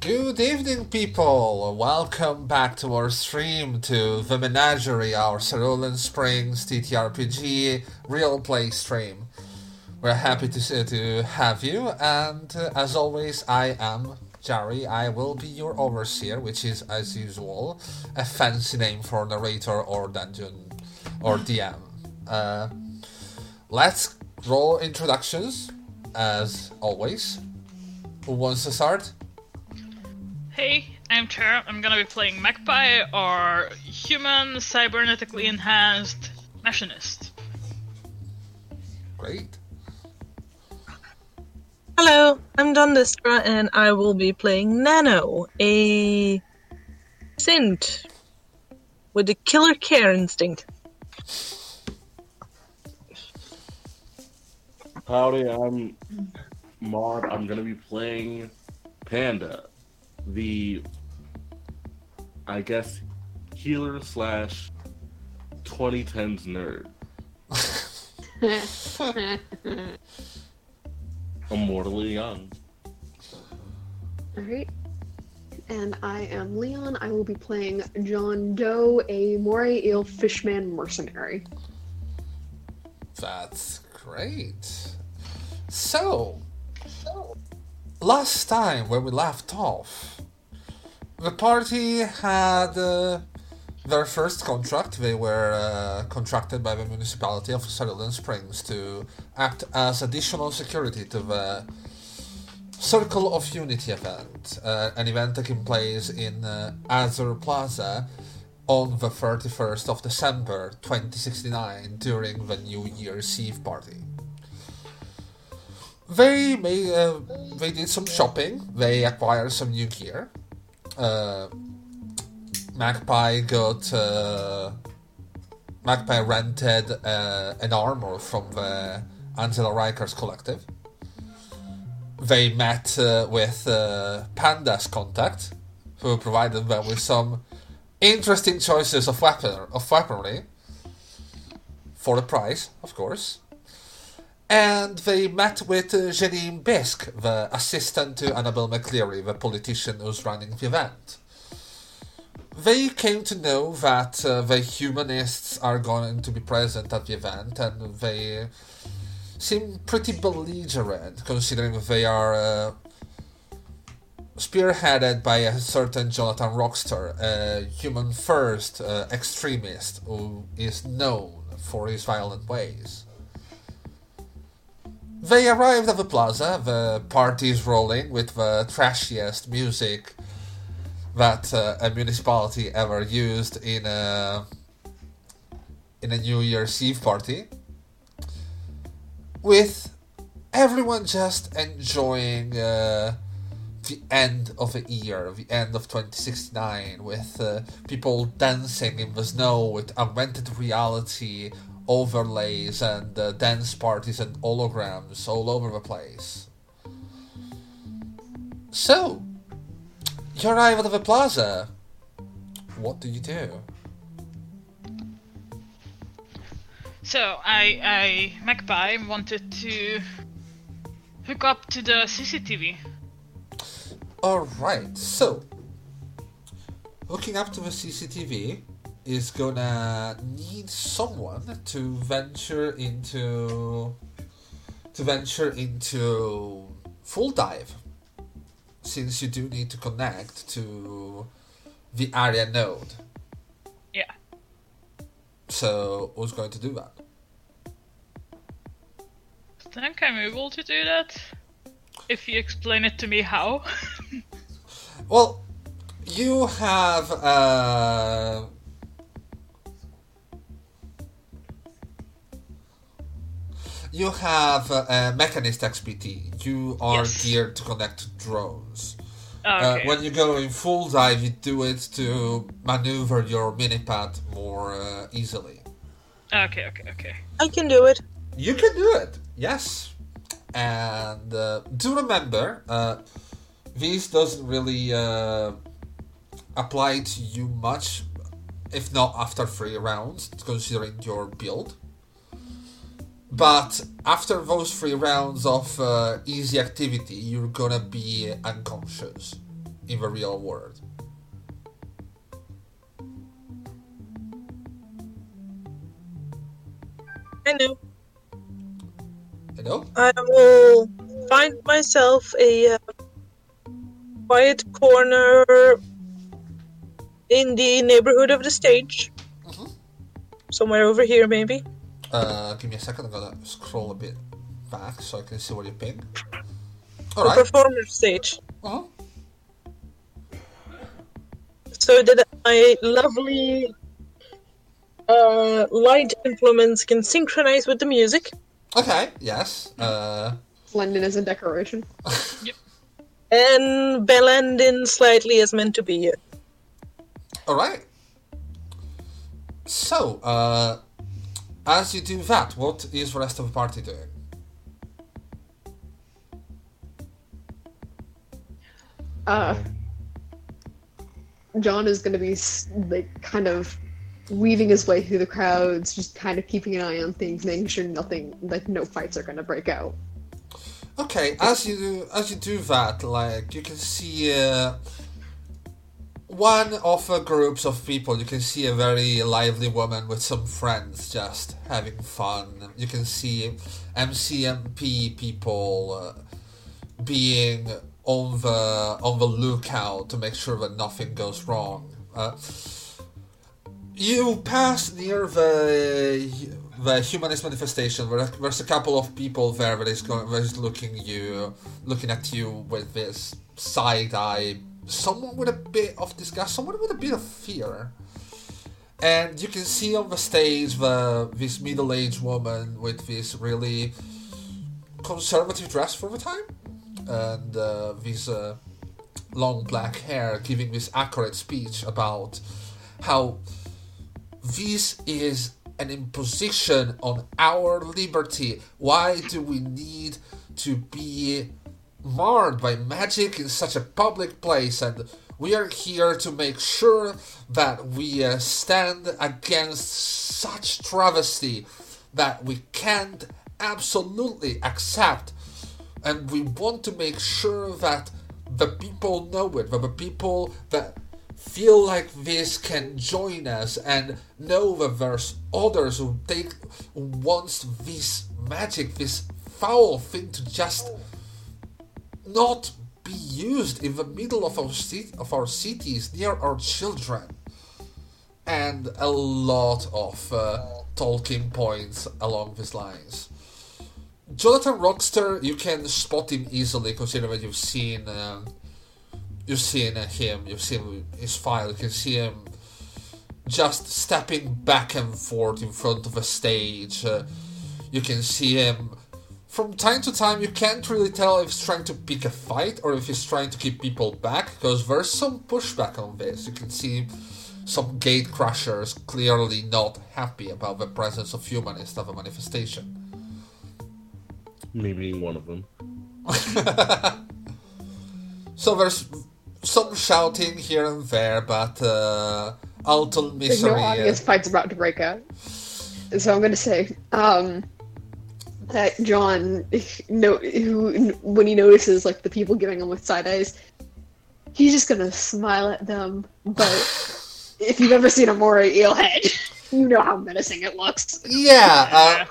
Good evening, people. Welcome back to our stream to the Menagerie, our Cerulean Springs TTRPG real play stream. We're happy to to have you, and uh, as always, I am Jerry. I will be your overseer, which is, as usual, a fancy name for narrator or dungeon or DM. Uh, let's roll introductions, as always. Who wants to start? Hey, I'm Tara. I'm gonna be playing Magpie, or human cybernetically enhanced machinist. Great. Hello, I'm Dondistra, and I will be playing Nano, a synth with a killer care instinct. Howdy, I'm Maud. I'm gonna be playing Panda, the I guess healer slash 2010s nerd. Immortally young. Alright. And I am Leon. I will be playing John Doe, a moray eel fishman mercenary. That's great. So, last time when we left off, the party had uh, their first contract. They were uh, contracted by the municipality of Cerulean Springs to act as additional security to the Circle of Unity event, uh, an event taking place in uh, Azure Plaza on the 31st of December 2069 during the New Year's Eve party. They made, uh, they did some shopping. They acquired some new gear. Uh, Magpie got uh, Magpie rented uh, an armor from the Angela Rikers collective. They met uh, with uh, Panda's contact, who provided them with some interesting choices of weapon of weaponry for the price, of course. And they met with uh, Bisk, the assistant to Annabelle McCleary, the politician who's running the event. They came to know that uh, the humanists are going to be present at the event, and they seem pretty belligerent, considering they are uh, spearheaded by a certain Jonathan Rockster, a human first uh, extremist who is known for his violent ways. They arrived at the plaza, the party is rolling with the trashiest music that uh, a municipality ever used in a in a New Year's Eve party, with everyone just enjoying uh, the end of a year, the end of 2069, with uh, people dancing in the snow with augmented reality overlays and uh, dance parties and holograms all over the place. So, you arrive at the plaza. What do you do? So I, I Magpie wanted to hook up to the CCTV. Alright, so hooking up to the CCTV is gonna need someone to venture into to venture into full dive since you do need to connect to the area node. Yeah. So who's going to do that? I Think I'm able to do that? If you explain it to me how. Well, you have uh, you have a mechanist XPT. You are Yes. geared to connect drones. Oh, Uh, when you go in full dive, you do it to maneuver your minipad more uh, easily. okay, okay, okay. I can do it. You can do it, yes. And uh, do remember, uh, this doesn't really uh, apply to you much, if not after three rounds, considering your build. But after those three rounds of uh, easy activity, you're gonna be unconscious. in the real world. I know. You know? I will find myself a uh, quiet corner in the neighborhood of the stage. Mhm. Somewhere over here, maybe. Uh, give me a second. I'm gonna scroll a bit back so I can see where you ping. The Alright. performer stage. Uh-huh. So that my lovely uh, light implements can synchronize with the music. Okay, yes. Uh, London is a decoration. yep. And blend in slightly as meant to be. It. Alright. So, uh, as you do that, what is the rest of the party doing? Uh, John is going to be like kind of weaving his way through the crowds, just kind of keeping an eye on things, making sure nothing, like no fights are going to break out. Okay, as you do, as you do that, like you can see uh, one of the groups of people. You can see a very lively woman with some friends just having fun. You can see MCMP people uh, being on the on the lookout to make sure that nothing goes wrong. Uh, you pass near the the humanist manifestation where there's a couple of people there that is going that is looking you looking at you with this side eye someone with a bit of disgust someone with a bit of fear and you can see on the stage the this middle-aged woman with this really conservative dress for the time and uh, this uh, long black hair giving this accurate speech about how this is an imposition on our liberty. Why do we need to be marred by magic in such a public place? And we are here to make sure that we uh, stand against such travesty that we can't absolutely accept. And we want to make sure that the people know it, that the people that feel like this can join us and know that there's others who take who wants this magic, this foul thing to just not be used in the middle of our city, of our cities near our children, and a lot of uh, talking points along these lines. Jonathan Rockster, you can spot him easily considering that you've seen. um you've seen uh, him, you've seen his file, you can see him just stepping back and forth in front of a stage. Uh, you can see him from time to time. You can't really tell if he's trying to pick a fight or if he's trying to keep people back because there's some pushback on this. You can see some gate crushers clearly not happy about the presence of humanists at the manifestation. Me being one of them. So there's some shouting here and there, but uh, Alton There's no Misery. obvious uh, fights about to break out. So I'm going to say, um, that John, no, who when he notices like the people giving him with side eyes, he's just gonna smile at them. But if you've ever seen a moray eel head, you know how menacing it looks. yeah, uh,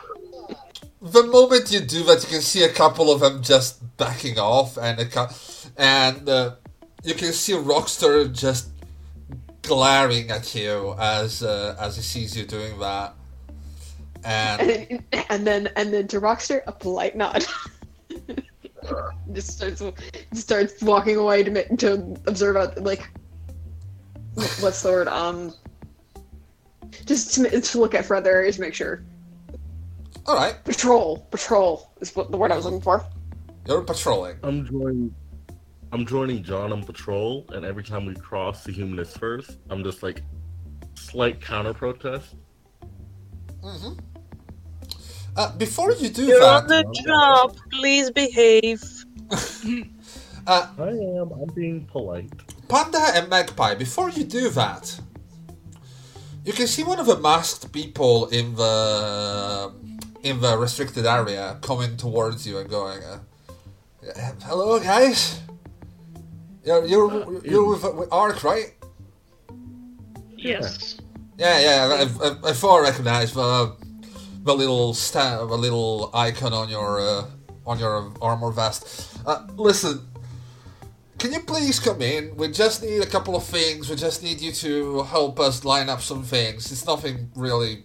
the moment you do that, you can see a couple of them just backing off, and a cou- and uh, you can see Rockster just glaring at you as uh, as he sees you doing that, and And then, and then, and then to Rockster, a polite nod. just starts, just starts walking away to ma- to observe out like, what's the word? Um, just to, to look at for other areas, make sure. all right, Patrol, patrol is what the word I was looking for. you're patrolling. I'm joining. I'm joining John on patrol, and every time we cross the humanist first, I'm just like slight counter protest. Uh, before you do that. You're that, on the job. Please behave. uh, I am. I'm being polite. Panda and Magpie, before you do that, you can see one of the masked people in the in the restricted area coming towards you and going, uh, "Hello, guys. You're you're you're with, with Ark, right? Yes. Yeah, yeah. I, I, I thought I recognized the the little sta- the little icon on your uh, on your armor vest. Uh, listen, can you please come in? We just need a couple of things. We just need you to help us line up some things. It's nothing really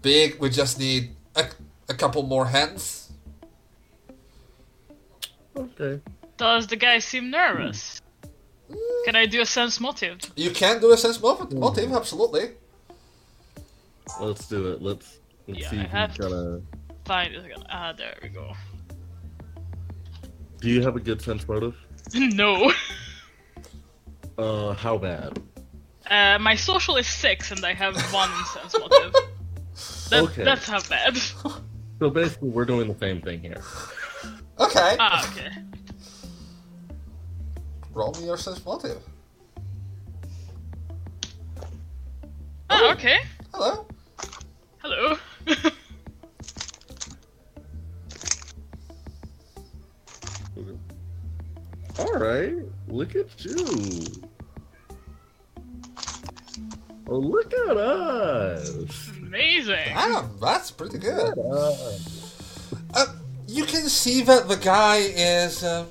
big. We just need a, a couple more hands. Okay. Does the guy seem nervous? Can I do a sense motive? You can do a sense motive, motive absolutely. Let's do it. Let's let's Yeah, see I if have we to- gotta. Find it again. Ah, there we go. Do you have a good sense motive? no. Uh, how bad? Uh, my social is six, and I have one sense motive. That, Okay. That's how bad. So basically, we're doing the same thing here. Okay. ah, okay. Roll me your sense motive. Ah, okay. Hello. Hello. All right, look at you. Oh, look at us. Amazing. Damn, that's pretty good. Look at us. Uh, you can see that the guy is uh,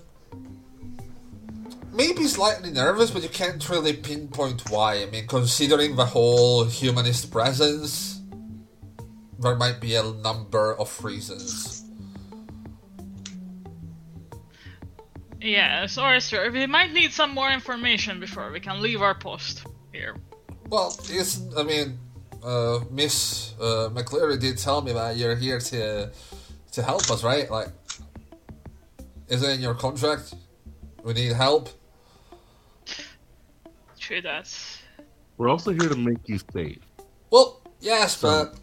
maybe slightly nervous, but you can't really pinpoint why. I mean, considering the whole humanist presence, there might be a number of reasons. Yeah, sorry, sir. We might need some more information before we can leave our post here. Well, it's, I mean, uh, Miss uh, McCleary did tell me that you're here to to help us, right? Like, is it in your contract? We need help. True that. We're also here to make you safe. Well, yes, So- but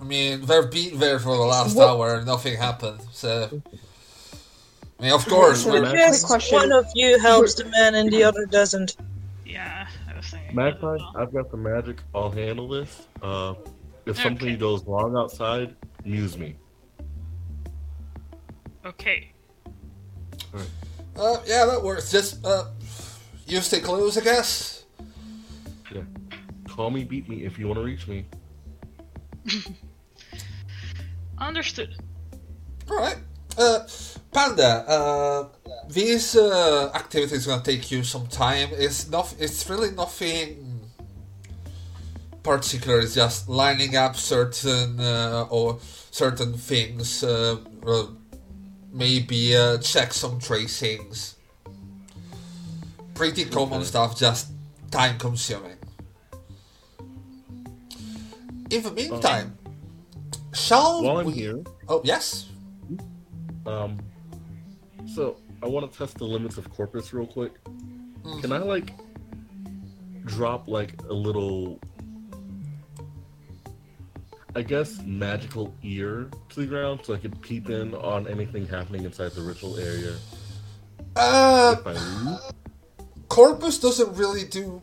I mean, they're beat there for the last What- hour and nothing happened. So, I mean, of course, So- we're, Yes, question. one of you helps the man and the other doesn't. Yeah, I was thinking. Magpie, that as well. I've got the magic. I'll handle this. Uh, if something goes wrong outside, muse me. Okay. All right. uh, yeah, that works. Just uh, use the clues, I guess. Yeah. Call me, beat me if you want to reach me. Understood. All right, uh, Panda. Uh, these uh, activities gonna take you some time. It's not. It's really nothing particular. It's just lining up certain uh, or certain things. Uh, maybe uh, check some tracings. Pretty common Okay. stuff. Just time consuming. In the meantime, shall While I'm here, Oh yes. Um, so I want to test the limits of corpus real quick. Can I like drop like a little, I guess, magical ear to the ground so I could peep in on anything happening inside the ritual area Uh? Corpus doesn't really do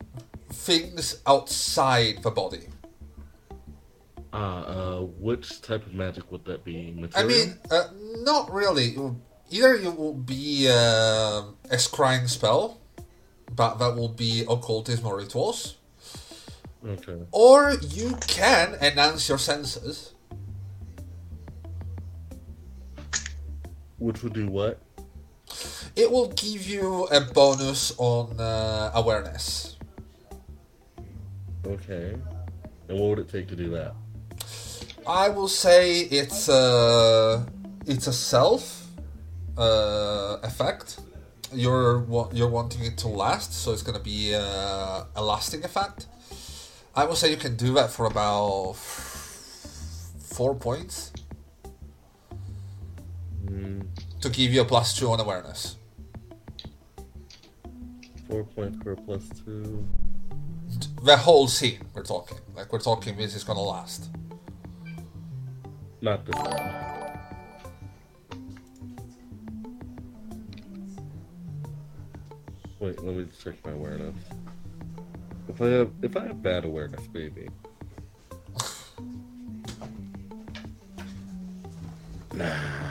things outside the body. Uh, uh, which type of magic would that be? I Material? mean, uh, not really. Either you will be uh, a scrying spell, but that will be occultism or rituals, okay. or you can enhance your senses. Which would do what? It will give you a bonus on uh, awareness. Okay. And what would it take to do that? I will say it's a it's a self uh, effect. You're you're wanting it to last, so it's gonna be uh, a lasting effect. I will say you can do that for about four points Hmm, to give you a plus two on awareness. four points per plus two. The whole scene we're talking, like we're talking, this is gonna last. Not this one. Wait, let me check my awareness. If I have if I have bad awareness, baby. Nah.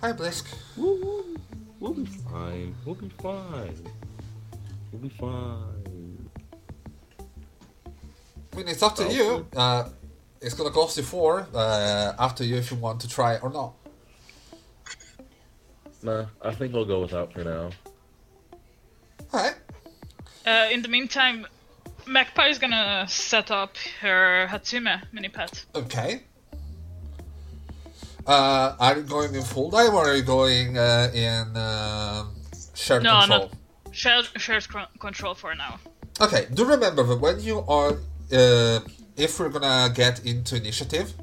Hi, Blisk. Woo, woo. We'll be fine. We'll be fine. We'll be fine. I mean, it's up to Okay. you. Uh, it's gonna cost you four. Uh, up to you if you want to try it or not. Nah, I think I'll go without for now. Alright. Uh, in the meantime, Magpie is gonna set up her Hatsume mini pet. Okay. Uh, are you going in full dive or are you going uh, in uh, shared No, control? not shared, shared control for now. Okay, do remember that when you are, uh, if we're gonna get into initiative,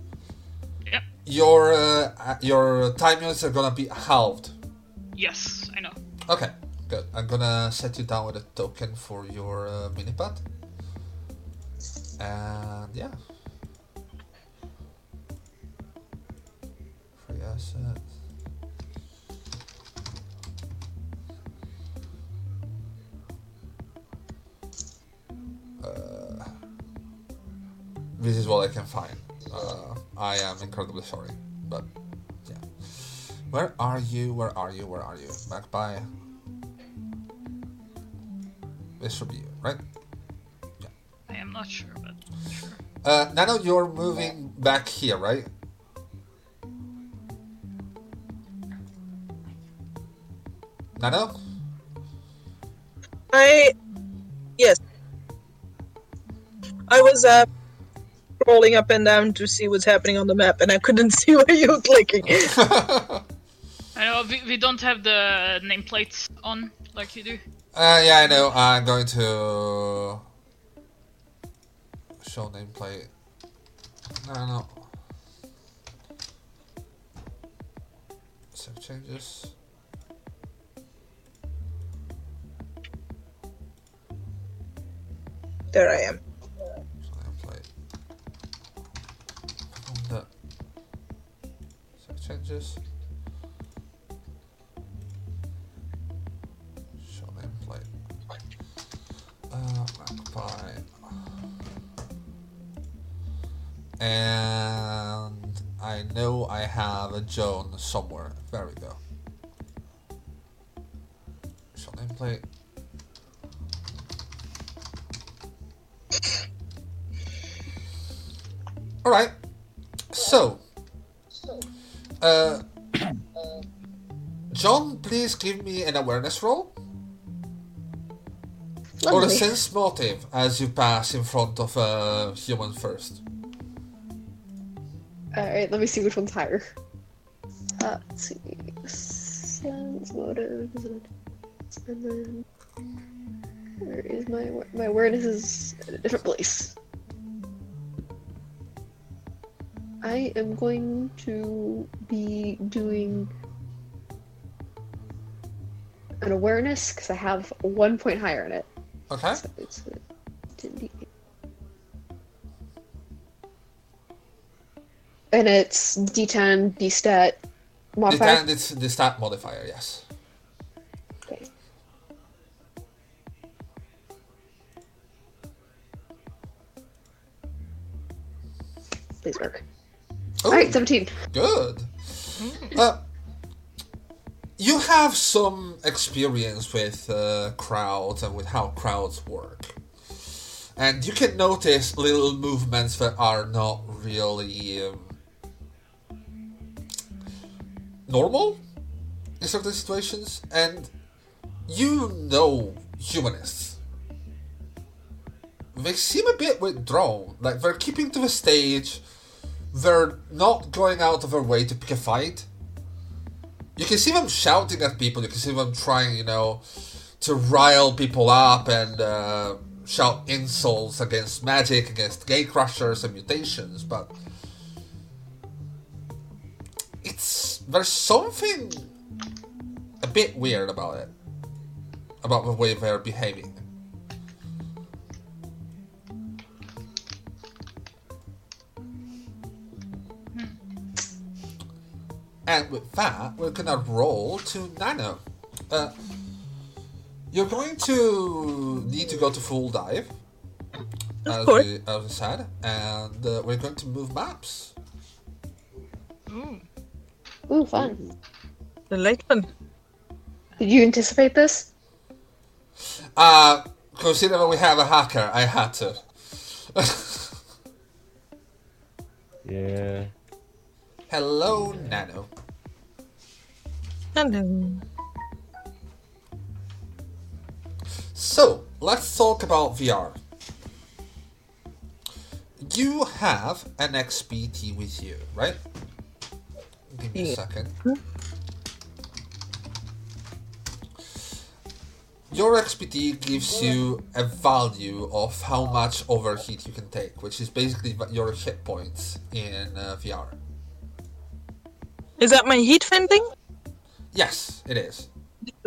your uh, your time units are gonna be halved. Yes, I know. Okay, good. I'm gonna set you down with a token for your uh, minipad. And yeah. Free assets. Uh, this is what I can find. Uh, I am incredibly sorry, but yeah. Where are you? Where are you? Where are you? Magpie. This should be you, right? Yeah. I am not sure, but sure. Uh, Nano, you're moving back here, right? Nano? I yes. I was uh scrolling up and down to see what's happening on the map, and I couldn't see where you were clicking. I know we, we don't have the nameplates on like you do. Uh, yeah, I know. I'm going to show nameplate. No, no. Save changes. there I am. Changes. Show nameplate. Uh, magpie. And I know I have a Joan somewhere. There we go. Show nameplate. Alright. So. Uh. John, please give me an awareness roll. Or a sense motive as you pass in front of a human first. Alright, let me see which one's higher. Uh, let's see. Sense motive. And then. Where is my. My awareness is in a different place. I am going to be doing an awareness because I have one point higher in it. Okay? So it's a And it's D10, D stat The, modifier. and it's the stat modifier, yes. Okay. Please work. Oh, Alright, 17. good. Uh, you have some experience with uh, crowds and with how crowds work. And you can notice little movements that are not really um, normal in certain situations. And you know humanists. They seem a bit withdrawn. Like they're keeping to the stage. They're not going out of their way to pick a fight. You can see them shouting at people. You can see them trying, you know, to rile people up and uh, shout insults against magic, against gate crushers and mutations. But it's there's something a bit weird about it, about the way they're behaving. And with that, we're gonna roll to Nano. Uh, you're going to need to go to full dive, as course. we, as we said, and uh, we're going to move maps. Ooh. Ooh, fun. Delightful. Did you anticipate this? Uh, considering we have a hacker, I had to. Yeah. Hello, Nano. Hello. So, let's talk about VR. You have an XPT with you, right? Give me a second. Your XPT gives you a value of how much overheat you can take, which is basically your hit points in uh, VR. Is that my heat venting? Yes, it is.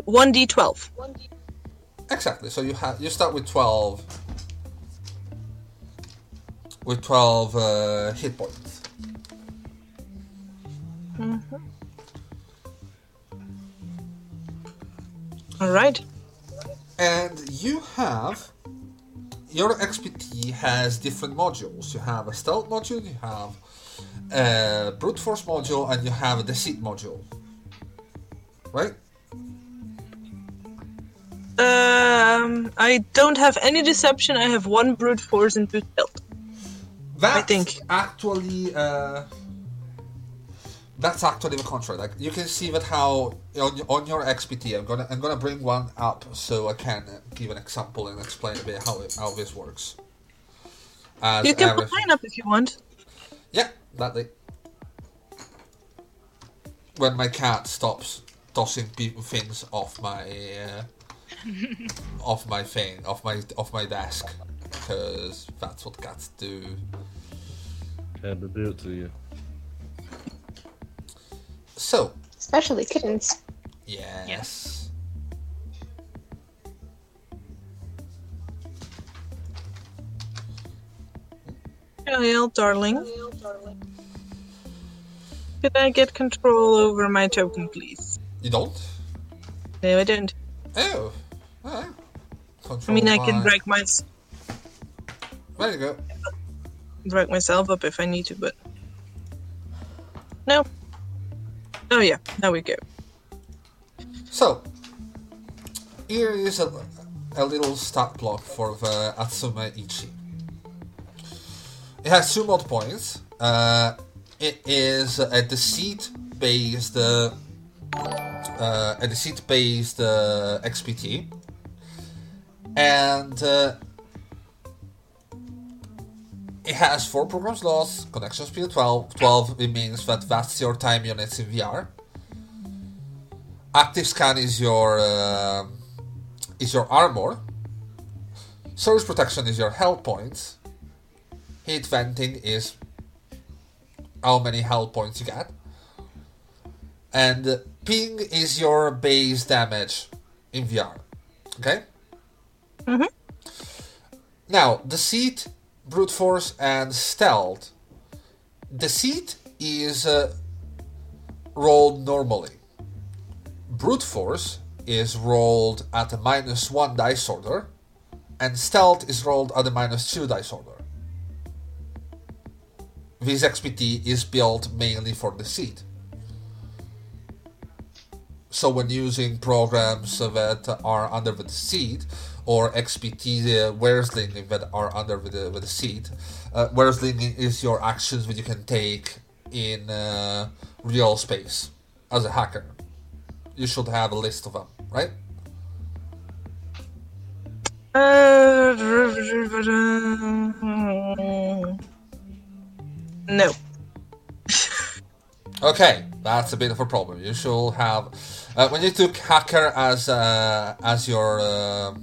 1d12. Exactly. So you have you start with twelve with twelve uh, hit points. Mhm. Alright. And you have your XPT has different modules. You have a stealth module, you have a brute force module, and you have a deceit module. Right? Um, I don't have any deception. I have one brute force and two stealth. That's think. actually uh, that's actually the contrary. Like you can see that how on, on your XPT, I'm gonna I'm gonna bring one up so I can give an example and explain a bit how it, how this works. As You can every- put mine up if you want. yeah, that day. When my cat stops tossing people things off my uh, off my thing, off my off my desk, because that's what cats do. Had to do it to you. So Especially kittens. Yes. Gael, darling. Could I get control over my token, please? You don't? No, I don't. Oh. I mean, I can drag my There you go. drag myself up if I need to, but no. Oh yeah, now we go. So, here is a, a little stat block for the Atsume Ichi. It has two mod points. Uh, it is a deceit based uh, a deceit based uh, XPT, and uh, it has four program slots. Connection speed 12. 12 it means that that's your time units in VR. Active scan is your uh, is your armor. Surge protection is your health points. Heat venting is how many health points you get. And ping is your base damage in VR. Okay? Mhm. Now, deceit, brute force, and stealth. Deceit is uh, rolled normally. Brute force is rolled at a minus one dice order, and stealth is rolled at a minus two dice order. This XPT is built mainly for deceit. So when using programs that are under the deceit, or XPT uh, Wersling that are under the, with the deceit, uh, Wersling is your actions that you can take in uh, real space as a hacker. You should have a list of them, right? Uh, no. Okay, that's a bit of a problem. You should have uh, when you took hacker as uh, as your uh,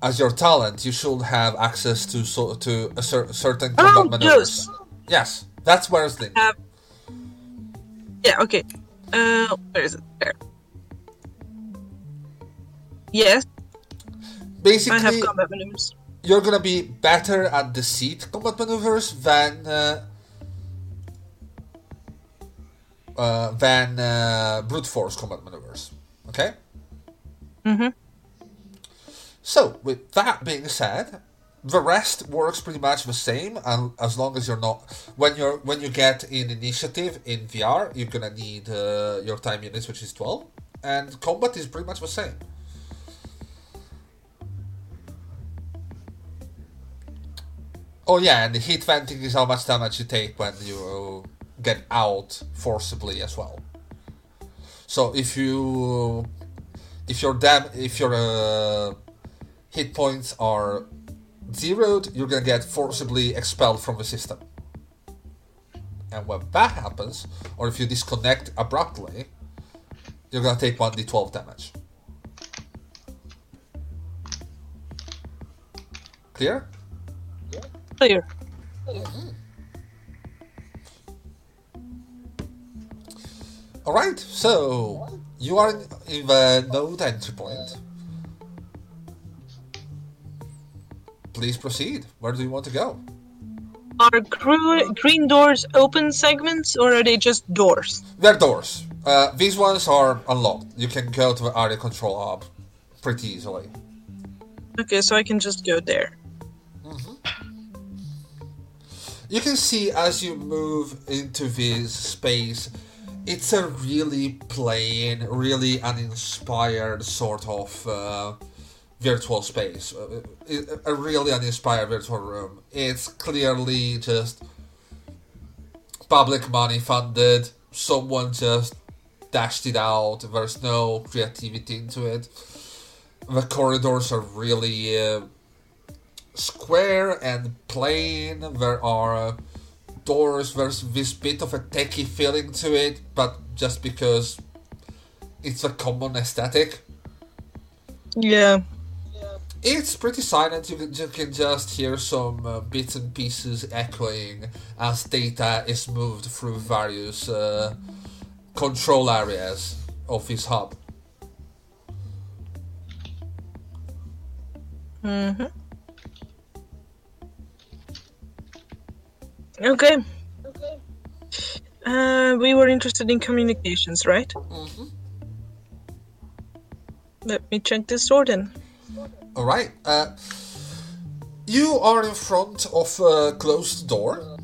as your talent, you should have access to so, to a cer- certain combat Oh, maneuvers. yes. Yes, that's Wersling. Uh, yeah, okay. Uh, where is it? There. Yes, Basically, I have combat maneuvers. You're gonna be better at deceit combat maneuvers than uh, uh, than uh, brute force combat maneuvers. Okay. Mm-hmm. So, with that being said, the rest works pretty much the same, and as long as you're not when you're when you get in initiative in VR, you're gonna need uh, your time units, which is twelve, and combat is pretty much the same. Oh yeah, and the heat venting is how much damage you take when you get out forcibly as well. So if you if your dam if your uh, hit points are zeroed, you're gonna get forcibly expelled from the system. And when that happens, or if you disconnect abruptly, you're gonna take 1d12 damage. Clear? Clear. Alright, so you are in, in the node entry point. Please proceed. Where do you want to go? Are green doors open segments or are they just doors? They're doors. Uh, these ones are unlocked. You can go to the area control hub pretty easily. Okay, so I can just go there. You can see as you move into this space, it's a really plain, really uninspired sort of uh, virtual space. Uh, a really uninspired virtual room. It's clearly just public money funded. Someone just dashed it out. There's no creativity into it. The corridors are really uh, square and plain. There are doors. There's this bit of a techy feeling to it, but just because it's a common aesthetic. Yeah. It's pretty silent. You can, you can just hear some uh, bits and pieces echoing as data is moved through various uh, control areas of this hub. Mm-hmm. Okay. Okay. Uh, we were interested in communications, right? Mm-hmm. Let me check this door then. All right. Uh, you are in front of a closed door.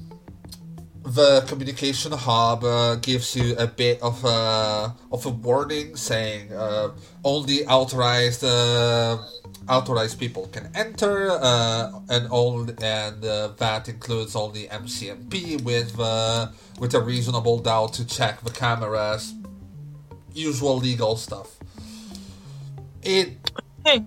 The communication hub uh, gives you a bit of a of a warning saying uh, only authorized uh, authorized people can enter, uh, and all and uh, that includes only MCMP with uh, with a reasonable doubt to check the cameras, usual legal stuff. It Hey,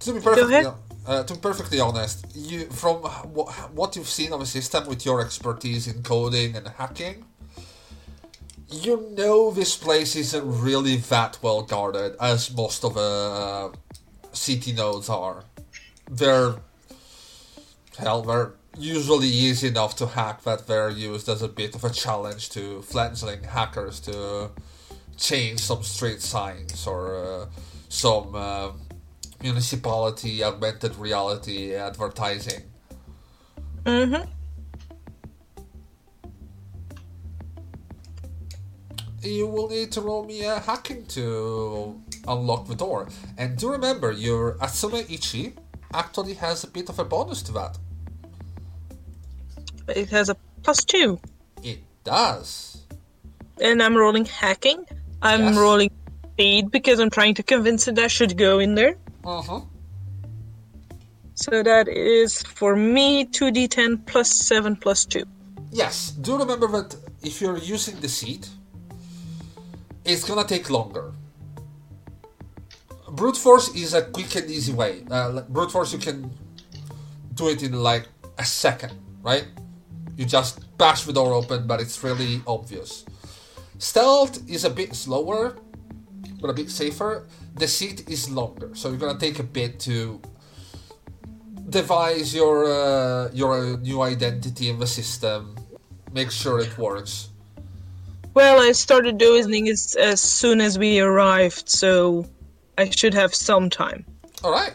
to be perfectly uh, to be perfectly honest, you from wh- what you've seen of the system with your expertise in coding and hacking, you know this place isn't really that well guarded as most of the uh, CT nodes are. They're hell, they're usually easy enough to hack that they're used as a bit of a challenge to fledgling hackers to change some street signs or uh, some uh, municipality augmented reality advertising. mm-hmm. You will need to roll me a hacking to unlock the door. And do remember, your Atsume Ichi actually has a bit of a bonus to that. It has a plus two, It does. and I'm rolling hacking. I'm Yes. rolling speed because I'm trying to convince it that should go in there. Uh huh. So that is for me 2d10 plus 7 plus 2. Yes, do remember that if you're using the seat, it's gonna take longer. Brute force is a quick and easy way. Uh, brute force, you can do it in like a second, right? You just bash the door open, but it's really obvious. Stealth is a bit slower, but a bit safer. The seat is longer, so you're gonna take a bit to devise your uh, your new identity in the system. Make sure it works. Well, I started dozing as, as soon as we arrived, so I should have some time. All right.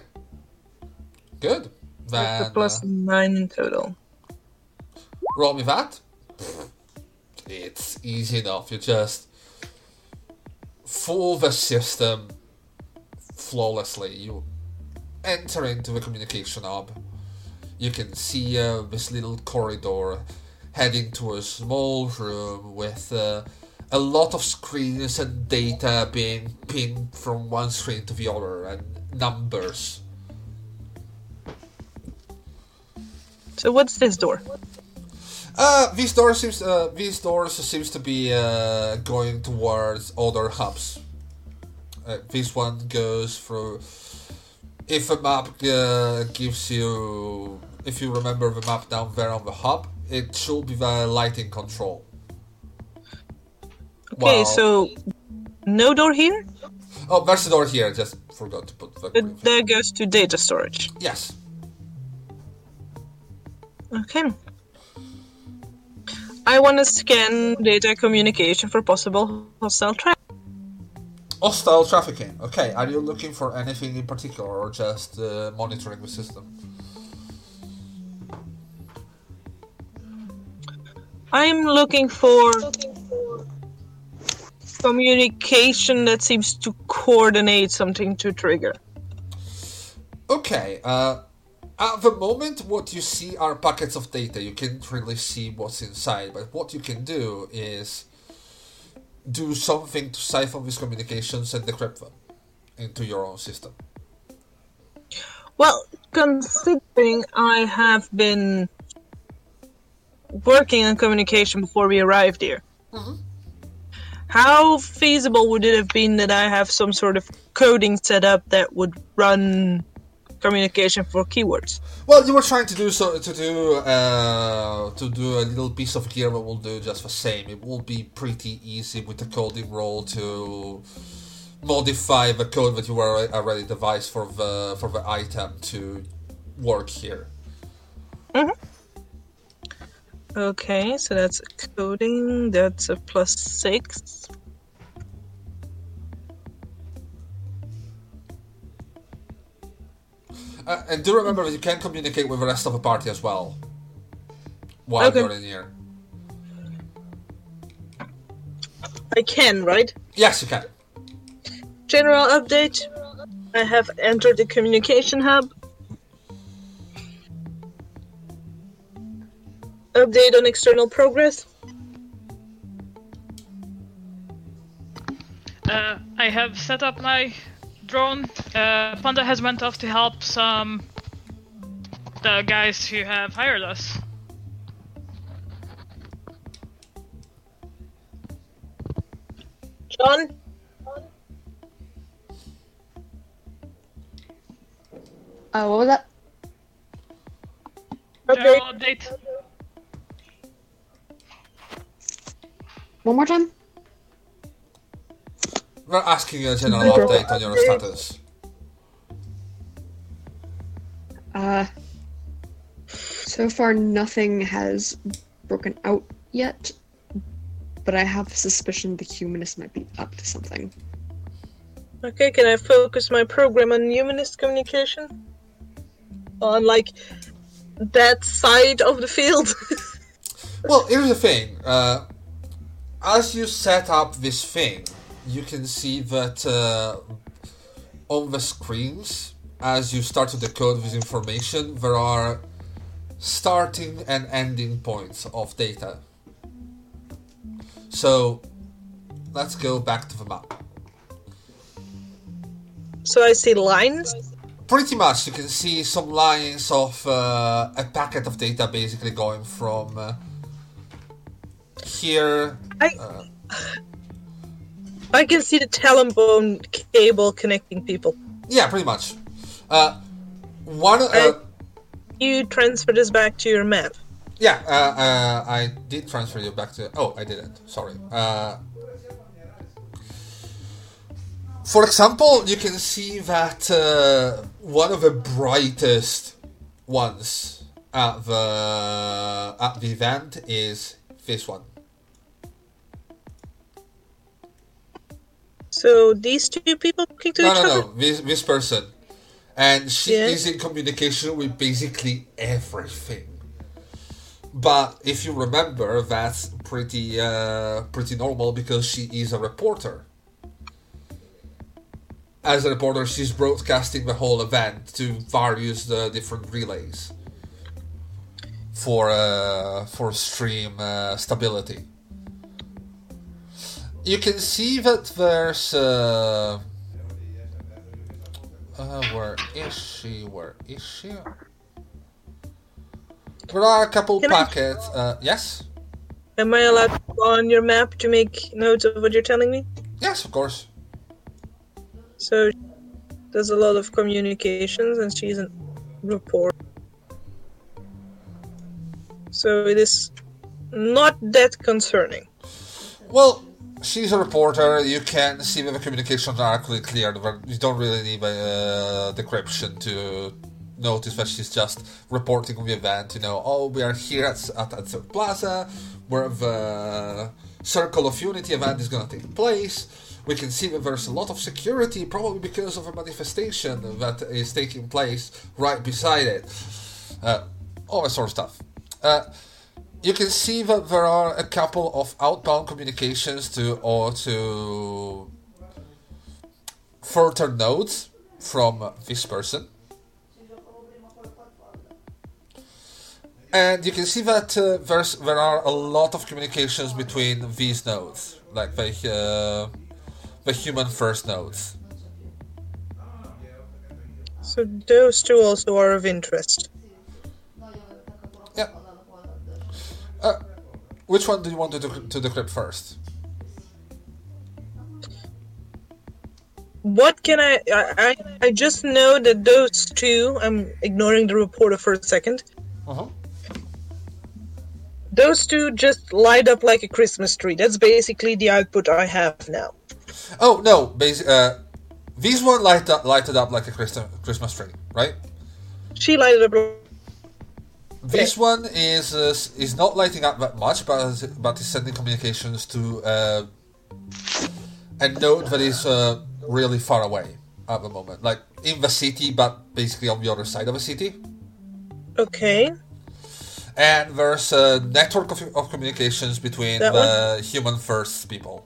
Good. That's Then a plus uh, 9 in total. roll me that. It's easy enough. You just fool the system flawlessly. You enter into the communication hub, you can see uh, this little corridor heading to a small room with uh, a lot of screens and data being pinned from one screen to the other and numbers. So what's this door? Uh, this door seems uh, these doors seems to be uh, going towards other hubs. Uh, this one goes through. If a map uh, gives you, if you remember the map down there on the hub, it should be the lighting control. Okay, Wow. so no door here. Oh, there's a door here. Just forgot to put the. But that goes to data storage. Yes. Okay. I want to scan data communication for possible hostile traffic. Hostile trafficking. Okay, are you looking for anything in particular or just uh, monitoring the system? I'm looking for communication that seems to coordinate something to trigger. Okay, uh, at the moment, what you see are packets of data. You can't really see what's inside, but what you can do is do something to siphon these communications and decrypt them into your own system. Well, considering I have been working on communication before we arrived here, how feasible would it have been that I have some sort of coding set up that would run communication for keywords? Well, you were trying to do so to do uh, to do a little piece of gear that will do just the same. It will be pretty easy with the coding role to modify the code that you were already devised for the for the item to work here. Okay, so that's coding, that's a plus six. Uh, and do remember that you can communicate with the rest of the party as well while Okay. you're in here. I can, right? Yes, you can. General update. I have entered the communication hub. Update on external progress. Uh, I have set up my drone. Uh, Panda has went off to help some the guys who have hired us. John? Uh, what was that? Update. General update. One more time? We're asking you a general General update on your status. Uh, so far, nothing has broken out yet, but I have a suspicion the humanist might be up to something. Okay, can I focus my program on humanist communication? On like that side of the field? Well, here's the thing. Uh, as you set up this thing, you can see that uh, on the screens, as you start to decode this information, there are starting and ending points of data. So, let's go back to the map. so I see lines. Pretty much, you can see some lines of uh, a packet of data basically going from uh, here I I can see the telephone cable connecting people. Yeah, pretty much. Uh, one, uh, You transfer this back to your map. yeah, uh, uh, I did transfer you back to. Oh, I didn't. Sorry. Uh, for example, you can see that uh, one of the brightest ones at the at the event is this one. So these two people talking to No, each no, other. no. This this person, and she Yeah. is in communication with basically everything. But if you remember, that's pretty uh, pretty normal because she is a reporter. as a reporter, she's broadcasting the whole event to various uh, different relays for uh, for stream uh, stability. You can see that there's. Uh, uh, where is she? Where is she? There are a couple Can I- packets. Uh, yes, Am I allowed to go on your map to make notes of what you're telling me? yes, of course. So there's a lot of communications, and she's a reporter. So it is not that concerning. Well, she's a reporter. You can see that the communications are actually clear. You don't really need a uh, decryption to notice that she's just reporting the event. You know, oh, we are here at at Answer Plaza, where the Circle of Unity event is going to take place. We can see that there's a lot of security, probably because of a manifestation that is taking place right beside it. Uh, all that sort of stuff. Uh, you can see that there are a couple of outbound communications to or to further nodes from this person. And you can see that uh, there's there are a lot of communications between these nodes, like the uh, the human first nodes. So those two also are of interest. Which one do you want to, dec- to decrypt first? What can I, I? I just know that those two. I'm ignoring the reporter for a second. Uh-huh. Those two just light up like a Christmas tree. That's basically the output I have now. Oh no! Basi- uh, these one light up, lighted up like a Christ- Christmas tree, right? She lighted up. This one is uh, is not lighting up that much, but is- but is sending communications to uh, a node that is uh, really far away at the moment, like in the city, but basically on the other side of the city. Okay. And there's a network of, of communications between That the human first people.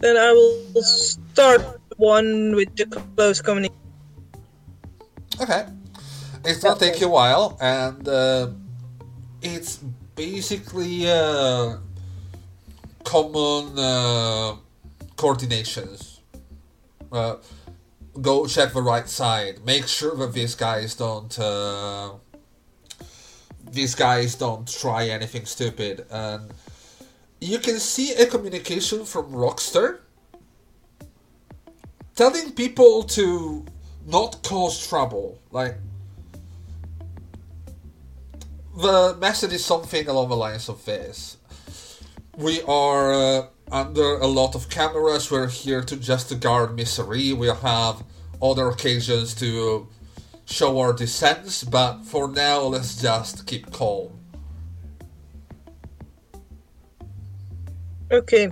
Then I will start one with the close communication. Okay. It's gonna take you a while, and uh, it's basically uh, common uh, coordinations. Uh, go check the right side. Make sure that these guys don't. Uh, these guys don't try anything stupid, and you can see a communication from Rockstar telling people to not cause trouble. Like the message is something along the lines of this: We are uh, under a lot of cameras. We're here to just guard misery. We have other occasions to show our dissents, but for now, let's just keep calm. Okay.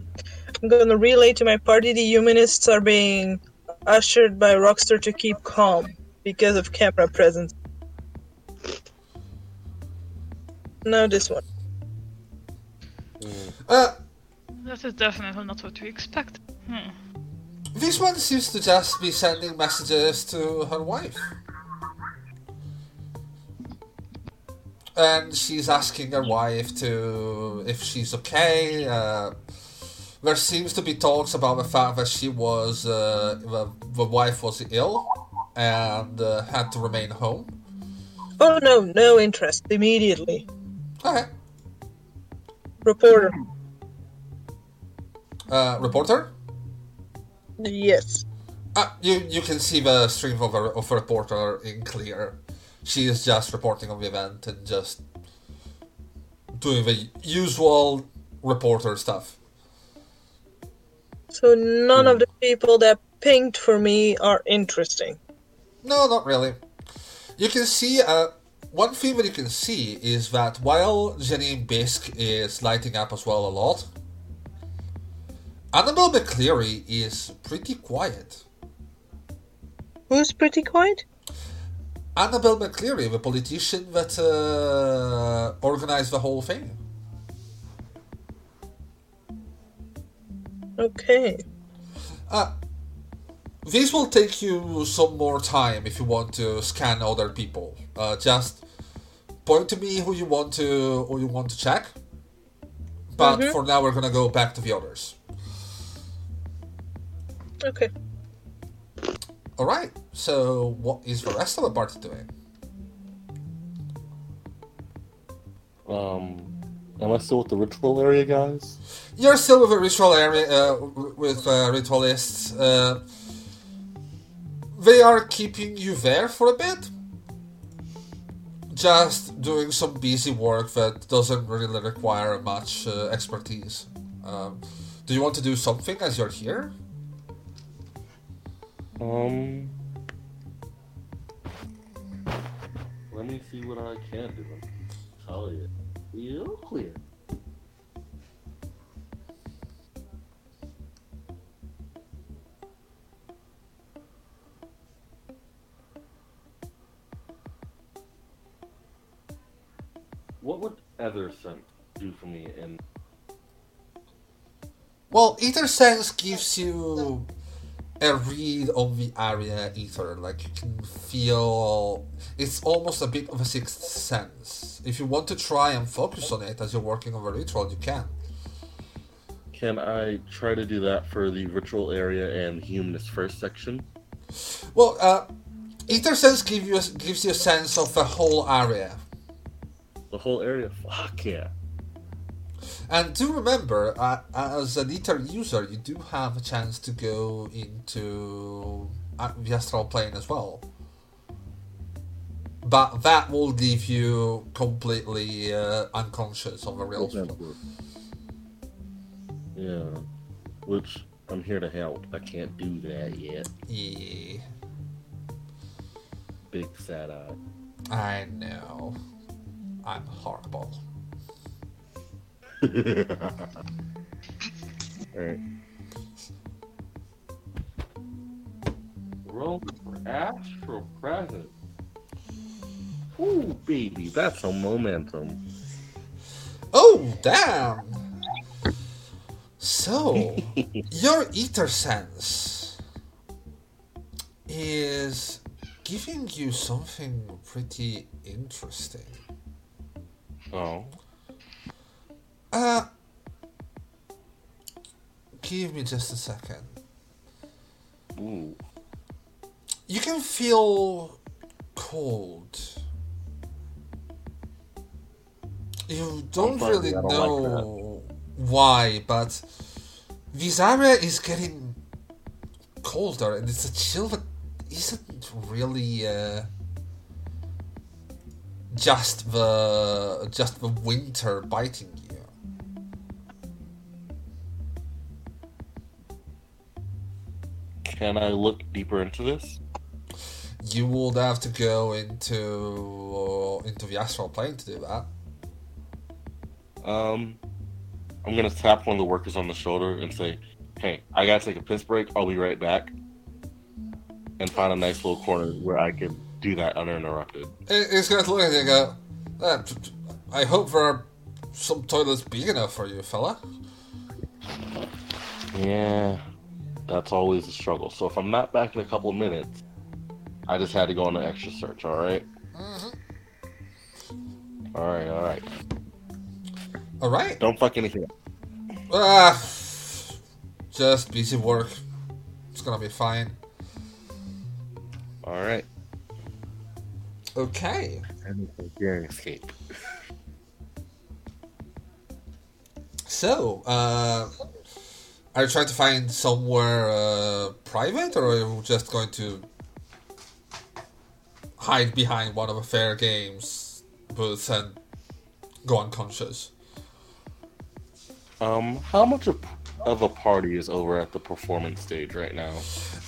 I'm gonna relay to my party the humanists are being ushered by Rockstar to keep calm because of camera presence. Now this one. Uh, That is definitely not what we expect. Hmm. this one seems to just be sending messages to her wife. and she's asking her wife to if she's okay. Uh, there seems to be talks about the fact that she was uh, the, the wife was ill and uh, had to remain home. Oh no, no interest immediately. Okay, Reporter. uh, reporter. Yes. Uh, you you can see the stream of a, of a reporter in clear. She is just reporting on the event and just doing the usual reporter stuff. So none of the people that pinged for me are interesting. No, not really. You can see, uh, one thing that you can see is that while Janine Bisk is lighting up as well a lot, Annabelle McCleary is pretty quiet. Who's pretty quiet? Annabelle McCleary, the politician that uh, organized the whole thing. Okay. Uh, this will take you some more time if you want to scan other people. Uh, just point to me who you want to who you want to check. But Mhm. for now, we're gonna go back to the others. Okay. All right. So, what is the rest of the party doing? Um, am I still with the ritual area, guys? You're still with a ritual area uh, with uh, ritualists. Uh, they are keeping you there for a bit, just doing some busy work that doesn't really require much uh, expertise. Um, do you want to do something as you're here? Um, let me see what I can do. Tell you, clear. What would Ether Sense do for me in Well, Ether Sense gives you a read on the area ether. Like you can feel it's almost a bit of a sixth sense. If you want to try and focus on it as you're working on the ritual, you can. Can I try to do that for the ritual area and humanist first section? Well, uh, Ether Sense give you a, gives you a sense of the whole area. The whole area? Fuck yeah. And do remember, uh, as an Ether user, you do have a chance to go into uh, the astral plane as well. But that will leave you completely uh, unconscious of the real world. Yeah. Which I'm here to help. I can't do that yet. Yeah, Big sad eye. I know. I'm horrible. Alright. Roll for astral presence. Ooh, baby, that's a momentum. Oh, damn! So, your ether sense is giving you something pretty interesting. Oh. Uh, give me just a second. Ooh. You can feel cold. You don't really don't like know why, but this area is getting colder, and it's a chill that isn't really uh, just the just the winter biting you. Can I look deeper into this? You would have to go into into the astral plane to do that. Um, I'm gonna tap one of the workers on the shoulder and say, "Hey, I gotta take a piss break. I'll be right back." And find a nice little corner where I can do that uninterrupted. It- It's going to look at you and go, "Ah, I hope there are some toilets big enough for you, fella. Yeah, that's always a struggle. So if I'm not back in a couple of minutes, I just had to go on an extra search. All right. All right. All right. All right. Don't fuck anything up. Ah, just busy work. It's gonna be fine. All right. Okay. And escape. So, uh, are you trying to find somewhere uh, private, or are you just going to hide behind one of the fair games booths and go unconscious? Um, how much of, of a party is over at the performance stage right now?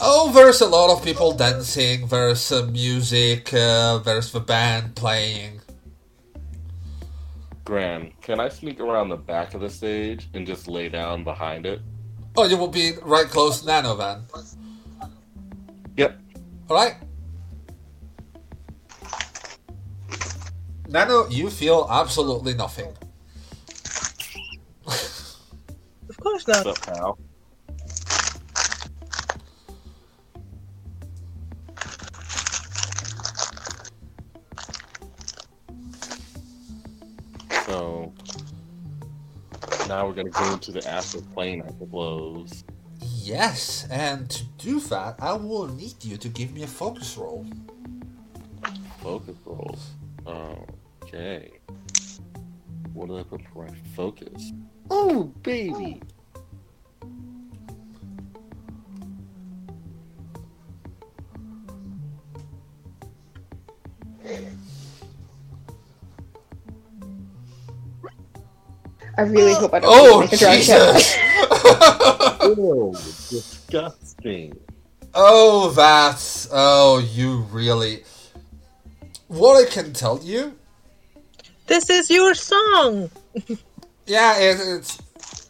Oh, there's a lot of people dancing. There's some music. Uh, there's the band playing. Gran, can I sneak around the back of the stage and just lay down behind it? Oh, you will be right close to Nano then. Yep. All right. Nano, you feel absolutely nothing. Of course not. What's up, pal? Now we're gonna go into the astral plane, I suppose. Yes, and to do that, I will need you to give me a focus roll. Focus roll. Okay. What did I put for my focus? Oh, baby. I really hope I don't Oh, make a dry Jesus! Oh, disgusting. oh, that's. Oh, you really. What I can tell you This is your song. Yeah, it, it's.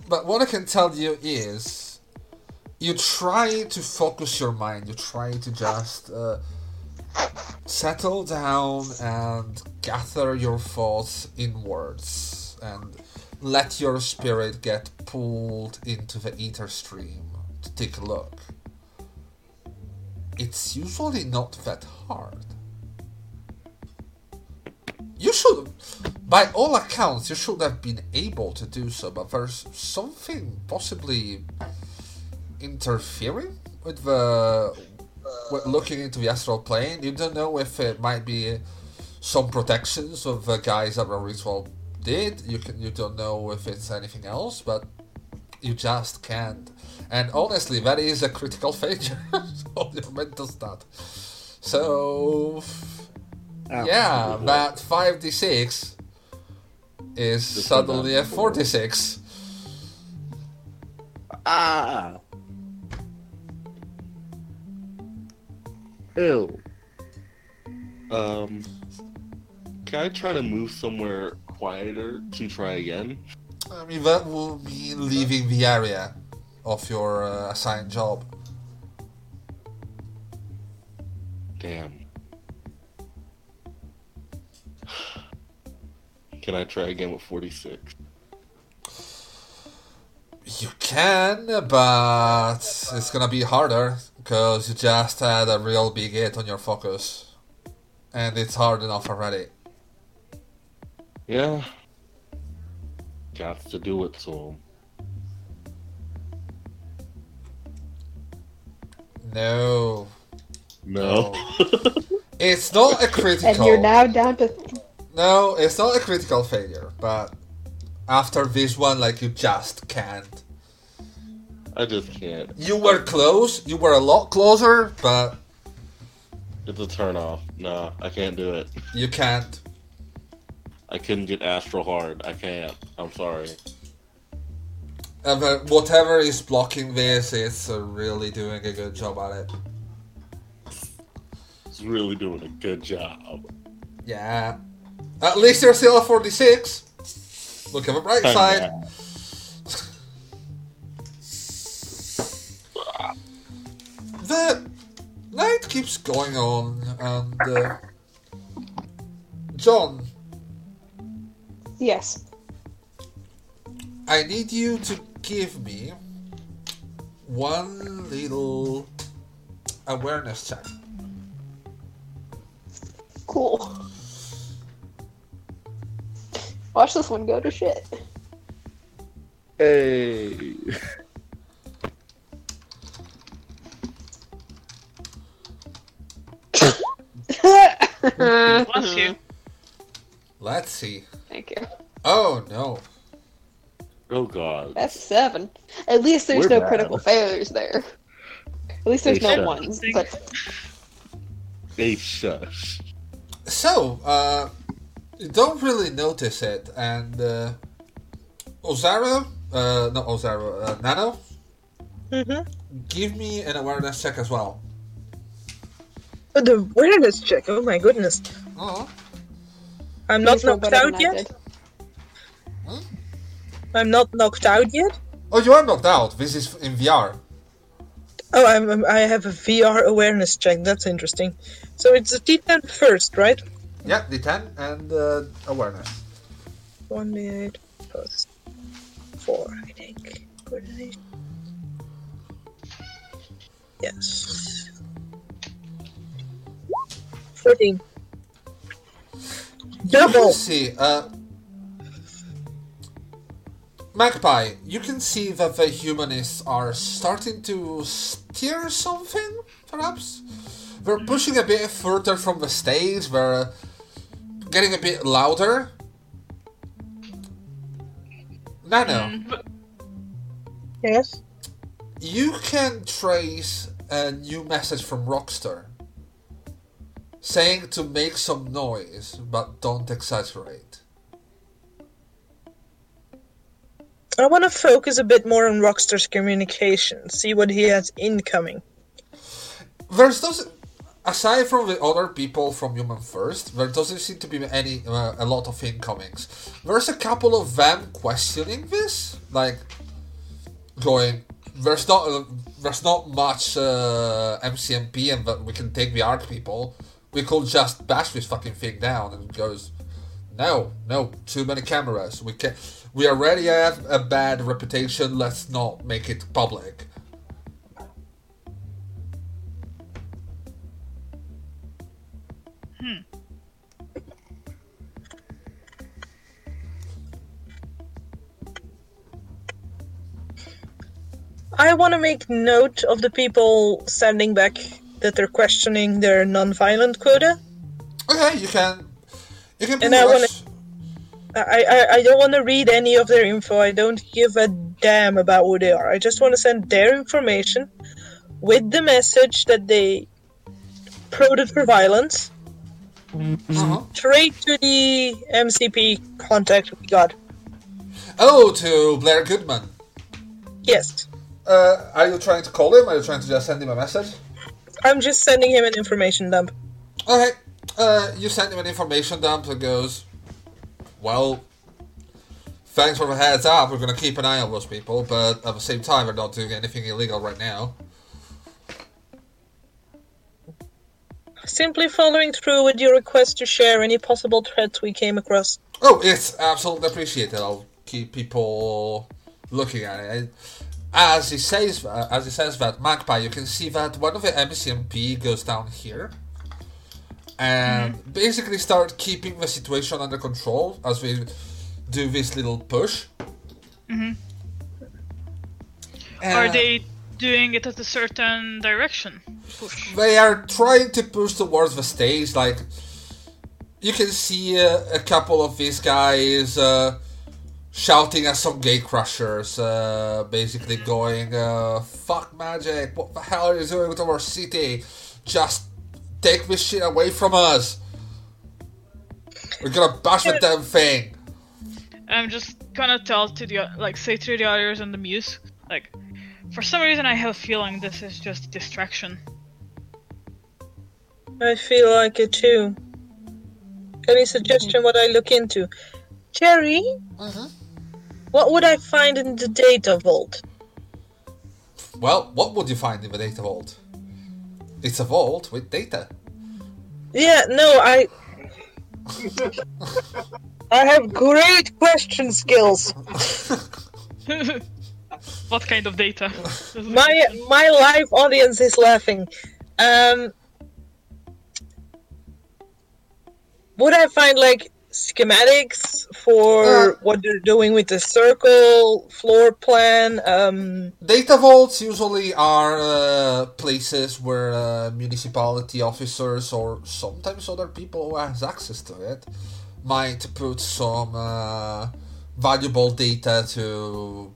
But what I can tell you is, you try to focus your mind. You try to just uh, settle down and gather your thoughts inwards and let your spirit get pulled into the ether stream to take a look. It's usually not that hard. You should, by all accounts, you should have been able to do so, but there's something possibly interfering with the with looking into the astral plane. You don't know if it might be some protections of the guys that the ritual did. You can you don't know if it's anything else, but you just can't. And honestly, that is a critical failure of your mental stat. So yeah, that 5d6 is suddenly a 46. Ah. Ew. Um. Can I try to move somewhere quieter to try again? I mean, that will be leaving the area of your uh, assigned job. Damn. Can I try again with 46? You can, but it's gonna be harder because you just had a real big hit on your focus, and it's hard enough already. Yeah. Got to do it, so. No, No. it's not a critical. And you're now down to No, it's not a critical failure, but after this one, like you just can't. I just can't. You were close. You were a lot closer, but It's a turn off. No, I can't do it. you can't. I couldn't get astral hard. I can't. I'm sorry. Uh, whatever is blocking this, it's uh, really doing a good job at it. It's really doing a good job. Yeah. At least you're still at 46. Look at the bright side. The night keeps going on, and uh, John, yes. I need you to give me one little awareness check. Cool. Watch this one go to shit. Hey. Bless you. Let's see. Thank you. Oh no. Oh God. That's seven. At least there's We're no bad. critical failures there. At least there's Hey, no shut. ones. But Hey, shush. So, uh, you don't really notice it, and uh, Ozara, uh, not Ozara, uh, Nano, Mm-hmm. give me an awareness check as well. The awareness check. Oh my goodness. Oh, I'm not knocked out yet. did. I'm not knocked out yet. oh, you are knocked out. This is in VR. Oh, I'm, I'm- I have a VR awareness check. That's interesting. So it's a D10 first, right? Yeah, D10 and uh, awareness. One d8 plus four, I think. Coordination. Yes. Fourteen. Double. Let's see. Uh, Magpie, you can see that the humanists are starting to steer something, perhaps. They're pushing a bit further from the stage, they're getting a bit louder. Nano, Yes. you can trace a new message from Rockstar saying to make some noise, but don't exaggerate. I want to focus a bit more on Rockstar's communication, see what he has incoming. There's doesn't aside from the other people from Human First, there doesn't seem to be any uh, a lot of incomings. There's a couple of them questioning this, like going. There's not uh, there's not much uh, MCMP, and that we can take the Arc people. We could just bash this fucking thing down, and goes. No, no, too many cameras. We can. We already have a bad reputation. Let's not make it public. Hmm. I want to make note of the people standing back that they're questioning their non-violent quota. Okay, you can. You can. And I wanna- I, I, I don't want to read any of their info. I don't give a damn about who they are. I just want to send their information with the message that they prodded for violence Uh-huh. straight to the MCP contact we got. Oh, to Blair Goodman. Yes. Uh, are you trying to call him? Are you trying to just send him a message? I'm just sending him an information dump. Okay. Uh, you send him an information dump that goes, well, thanks for the heads up. We're gonna keep an eye on those people, but at the same time, we're not doing anything illegal right now. Simply following through with your request to share any possible threats we came across. Oh, it's absolutely appreciated. I'll keep people looking at it. As he says, uh, as he says that Magpie, you can see that one of the MCMP goes down here, and basically start keeping the situation under control as we do this little push. are Uh, they doing it at a certain direction? Push. They are trying to push towards the stage. Like you can see uh, a couple of these guys uh, shouting at some gate crushers, uh, basically going, uh, "Fuck magic! What the hell are you doing with our city? Just take this shit away from us! We're gonna bash the damn thing!" I'm just gonna tell to the like say to the others and the muse like, for some reason I have a feeling this is just a distraction. I feel like it too. Any suggestion what I look into? Jerry, Mhm. What would I find in the data vault? Well, what would you find in the data vault? It's a vault with data. Yeah, no, I. I have great question skills. what kind of data? My my live audience is laughing. Um, would I find like schematics for Uh. what they're doing with the circle floor plan? Um, Data vaults usually are uh, places where uh, municipality officers or sometimes other people who has access to it might put some uh, valuable data to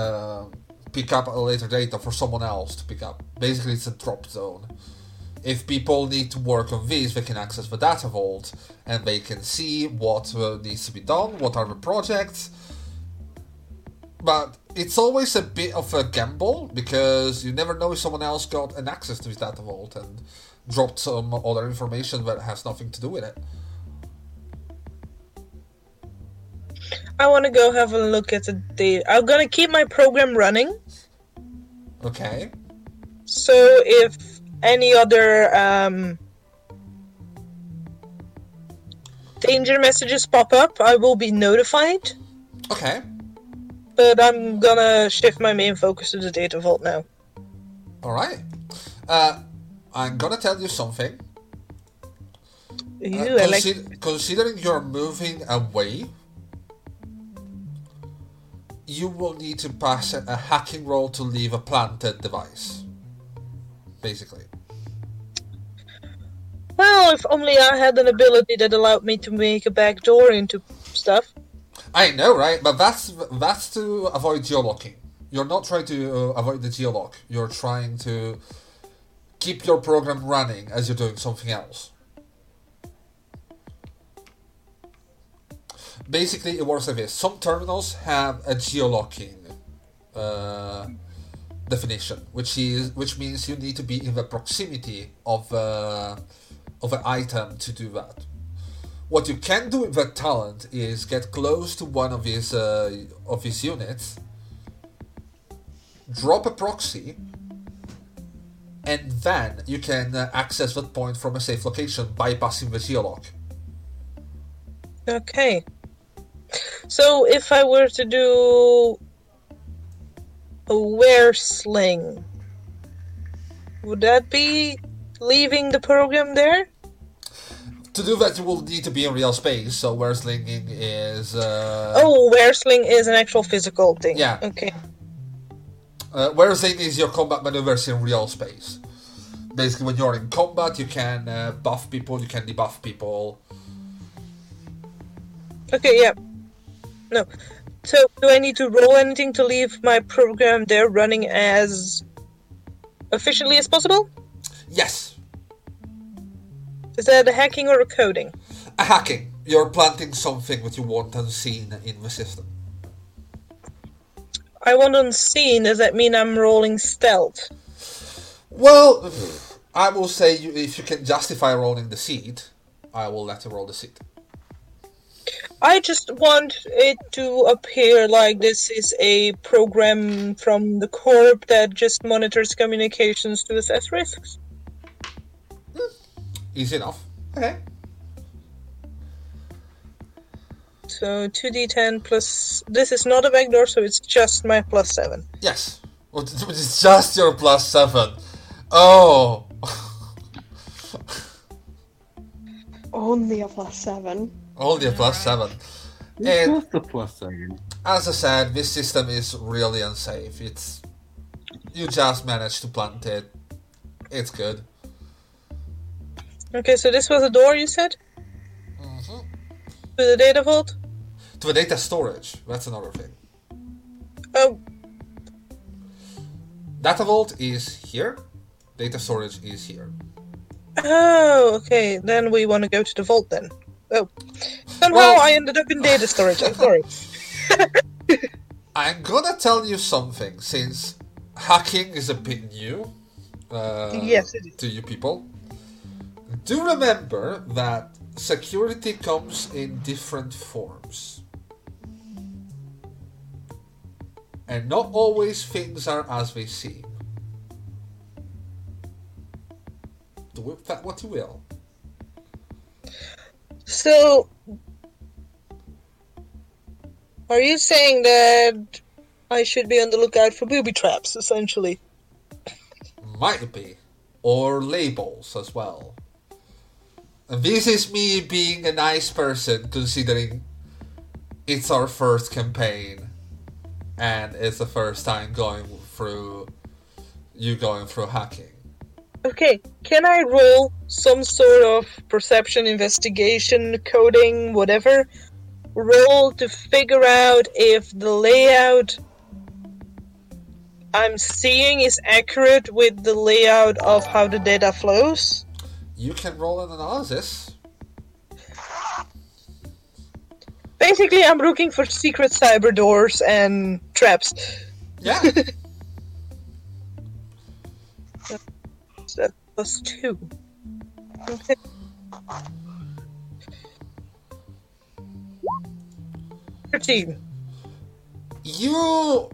uh, pick up later data for someone else to pick up. Basically, it's a drop zone. If people need to work on this, they can access the data vault and they can see what uh, needs to be done, what are the projects, but it's always a bit of a gamble because you never know if someone else got an access to his data vault and dropped some other information that has nothing to do with it. I want to go have a look at the data. I'm gonna keep my program running. Okay. So if any other um, danger messages pop up, I will be notified. Okay. But I'm gonna shift my main focus to the data vault now. All right. Uh, I'm gonna tell you something. Uh, Ew, I like. considering you're moving away, you will need to pass a, a hacking roll to leave a planted device. Basically. Well, if only I had an ability that allowed me to make a back door into stuff. I know, right? But that's that's to avoid geolocking. You're not trying to uh, avoid the geolock. You're trying to keep your program running as you're doing something else. Basically, it works like this. Some terminals have a geolocking uh, definition, which is which means you need to be in the proximity of uh, of an item to do that. What you can do with that talent is get close to one of his uh, of his units, drop a proxy, and then you can uh, access that point from a safe location bypassing the geolock. Okay. So if I were to do a wear sling, would that be leaving the program there? To do that, you will need to be in real space. So where slinging is. Uh, Oh, wear sling is an actual physical thing. Yeah. Okay. Uh, where slinging is your combat maneuvers in real space. Basically, when you're in combat, you can uh, buff people, you can debuff people. Okay, yeah. No. So, do I need to roll anything to leave my program there running as efficiently as possible? Yes, Is that a hacking or a coding? a hacking. You're planting something that you want unseen in the system. I want unseen. Does that mean I'm rolling stealth? Well, I will say you, if you can justify rolling the seed, I will let you roll the seed. I just want it to appear like this is a program from the Corp that just monitors communications to assess risks. Easy enough. Okay. So 2d10 plus. This is not a backdoor, so it's just my plus 7. Yes. Which is just your plus seven. Oh. Only a plus seven. Only a plus seven. And Just a plus seven. as I said, this system is really unsafe. It's you just managed to plant it. It's good. Okay, so this was a door, you said? Mm-hmm. To the data vault? To the data storage, that's another thing. Oh, Data vault is here. Data storage is here. oh, okay. Then we want to go to the vault then. Oh. Somehow Well- I ended up in data storage. I'm sorry. I'm gonna tell you something since hacking is a bit new. Uh, Yes, it is. To you people, do remember that security comes in different forms, and not always things are as they seem. Do with that what you will. So, are you saying that I should be on the lookout for booby traps, essentially? Might be. Or labels as well. This is me being a nice person considering it's our first campaign and it's the first time going through you going through hacking. Okay, can I roll some sort of perception, investigation, coding, whatever? Roll to figure out if the layout I'm seeing is accurate with the layout of how the data flows? You can roll an analysis. Basically, I'm looking for secret cyber doors and traps. Yeah. So that's plus two. Okay. Thirteen. you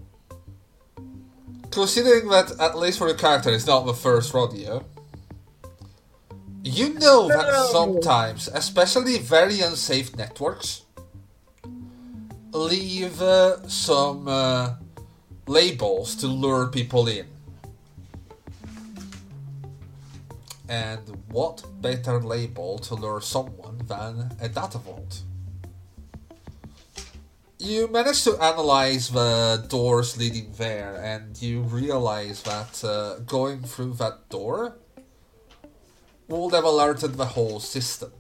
considering that at least for your character it's not the first rodeo you know that sometimes especially very unsafe networks leave uh, some uh, labels to lure people in. And what better label to lure someone than a data vault? You manage to analyze the doors leading there, and you realize that uh, going through that door would have alerted the whole system.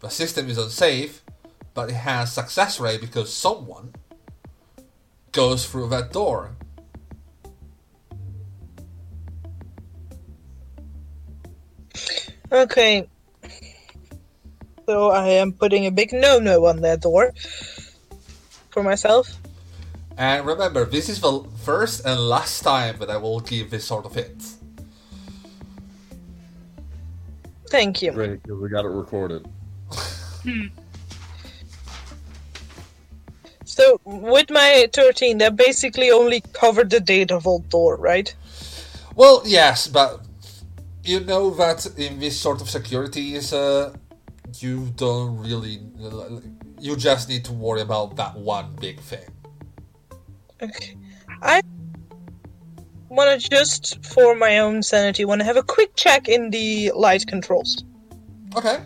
The system is unsafe, but it has success rate because someone goes through that door. Okay. So I am putting a big no-no on that door for myself. And remember, this is the first and last time that I will give this sort of hint. Thank you. Great, because we got it recorded. So with my 13, that basically only covered the data vault door, right? Well, yes, but you know that in this sort of security is uh, you don't really. You just need to worry about that one big thing. Okay. I want to just, for my own sanity, want to have a quick check in the light controls. Okay.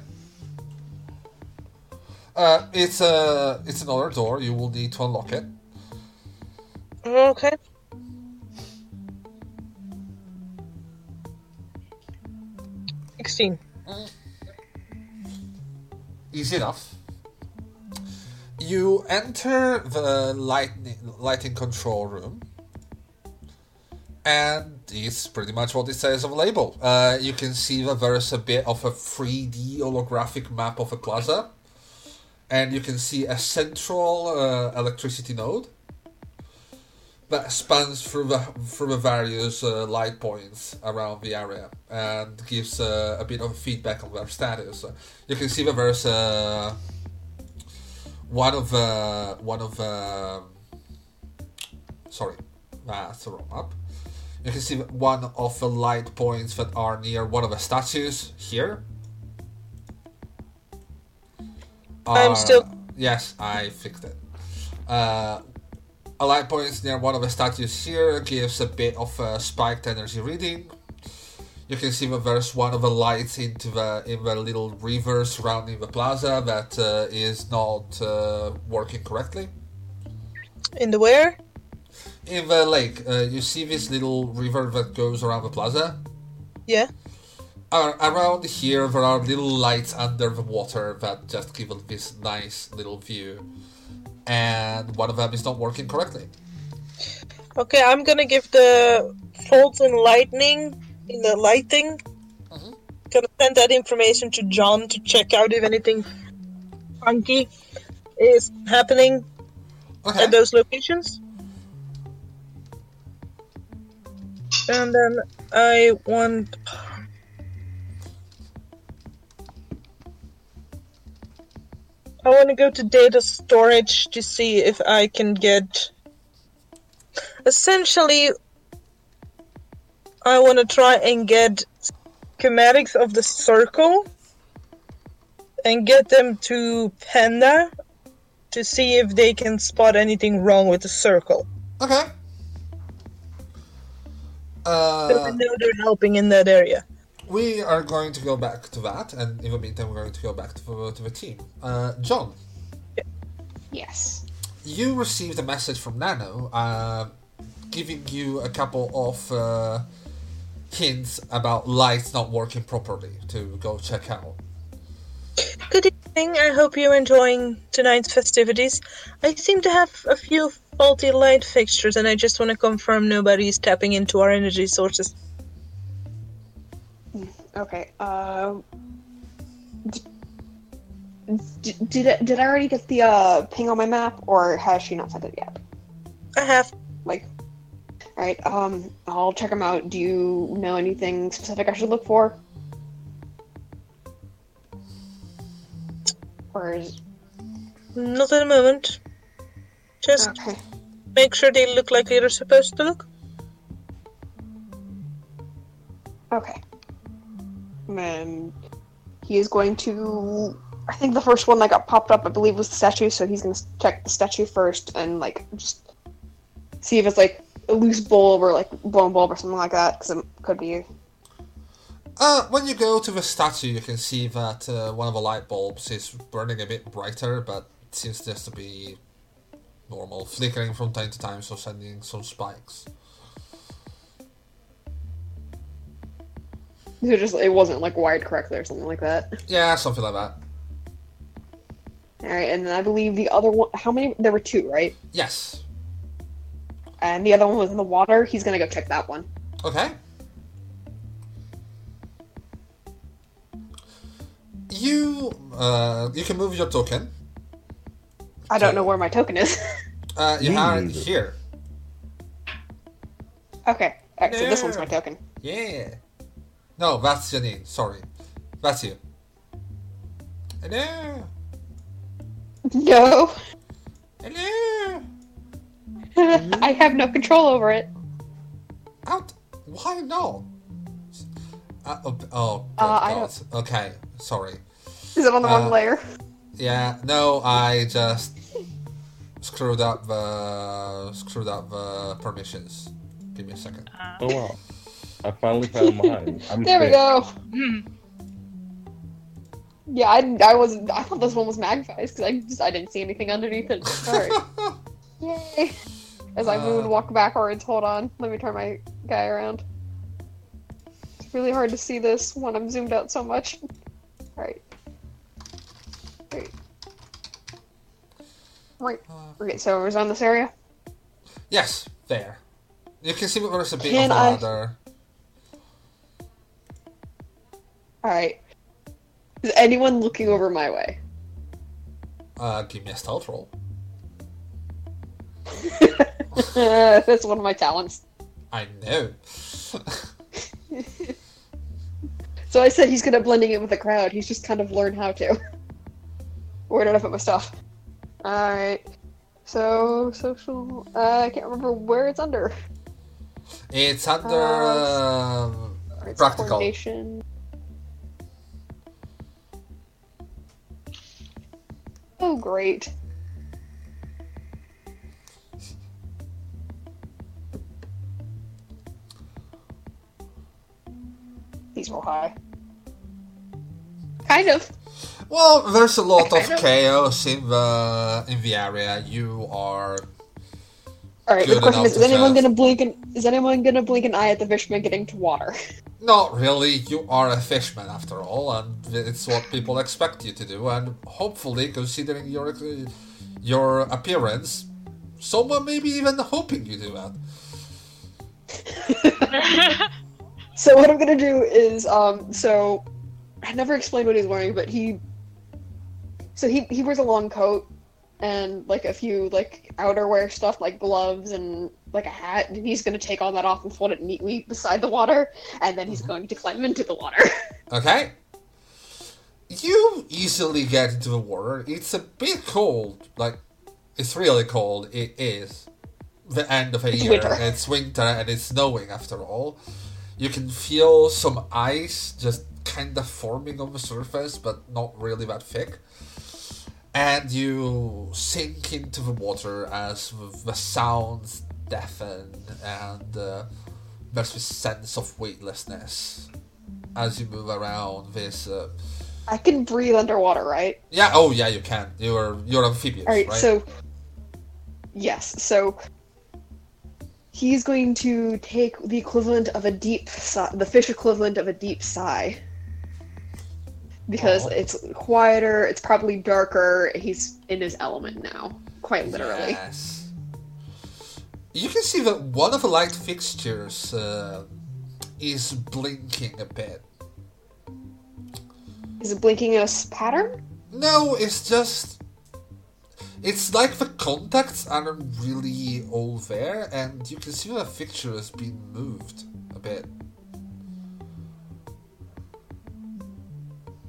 Uh, it's a it's another door. You will need to unlock it. Okay. Sixteen. Easy enough. You enter the lighting lighting control room, and it's pretty much what it says on the label. Uh, you can see that there's a bit of a 3D holographic map of a plaza, and you can see a central uh, electricity node that spans through the through the various uh, light points around the area and gives uh, a bit of feedback on their status. you can see that there's uh, one of the one of the sorry, that's the wrong map. You can see one of the light points that are near one of the statues here. I'm still- Yes, I fixed it. Uh, a light point near one of the statues here gives a bit of a spiked energy reading. You can see that there's one of the lights into the in the little river surrounding the plaza that uh, is not uh, working correctly. In the where? In the lake, uh, you see this little river that goes around the plaza. Yeah. Uh, around here, there are little lights under the water that just give it this nice little view, and one of them is not working correctly. Okay, I'm gonna give the fault in lightning in the lighting. Mhm. Gonna send that information to John to check out if anything funky is happening Okay. at those locations. And then I want. I want to go to data storage to see if I can get. Essentially, I want to try and get schematics of the circle and get them to Panda to see if they can spot anything wrong with the circle. Okay. So Uh, we know they're helping in that area. we are going to go back to that, and in the meantime, we're going to go back to the, to the team. Uh, John, Yes. you received a message from Nano uh, giving you a couple of uh, hints about lights not working properly to go check out. Good evening. I hope you're enjoying tonight's festivities. I seem to have a few faulty light fixtures, and I just want to confirm nobody's tapping into our energy sources. Okay. Uh, d- d- did I, did I already get the uh, ping on my map, or has she not sent it yet? I have. Like, all right. Um, I'll check them out. Do you know anything specific I should look for? Or is Not at the moment. Just okay? make sure they look like they're supposed to look. Okay. And he is going to. I think the first one that got popped up, I believe, was the statue. So he's going to check the statue first and like just see if it's like a loose bulb or like blown bulb or something like that, because it could be. Uh, when you go to the statue, you can see that uh, one of the light bulbs is burning a bit brighter, but seems just to be normal, flickering from time to time, so sending some spikes. So just it wasn't like wired correctly or something like that. Yeah, something like that. All right, and then I believe the other one. How many? There were two, right? Yes. And the other one was in the water. He's gonna go check that one. Okay. You uh, you can move your token. I don't know where my token is. Uh, you Me have it here. okay, all right, so this one's my token. Yeah. No, that's Janine. Sorry, that's you. Hello. No, Hello. I have no control over it. Out. Why not? Uh, oh, oh good Uh, I God. Okay, sorry. Is it on the Uh, wrong layer? Yeah, no, I just screwed up the screwed up the permissions. Give me a second. Uh, Oh wow. I finally found mine. I'm There we go. hmm. Yeah, I, I was I thought this one was magpies because I just I didn't see anything underneath it. Sorry. Yay! As I move and Uh. walk backwards, hold on. Let me turn my guy around. It's really hard to see this when I'm zoomed out so much. Alright. Great. Right. Okay, so we're on this area. Yes, there. You can see there's a bit Can of a I- ladder. Alright. Is anyone looking over my way? Uh, give me a stealth roll. That's one of my talents. I know. So I said he's good at blending in with the crowd. He's just kind of learned how to. Where did I put my stuff? Alright. So, social. Uh, I can't remember where it's under. it's under Uh, um, Alright, practical. Coordination. Oh, great. These roll high. Kind of. Well, there's a lot of chaos in the in the area. You are All right. Good the question is: Is anyone just- gonna blink? An, is anyone gonna blink an eye at the fishman getting to water? not really. You are a fishman after all, and it's what people expect you to do. And hopefully, considering your your appearance, someone may be even hoping you do that. So what I'm gonna do is, um, so I never explained what he's wearing, but he, so he he wears a long coat and like a few like outerwear stuff like gloves and like a hat, and he's gonna take all that off and fold it neatly beside the water, and then he's mm-hmm. going to climb into the water. Okay. You easily get into the water. It's a bit cold. Like, it's really cold. It is. The end of a It's year. winter. It's winter and it's snowing after all. You can feel some ice just kind of forming on the surface, but not really that thick. And you sink into the water as the, sounds deafen and uh, there's this sense of weightlessness as you move around this. Uh, I can breathe underwater, right? yeah, oh yeah, you can. You're you're amphibious, All right, right? so yes, so he's going to take the equivalent of a deep sigh, the fish equivalent of a deep sigh, because it's quieter. It's probably darker. He's in his element now, quite literally. Yes. You can see that one of the light fixtures uh, is blinking a bit. Is it blinking in a pattern? No, it's just. It's like the contacts aren't really all there, and you can see the fixture has been moved a bit.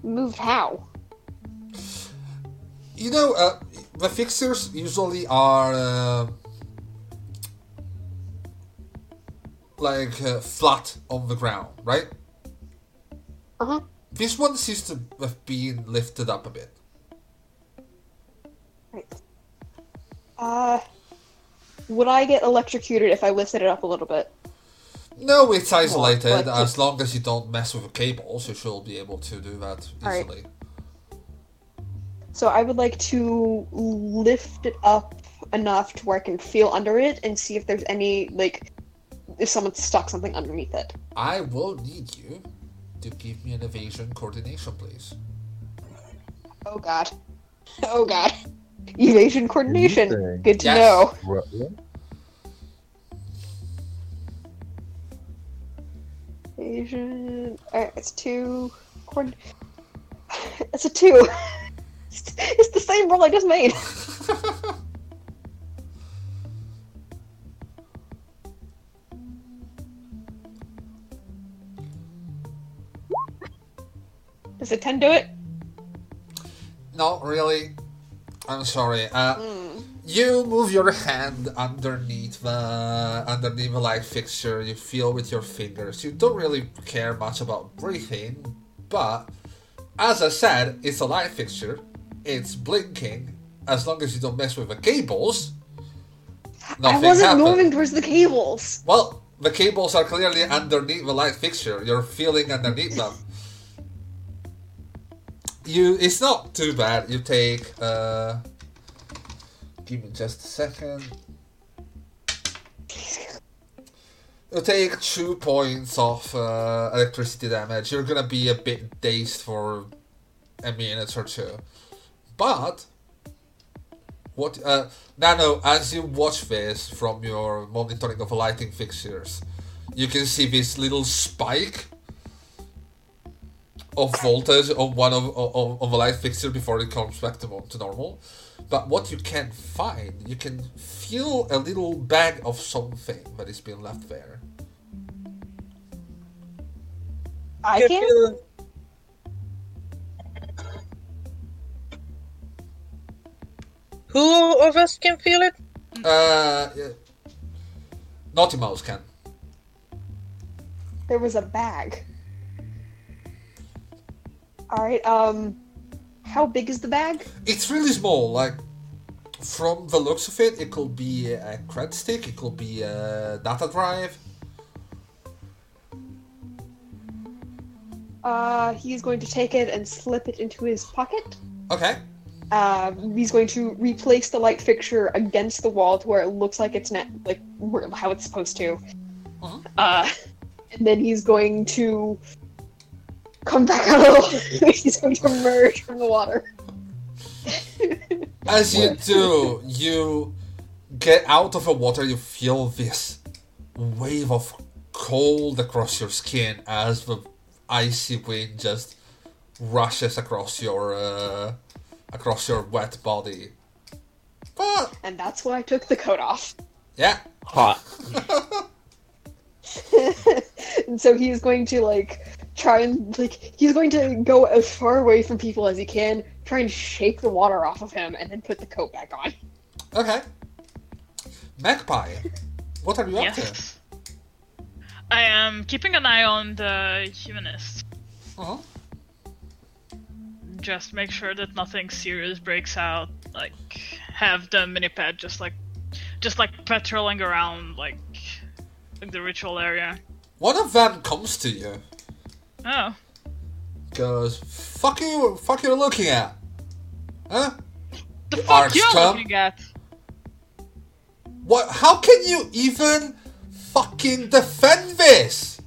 Moved how? You know, uh, the fixtures usually are uh, like uh, flat on the ground, right? Uh huh. This one seems to have been lifted up a bit. Right. Uh, would I get electrocuted if I lifted it up a little bit? No, it's isolated. but- as long as you don't mess with the cables, you should be able to do that Alright. easily. So I would like to lift it up enough to where I can feel under it and see if there's any like if someone stuck something underneath it. I will need you to give me an evasion coordination, please. Oh god. Oh god. Evasion coordination. Good to Yes. know. What- Evasion. It's two. It's a two. It's- it's the same roll I just made. Does a 10 do it? Not really. I'm sorry. Uh, Hmm. You move your hand underneath the underneath the light fixture. You feel with your fingers. You don't really care much about breathing, but as I said, it's a light fixture. It's blinking. As long as you don't mess with the cables, I wasn't happens. moving towards the cables. Well, the cables are clearly underneath the light fixture. You're feeling underneath them. You, it's not too bad. You take. Uh, give me just a second. You take two points of uh, electricity damage. You're gonna be a bit dazed for a minute or two, but what uh, Nano, as you watch this from your monitoring of lighting fixtures, you can see this little spike of voltage on one of of, of a light fixture before it comes back to, to normal. But what you can find, you can feel a little bag of something that is being left there. I can? feel- Who of us can feel it? Uh, yeah. Naughty Mouse can. There was a bag. Alright, um. How big is the bag? It's really small. Like from the looks of it, it could be a cred stick, it could be a data drive. Uh, he's going to take it and slip it into his pocket. Okay. Uh, he's going to replace the light fixture against the wall to where it looks like it's not like how it's supposed to. Uh-huh. Uh, and then he's going to come back a little. he's going to emerge from the water. As you do, you get out of the water, you feel this wave of cold across your skin as the icy wind just rushes across your uh, across your wet body. But And that's why I took the coat off. yeah, Hot. and so he's going to like try and like he's going to go as far away from people as he can, try and shake the water off of him, and then put the coat back on. okay. Magpie, what are you up to? Yes. I am keeping an eye on the humanist. Uh-huh. Just make sure that nothing serious breaks out. Like have the mini pad just like just like patrolling around like like the ritual area. One of them comes to you, Oh. goes, "Fuck you! Fuck you looking at? Huh? The You fuck you arse-cum. looking at? What? How can you even fucking defend this?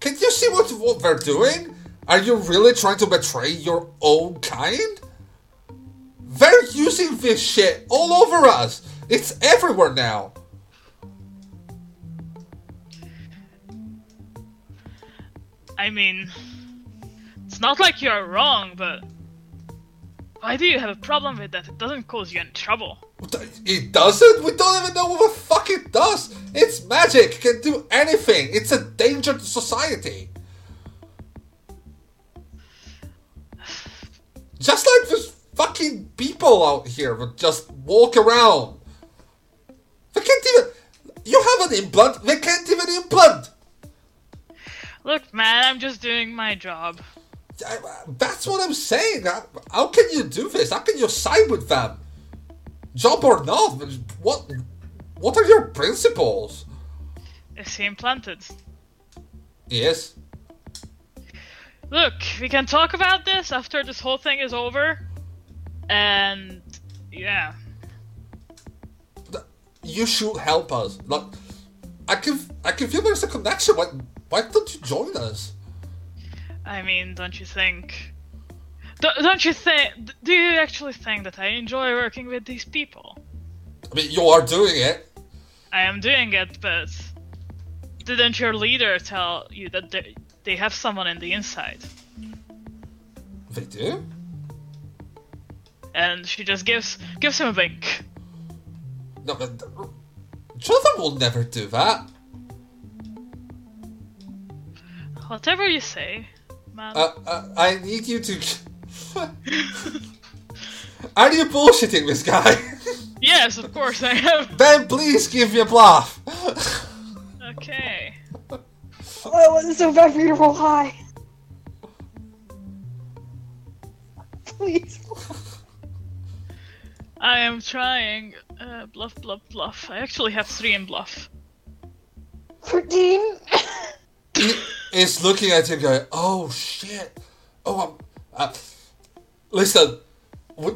Can you see what what they're doing? Are you really trying to betray your own kind? They're using this shit all over us. It's everywhere now. I mean it's not like you're wrong, but why do you have a problem with that? It doesn't cause you any trouble. It doesn't? We don't even know what the fuck it does. It's magic. It can do anything. It's a danger to society. Just like these fucking people out here that just walk around. They can't even. You have an implant. They can't even implant. Look, man, I'm just doing my job. That's what I'm saying. How, can you do this? How can you side with them? Job or not? What? What are your principles? Is he implanted? Yes. Look, we can talk about this after this whole thing is over. And yeah, You should help us. Like, I can, I can feel there's a connection. Why, why don't you join us? I mean, don't you think? Don't, don't you think? Do you actually think that I enjoy working with these people? I mean, you are doing it. I am doing it, but didn't your leader tell you that they, they have someone in the inside? They do. And she just gives gives him a wink. No, but Jonathan will never do that. Whatever you say, man. Uh, uh, I need you to. are you bullshitting this guy? yes, of course I am. then please give me a bluff. Okay. Oh, it wasn't so bad for you to roll high. Please. I am trying. Uh, bluff, bluff, bluff. I actually have three in bluff. 13? he is looking at him going, oh shit. Oh, I'm. Uh, listen,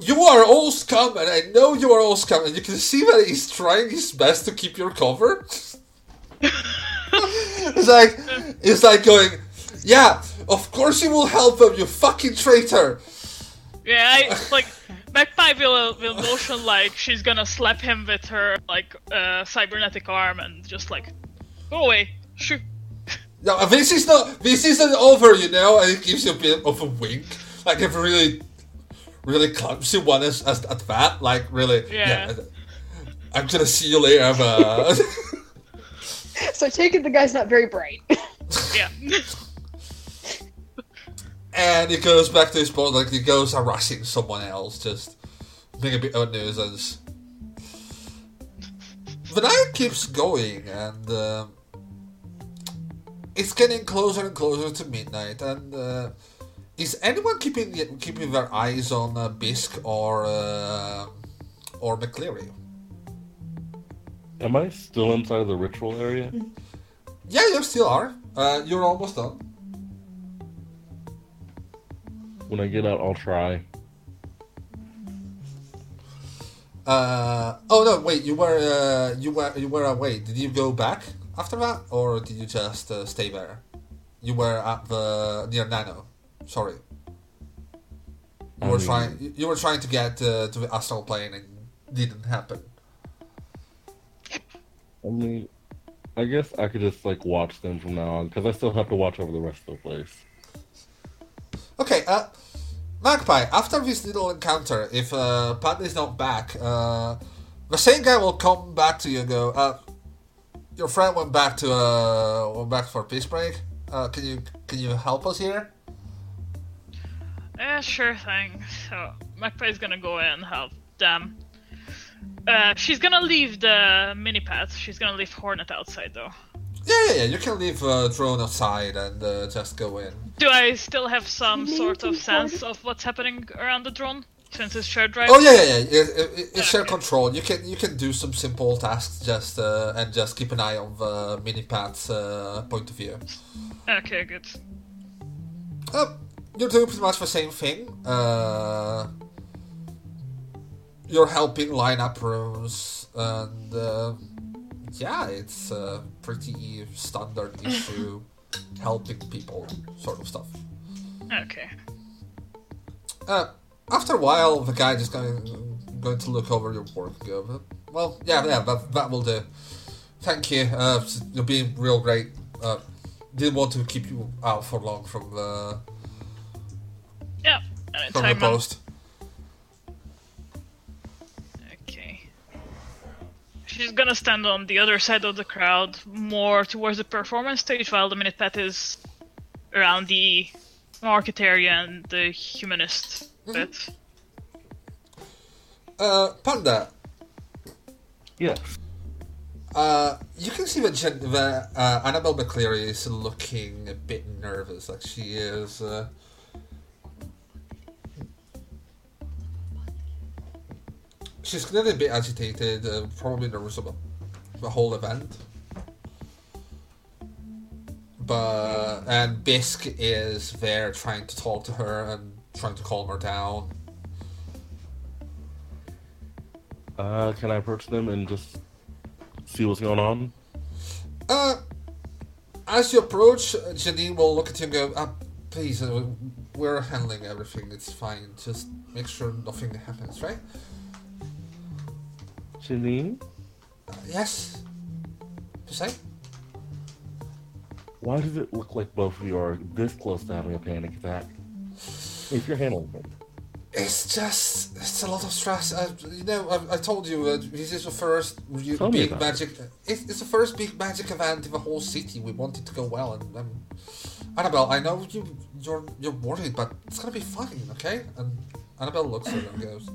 you are all scum, and I know you are all scum, and you can see that he's trying his best to keep your cover. it's like, it's like going, yeah, of course you will help him, you fucking traitor. Yeah, I like Magpie will will motion like she's gonna slap him with her like uh, cybernetic arm and just like go away. Shoo. No, this is not. This isn't over, you know. And it gives you a bit of a wink, like a really, really clumsy one as, as at that. Like really, Yeah. I'm gonna see you later. But So I take it the guy's not very bright. Yeah. and he goes back to his boat. Like he goes harassing someone else, just being a bit of a nuisance. The night keeps going, and um it's getting closer and closer to midnight. And uh, is anyone keeping keeping their eyes on uh, Bisk or uh, or McCleary? Am I still inside of the ritual area? Yeah, you still are. Uh, you're almost done. When I get out, I'll try. Uh, oh no, wait. You were uh, you were you were away. Did you go back after that, or did you just uh, stay there? You were at the near Nano. Sorry. You were Um, trying. you- You were trying to get uh, to the astral plane and didn't happen. I mean, I guess I could just like watch them from now on because I still have to watch over the rest of the place. Okay, uh, Magpie, after this little encounter, if uh, Pat is not back, uh, the same guy will come back to you and go, uh, your friend went back to, uh, went back for peace break. Uh, can you, can you help us here? Yeah, sure thing. So Magpie's gonna go in and help them. Uh, she's gonna leave the mini path. She's gonna leave Hornet outside though. Yeah, yeah, yeah, you can leave uh, drone outside and uh, just go in. Do I still have some sort of sense of what's happening around the drone since it's shared drive? Oh yeah, yeah, yeah. It, it, it- it's shared Okay. control. You can you can do some simple tasks just uh, and just keep an eye on the mini path's uh, point of view. Okay, good. Uh, you're doing pretty much the same thing. Uh, you're helping line up rooms, and uh, yeah, it's a pretty standard issue helping people sort of stuff. Okay. Uh, after a while, the guy just going going to look over your work. and Go, well, yeah, yeah, that, that will do. Thank you. Uh, you're being real great. Uh, didn't want to keep you out for long from the Yeah. from the post. Okay. She's gonna stand on the other side of the crowd, more towards the performance stage, while the minute pet is around the market area and the humanist bit. Uh, Panda, Yes. uh, you can see that Jen- the, uh, Annabelle McCleary is looking a bit nervous. Like she is. Uh, she's clearly a bit agitated, uh, probably nervous about the whole event. But and Bisk is there trying to talk to her and trying to calm her down. Uh, can I approach them and just see what's going on? Uh, as you approach, Janine will look at you and go, uh, please, uh, we're handling everything, it's fine. Just make sure nothing happens, right? Janine, Uh, yes? Say? why does it look like both of you are this close to having a panic attack? If you're handling it. It's just, it's a lot of stress. Uh, you know, I, I told you, uh, this is the first re- big about it. magic. It's, it's the first big magic event in the whole city. We want it to go well, and um, Annabelle, I know you, you're you're worried, but it's gonna be fine, okay? And Annabelle looks at her and goes,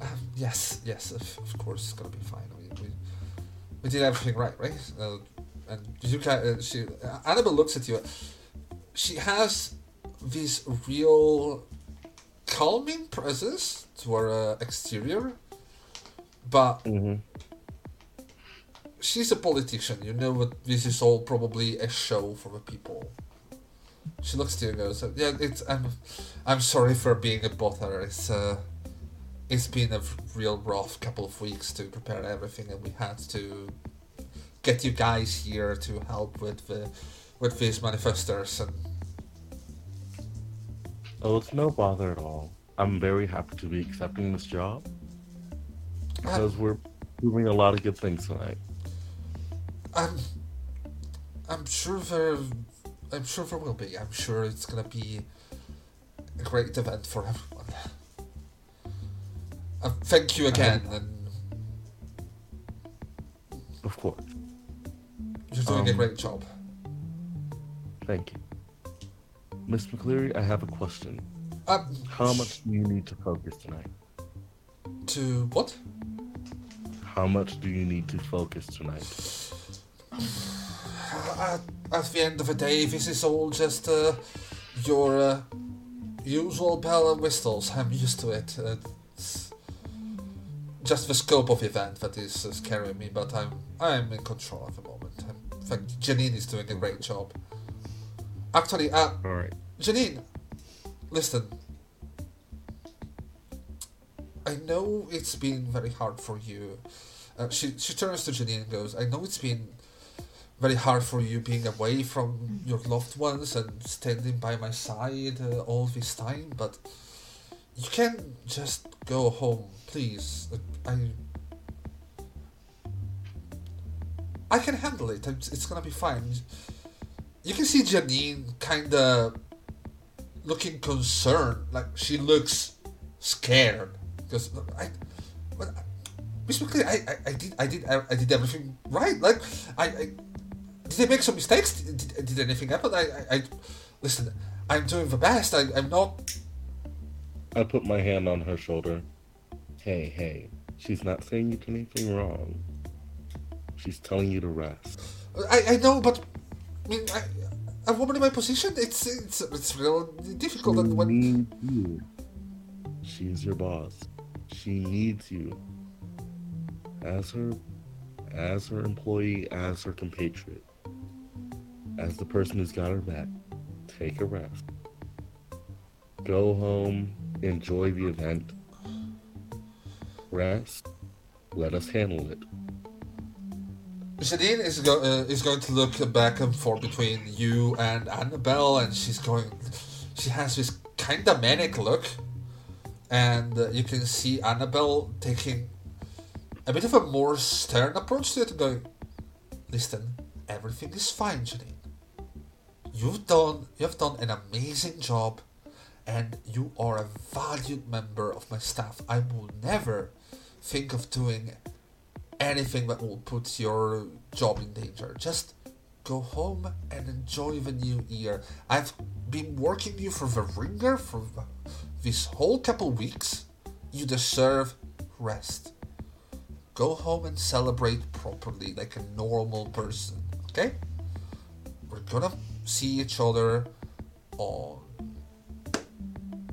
um, "Yes, yes, of, of course, it's gonna be fine. I mean, we, we did everything right, right?" Uh, and you can, uh, she, Annabelle looks at you. She has this real calming presence to her uh, exterior, but Mm-hmm. she's a politician. You know what? this is all probably a show for the people. She looks to you and goes, "Yeah, it's I'm, I'm sorry for being a bother. It's uh, it's been a real rough couple of weeks to prepare everything, and we had to get you guys here to help with the with these manifestors and." Oh, it's no bother at all. I'm very happy to be accepting this job because we're doing a lot of good things tonight. I'm I'm sure there I'm sure there will be. I'm sure it's gonna be a great event for everyone. Uh, thank you again, and Of course. you're doing a Um, great job. Thank you. Miss McCleary, I have a question. Um, How much do you need to focus tonight? to what? How much do you need to focus tonight? Uh, at the end of the day, this is all just uh, your uh, usual bell and whistles. I'm used to it. Uh, It's just the scope of the event that is uh, scaring me, but I'm I'm in control at the moment. I'm, in fact, Janine is doing a great job. Actually, uh, All right. Janine, listen. I know it's been very hard for you. Uh, she she turns to Janine and goes, "I know it's been very hard for you being away from your loved ones and standing by my side uh, all this time, but you can just go home, please. I I can handle it. It's, it's gonna be fine." You can see Janine kind of looking concerned, like she looks scared because I, but McCleary, I, I, I did, I did, I, I did everything right. Like I, I did I make some mistakes? Did, did, anything happen? I, I, I, listen. I'm doing the best. I, I'm not. I put my hand on her shoulder. Hey, hey. She's not saying you did anything wrong. She's telling you to rest. I, I know, but mean, I, a woman in my position, it's, it's, it's real difficult. She when needs you. She's your boss. She needs you. As her as her employee, as her compatriot. As the person who's got her back. Take a rest. Go home, enjoy the event. Rest. Let us handle it. Janine is go- uh, is going to look back and forth between you and Annabelle, and she's going. She has this kind of manic look, and uh, you can see Annabelle taking a bit of a more stern approach to it, going, "Listen, everything is fine, Janine. You've done you've done an amazing job, and you are a valued member of my staff. I will never think of doing anything that will put your job in danger. Just go home and enjoy the new year. I've been working you for the ringer for this whole couple weeks. You deserve rest. Go home and celebrate properly like a normal person, okay? We're gonna see each other on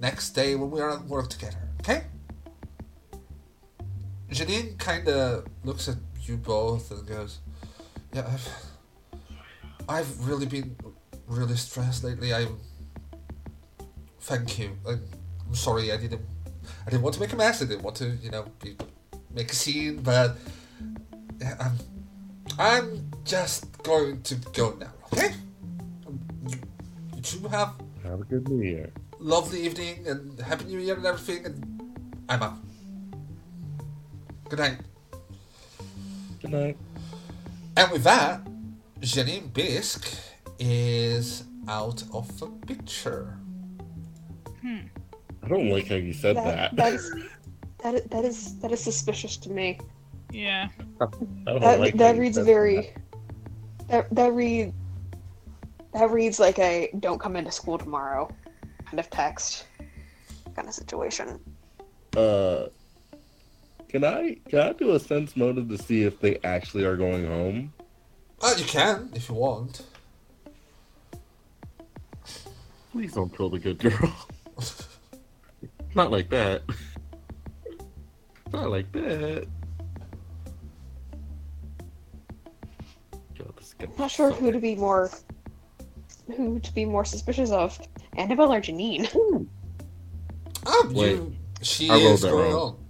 next day when we are at work together, okay? Janine kind of looks at you both and goes, "Yeah, I've, I've really been really stressed lately. I'm. thank you. I, I'm sorry. I didn't, I didn't want to make a mess. I didn't want to, you know, be make a scene, but yeah, I'm, I'm just going to go now. Okay? You, you two have Have a good New Year. lovely evening and happy New Year and everything, and I'm out. Good night. Good night. And with that, Janine Bisk is out of the picture. Hmm. I don't like how you said that. That, that is that is, that is that is suspicious to me. Yeah. That like that reads very that that read that reads like a don't come into school tomorrow kind of text kind of situation. Uh, can I can I do a sense motive to see if they actually are going home? Oh, you can if you want. Please don't kill the good girl. Not like that. Not like that. Yo, this Not sure who to be more who to be more suspicious of, Annabelle or Janine. Oh, Wait, you. She I is that going wrong.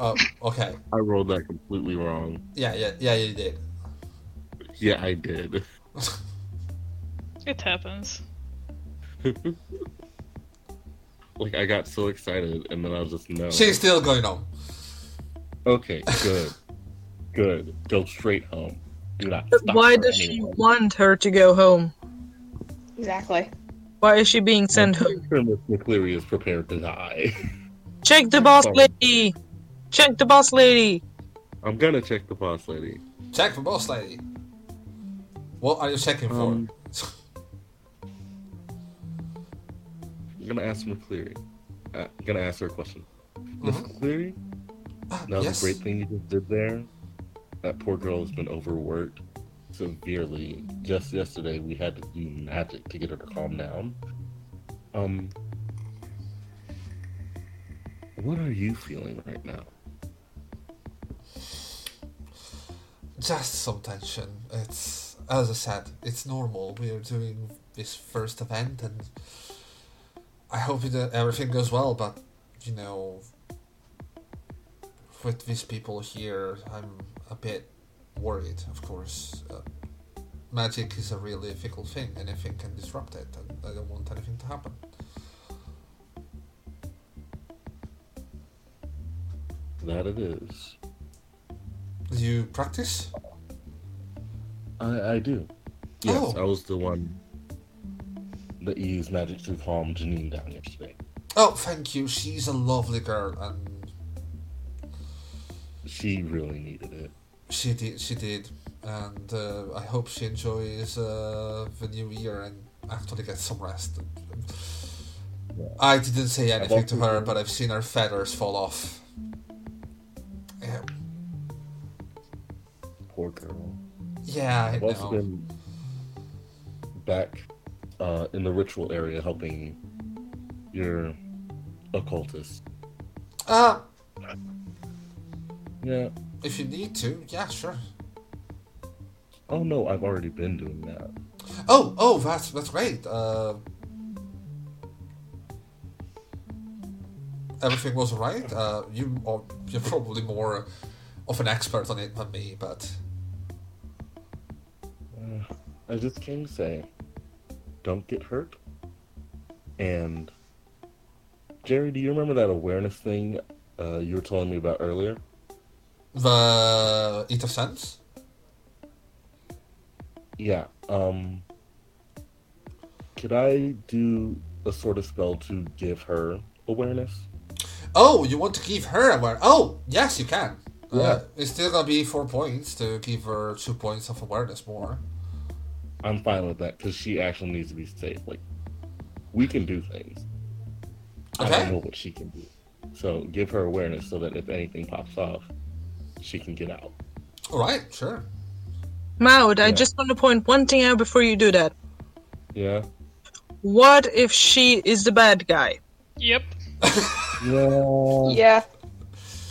On. Oh, okay. I rolled that completely wrong. Yeah, yeah, yeah, you did. Yeah, I did. It happens. like I got so excited, and then I was just no. She's still going on. Okay, good, good. Go straight home. Do not. Stop why for does she anyone. want her to go home? Exactly. Why is she being sent I'm home? pretty sure Miss McCleary is prepared to die. Check the boss Sorry. lady! Check the boss lady! I'm gonna check the boss lady. Check for boss lady. What are you checking for? Um, I'm gonna ask McCleary. Uh, I'm gonna ask her a question. Miss Mhm. McCleary, Ah, that was yes. a great thing you just did there. That poor girl has been overworked severely. Just yesterday, we had to do magic to get her to calm down. Um, what are you feeling right now? Just some tension. It's as I said, it's normal. We are doing this first event, and I hope that everything goes well. But you know, with these people here, I'm a bit worried. Of course, uh, magic is a really difficult thing. Anything can disrupt it, and I don't want anything to happen. That it is. Do you practice? I, I do. Yes, Oh. I was the one that used magic to calm Janine down yesterday. Oh, thank you. She's a lovely girl, and She really needed it. She did. She did, and uh, I hope she enjoys uh, the new year and actually gets some rest. I didn't say anything to her, but I've seen her feathers fall off. Yeah, Poor girl. yeah I I've also know. been back uh, in the ritual area helping your occultist. Uh, Yeah. if you need to, yeah, sure. Oh no, I've already been doing that. Oh, oh, that's that's great. Uh, everything was right. Uh, you are you're probably more of an expert on it than me, but Uh, I just came to say, don't get hurt. And Jerry, do you remember that awareness thing uh, you were telling me about earlier? the Ether Sense. Yeah. Um. Could I do a sort of spell to give her awareness? Oh, you want to give her aware? Oh, yes, you can. Uh, Yeah. it's still gonna be four points to give her two points of awareness more. I'm fine with that because she actually needs to be safe. Like, we can do things. I don't know what she can do. So give her awareness so that if anything pops off, she can get out. All right, sure. Maud, I just want to point one thing out before you do that. Yeah. What if she is the bad guy? Yep. Yeah. Yeah,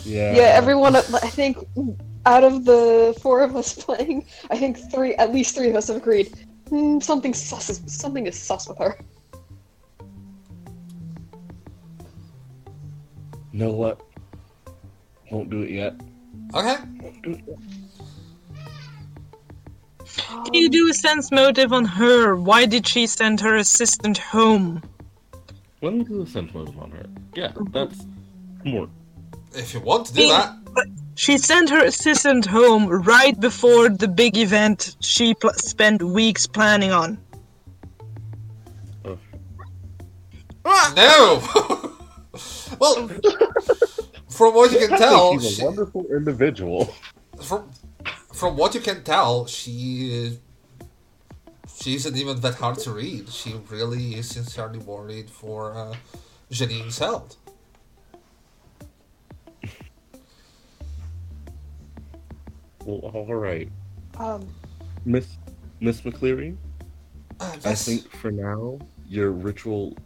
Yeah. yeah. Everyone, I think, out of the four of us playing, I think three, at least three of us have agreed. Hmm, something sus. Is, something is sus with her. You know what? Won't do it yet. Okay. Won't do it yet. Can you do a sense motive on her? Why did she send her assistant home? Let me do a sense motive on her. Yeah, that's more. If you want to do that. She sent her assistant home right before the big event she pl- spent weeks planning on. Uh, No! well, from what you can tell, think she's she, a wonderful individual. from from what you can tell, she she isn't even that hard to read. She really is sincerely worried for uh, Janine's health. Well, all right, Um, Miss Miss McCleary. Uh, I think for now your ritual,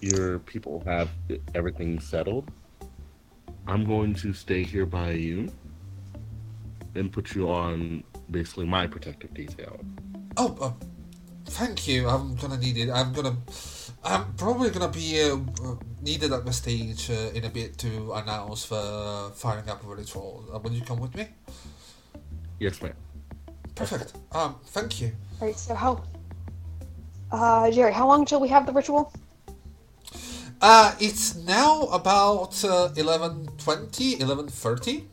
your people have everything settled. I'm going to stay here by you and put you on basically my protective detail. Oh, uh, thank you. I'm gonna need it. I'm gonna. I'm probably gonna be uh, needed at the stage uh, in a bit to announce the firing up of a ritual. Uh, will you come with me? Yes, ma'am. Perfect. Um, thank you. alright, so how. Uh, Jerry, how long till we have the ritual? Uh, it's now about uh, 11.20, 11.30.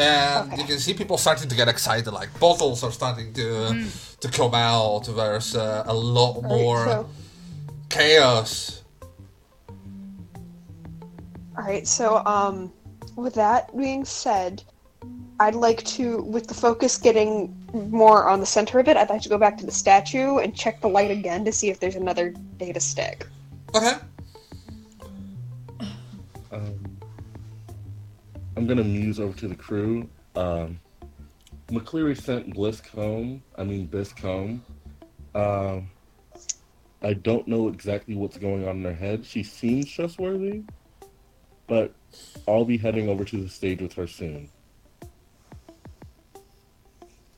And Okay. you can see people starting to get excited, like bottles are starting to to come out. There's uh, a lot Alright, more so, chaos. alright, so, um, with that being said, I'd like to, with the focus getting more on the center of it, I'd like to go back to the statue and check the light again to see if there's another data stick. Okay. Um, I'm gonna muse over to the crew. Um, McCleary sent Bliss home. I mean Bisk home. Um, I don't know exactly what's going on in her head. She seems trustworthy, but I'll be heading over to the stage with her soon.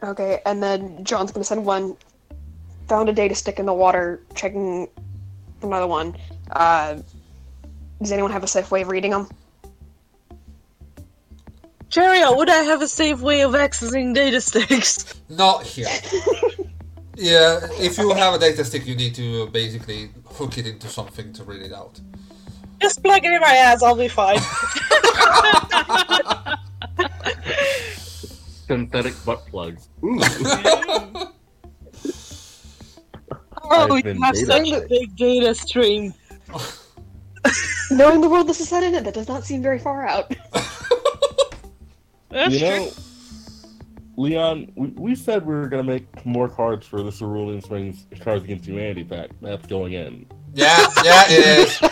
Okay, and then John's gonna send one. Found a data stick in the water, checking another one. Uh, does anyone have a safe way of reading them? Cheria, would I have a safe way of accessing data sticks? Not here. yeah, if you have a data stick, you need to uh, basically hook it into something to read it out. Just plug it in my ass, I'll be fine. Synthetic butt plug. Ooh. oh, I've you been have data such a big data stream. Knowing the world this is set in it, that does not seem very far out. That's you true. know, Leon, we, we said we were gonna make more cards for the Cerulean Springs Cards Against Humanity pack. That's going in. Yeah, yeah, it is.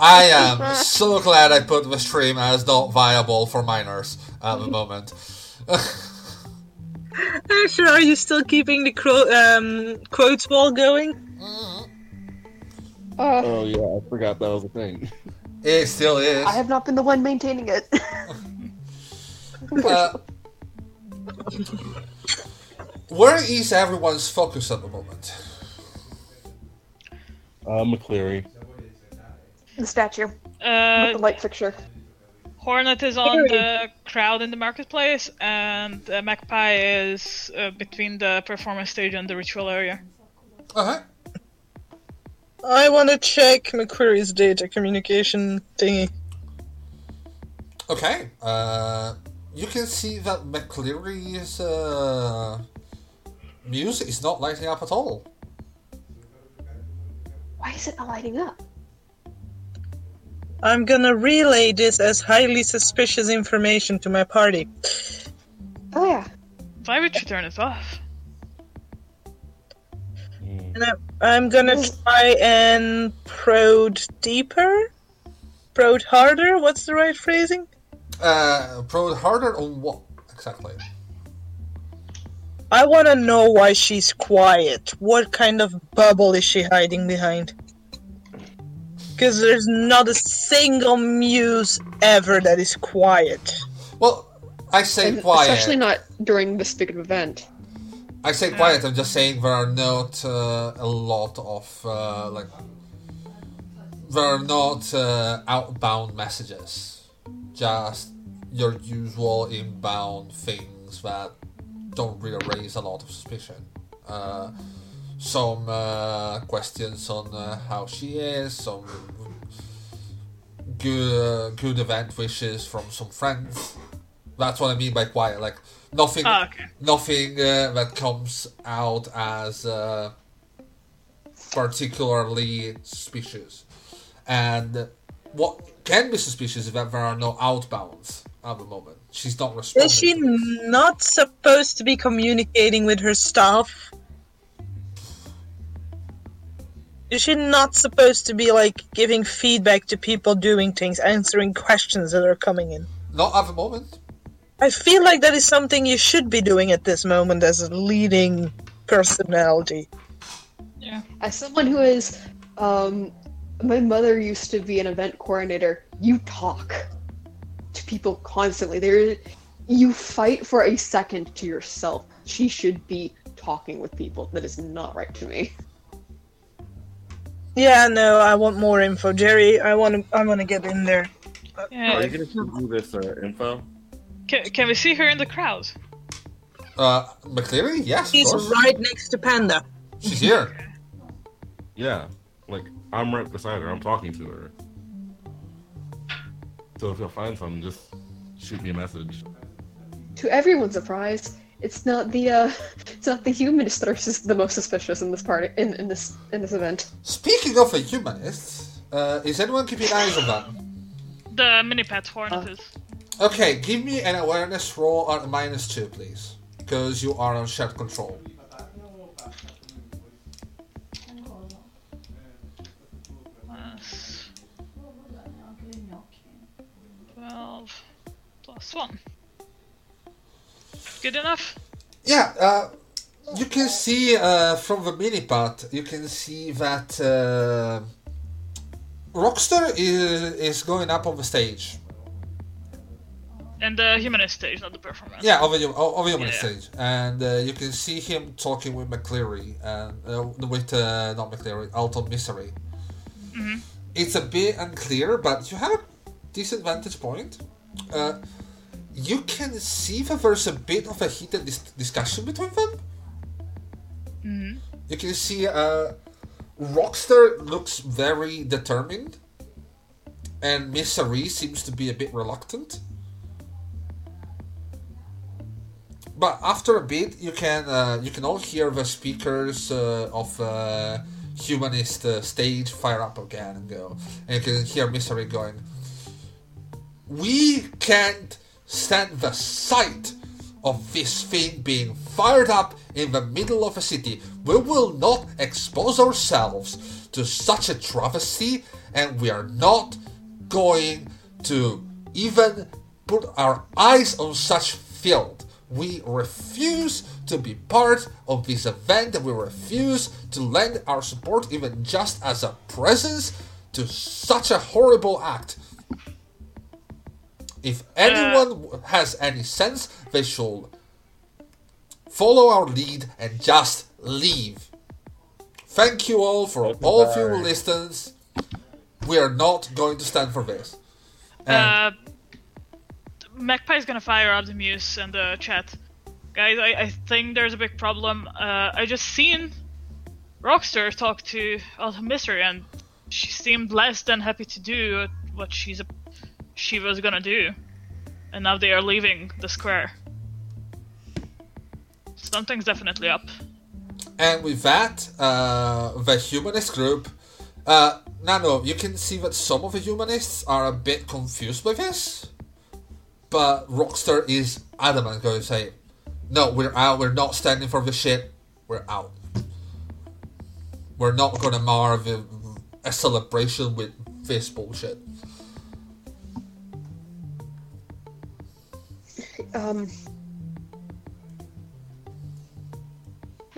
I am so glad I put the stream as not viable for minors at the moment. Actually, are you still keeping the cro- um, quotes wall going? Uh, Oh yeah, I forgot that was a thing. It still is. I have not been the one maintaining it. Uh, where is everyone's focus at the moment? Uh, McCleary. the statue with Uh, the light fixture. Hornet is on the crowd in the marketplace, and uh, Magpie is uh, between the performance stage and the ritual area. Uh-huh. I want to check McCleary's data communication thingy. Okay. Uh, you can see that McCleary's uh, music is not lighting up at all. Why is it not lighting up? I'm gonna relay this as highly suspicious information to my party. Oh yeah. Why would you turn us off? Mm. And I'm, I'm gonna try and prod deeper? Prod harder? What's the right phrasing? Uh, pro harder on what exactly? I wanna know why she's quiet. What kind of bubble is she hiding behind? Because there's not a single muse ever that is quiet. Well, I say And quiet. Especially not during this big of event. I say quiet. I'm just saying there are not uh, a lot of uh, like there are not uh, outbound messages. Just your usual inbound things that don't really raise a lot of suspicion. Uh, some uh, questions on uh, how she is, some good good event wishes from some friends. That's what I mean by quiet. Like nothing, Ah, okay. nothing uh, that comes out as uh, particularly suspicious. And what can be suspicious is that there are no outbounds at the moment. She's not responding. Is she not supposed to be communicating with her staff? Is she not supposed to be like giving feedback to people doing things, answering questions that are coming in? Not at the moment. I feel like that is something you should be doing at this moment as a leading personality. Yeah. As someone who is, um, my mother used to be an event coordinator. You talk to people constantly. There, you fight for a second to yourself. She should be talking with people. That is not right to me. Yeah, no, I want more info, Jerry. I want to. I want to get in there. Are you gonna do this uh, info? Can, can we see her in the crowd? Uh, McCleary? Yes, of He's course. right next to Panda. She's here. Yeah, like I'm right beside her. I'm talking to her. So if you'll find something, just shoot me a message. To everyone's surprise, it's not the uh, it's not the humanists that are the most suspicious in this party in, in this in this event. Speaking of a humanist, uh, is anyone keeping eyes on that? The mini pet hornet Uh. is. Okay, give me an awareness roll at minus two, please. Because you are on shared control. Plus 12 plus 1. Good enough? Yeah, uh, you can see uh, from the mini part, you can see that uh, Rockster is, is going up on the stage. And the humanist stage, not the performance. Yeah, over the over the Yeah. stage, and uh, you can see him talking with McCleary and uh, with uh, not McCleary, Alton Misery. Mhm. It's a bit unclear, but you have a decent vantage point. You can see that there's a bit of a heated dis- discussion between them. hmm You can see uh, Rockster looks very determined, and Misery seems to be a bit reluctant. But after a bit, you can uh, you can all hear the speakers uh, of uh, humanist uh, stage fire up again and go, and you can hear Misery going. We can't stand the sight of this thing being fired up in the middle of a city. We will not expose ourselves to such a travesty, and we are not going to even put our eyes on such field. We refuse to be part of this event, we refuse to lend our support, even just as a presence, to such a horrible act. If anyone has any sense, they should follow our lead and just leave. Thank you all for all of you who listens. We are not going to stand for this. And Uh, Magpie's gonna fire up the muse and the chat. Guys, I, I think there's a big problem. Uh, I just seen Rockstar talk to Alta Mystery and she seemed less than happy to do what she's a, she was gonna do. And now they are leaving the square. Something's definitely up. And with that, uh, the humanist group. Uh, Nano, you can see that some of the humanists are a bit confused by this. But Rockstar is adamant, going to say, No, we're out, we're not standing for the shit, we're out. We're not going to mar the, a celebration with this bullshit. Um.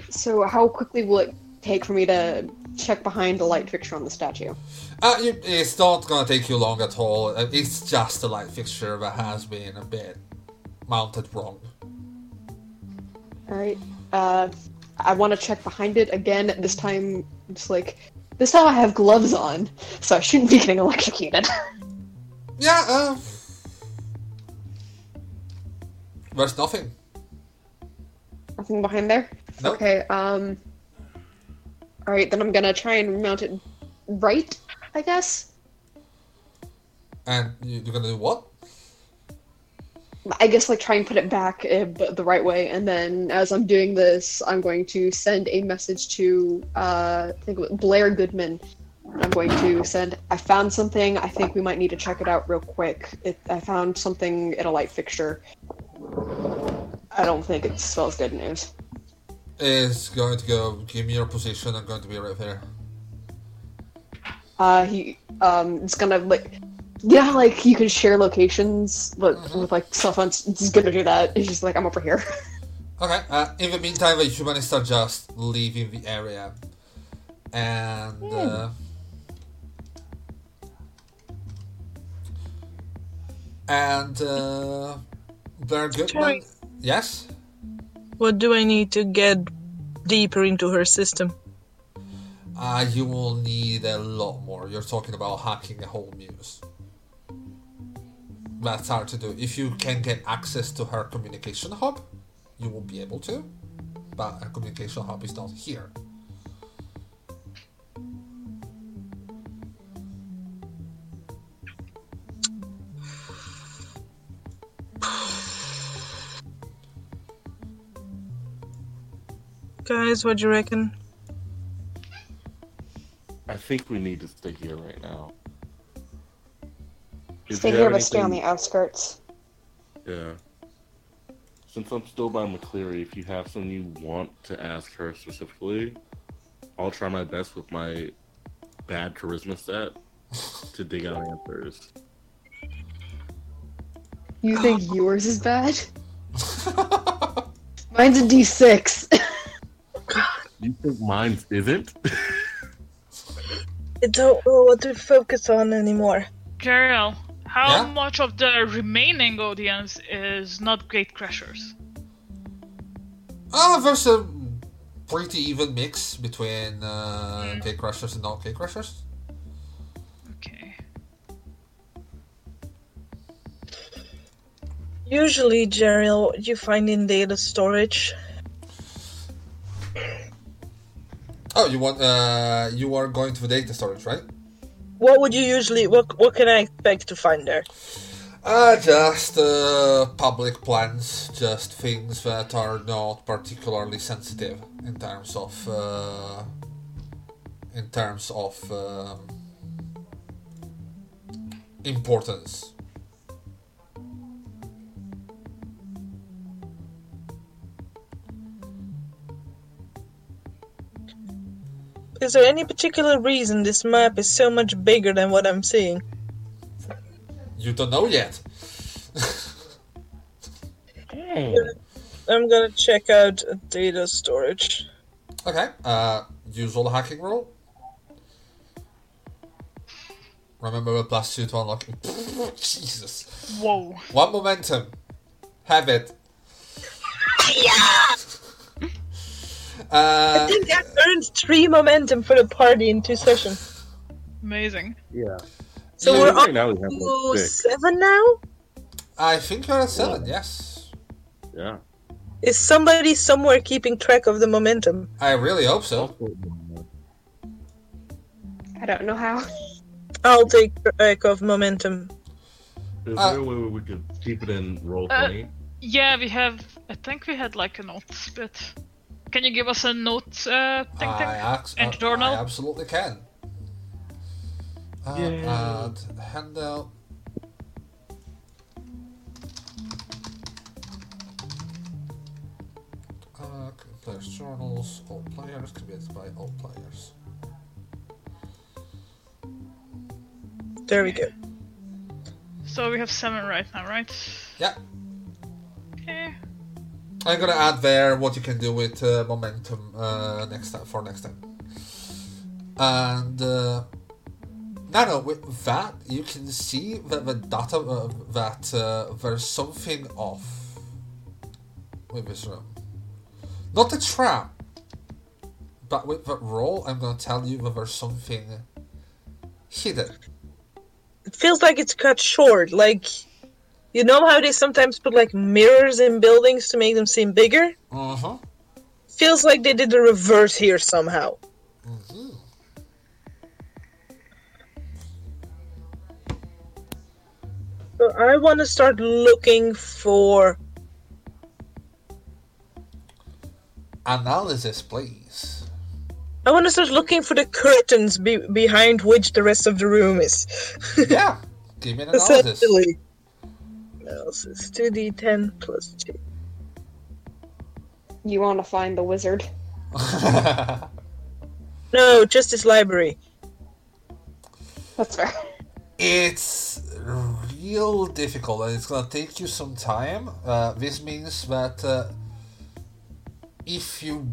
So how quickly will it take for me to check behind the light fixture on the statue? Uh, it's not going to take you long at all. Uh, It's just a light fixture that has been a bit mounted wrong. All right. Uh, I want to check behind it again. This time, it's like this time I have gloves on, so I shouldn't be getting electrocuted. Yeah, uh, There's nothing. Nothing behind there. Nope. Okay. Um. All right, then I'm gonna try and mount it right. I guess. And you- you're gonna do what? I guess like try and put it back uh, the right way, and then as I'm doing this, I'm going to send a message to uh, I think Blair Goodman. I'm going to send. I found something. I think we might need to check it out real quick. It, I found something in a light fixture. I don't think it spells good news. Is going to go. Give me your position. I'm going to be right there. Uh, he um, it's gonna like, yeah, like you can share locations, but with like cell phones, he's gonna do that. He's just like, I'm over here. Okay. Uh, in the meantime, the humanists are just leaving the area, and uh, and uh, Blair Goodman. Sorry. Yes. What do I need to get deeper into her system? Uh, you will need a lot more. You're talking about hacking a whole muse. That's hard to do. If you can get access to her communication hub, you will be able to. But her communication hub is not here. Guys, what do you reckon? I think we need to stay here right now. Is stay there here, but stay on the outskirts. Yeah. Since I'm still by McCleary, if you have something you want to ask her specifically, I'll try my best with my bad charisma set to dig out answers. You think yours is bad? Mine's a D6. You think mine isn't? I don't know what to focus on anymore. Jeriel, how Yeah? much of the remaining audience is not Great Crashers? Ah, there's a pretty even mix between uh, K crushers and non K crushers. Okay. Usually, Jeriel, what you find in data storage. Oh, you want uh, you are going to the data storage, right? What would you usually? What What can I expect to find there? Uh, just uh, public plans, just things that are not particularly sensitive in terms of uh, in terms of um, importance. Is there any particular reason this map is so much bigger than what I'm seeing? You don't know yet. hey. I'm gonna check out data storage. Okay. Uh, usual hacking rule. Remember the plus two to unlock. Jesus. Whoa. One momentum. Have it. I Uh, I think that earned three momentum for the party in two sessions. Amazing. Yeah. So Yeah, we're right up now we have to seven now. I think you're at seven. Yes. Yeah. Is somebody somewhere keeping track of the momentum? I really hope so. I don't know how. I'll take track of momentum. Is Uh, there a way we could keep it in roll Uh, 20? Yeah, we have. I think we had like an note split. Can you give us a note uh, thing? I, thing? ax- And journal? I absolutely can. Uh, Yay. add handout. Uh, players journals. All players created by all players. There we go. So we have seven right now, right? Yeah. Okay. I'm gonna add there what you can do with uh, momentum uh, next time for next time. And uh, no, no, with that you can see that the data uh, that uh, there's something off with this room. Not the trap, but with the roll, I'm gonna tell you that there's something hidden. It feels like it's cut short. Like You know how they sometimes put like mirrors in buildings to make them seem bigger? Uh-huh. Feels like they did the reverse here somehow. Mhm. So I want to start looking for. Analysis, please. I want to start looking for the curtains be- behind which the rest of the room is. Yeah. Give me an analysis. Essentially. Analysis 2d10 plus 2. You want to find the wizard? No, Justice Library. That's fair. it's real difficult and it's gonna take you some time. Uh, this means that uh, if you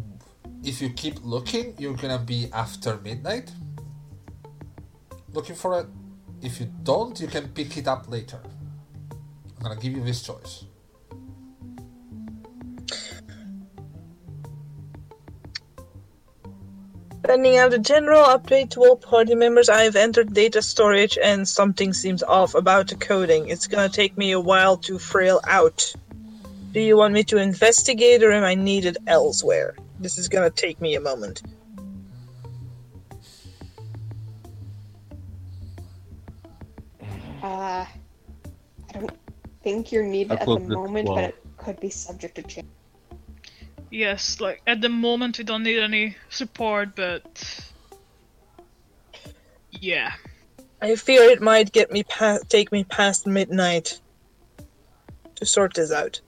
if you keep looking, you're gonna be after midnight looking for it. If you don't, you can pick it up later. I'm gonna give you this choice. Sending out a general update to all party members. I've entered data storage and something seems off about the coding. It's gonna take me a while to frail out. Do you want me to investigate or am I needed elsewhere? This is gonna take me a moment. Uh, I don't think you're needed at the closed it moment, but it could be subject to change. Yes, like at the moment we don't need any support, but yeah. I fear it might get me pa- take me past midnight to sort this out.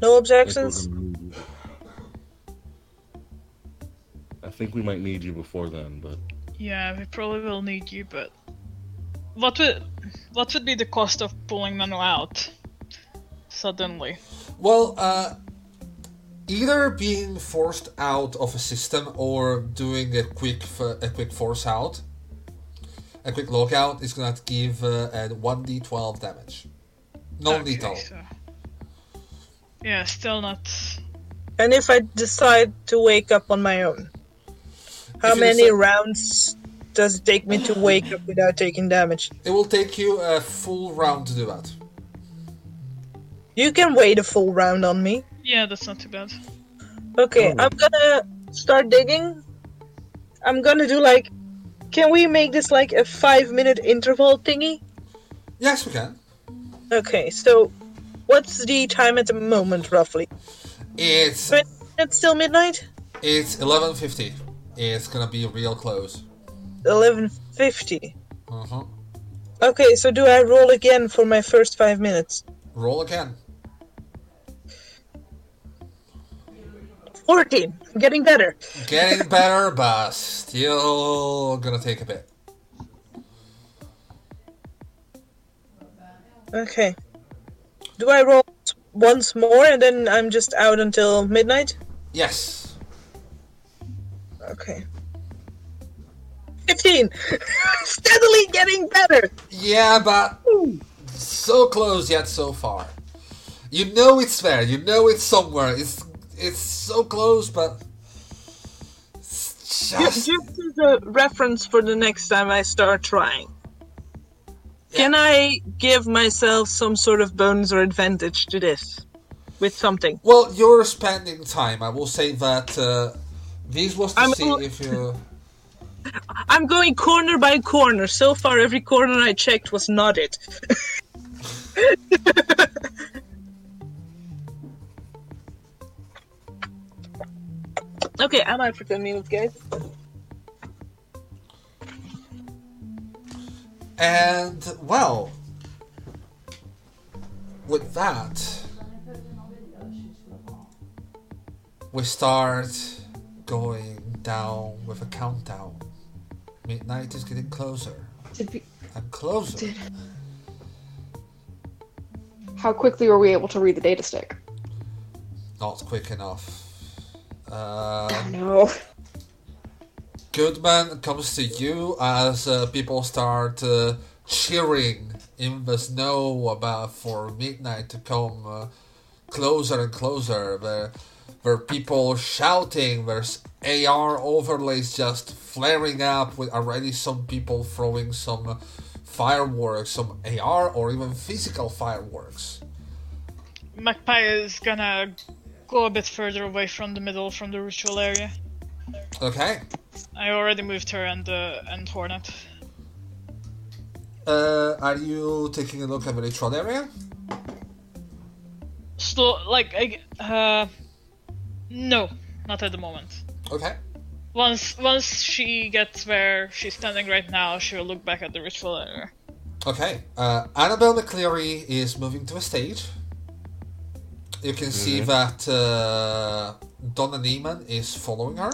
No I think we're objections? gonna need you. I think we might need you before then, but Yeah, we probably will need you, but what would what would be the cost of pulling Manu out suddenly? Well, uh, either being forced out of a system or doing a quick f- a quick force out, a quick logout is gonna give uh, a one d twelve damage. Non Okay, lethal. so- Yeah, still not. And if I decide to wake up on my own, how many decide- rounds does it take me to wake up without taking damage? It will take you a full round to do that. You can wait a full round on me. Yeah, that's not too bad. Okay, Oh. I'm gonna start digging. I'm gonna do like. Can we make this like a five minute interval thingy? Yes, we can. Okay, so what's the time at the moment roughly? It's But it's still midnight? it's eleven fifty. It's gonna be real close. 11.50. Uh-huh. Okay, so do I roll again for my first five minutes? Roll again. 14. I'm getting better. Getting better, but still gonna take a bit. Okay. Do I roll once more and then I'm just out until midnight? Yes. Okay. 15! Steadily getting better! Yeah, but so close yet so far. You know it's there. You know it's somewhere. It's it's so close, but it's just Just as a reference for the next time I start trying. Can I give myself some sort of bonus or advantage to this? With something? well. You're spending time. I will say that uh, this was to I'm see if you. I'm going corner by corner. So far, every corner I checked was not it. okay, I'm out for 10 minutes, guys. And well, with that, we start going down with a countdown. Midnight is getting closer Did we, and closer. did, how quickly were we able to read the data stick? Not quick enough. Uh, No. Goodman comes to you as uh, people start uh, cheering in the snow about for midnight to come uh, closer and closer. The There are people shouting. There's AR overlays just flaring up with already some people throwing some fireworks, some AR or even physical fireworks. Magpie is gonna go a bit further away from the middle, from the ritual area. Okay. I already moved her and uh, and Hornet. Uh, are you taking a look at the ritual area? Slow, like I, uh, no, not at the moment. Okay. Once once she gets where she's standing right now, she'll look back at the ritual area. Okay. Uh, Annabelle McCleary is moving to a stage. You can see that uh, Donna Neiman is following her.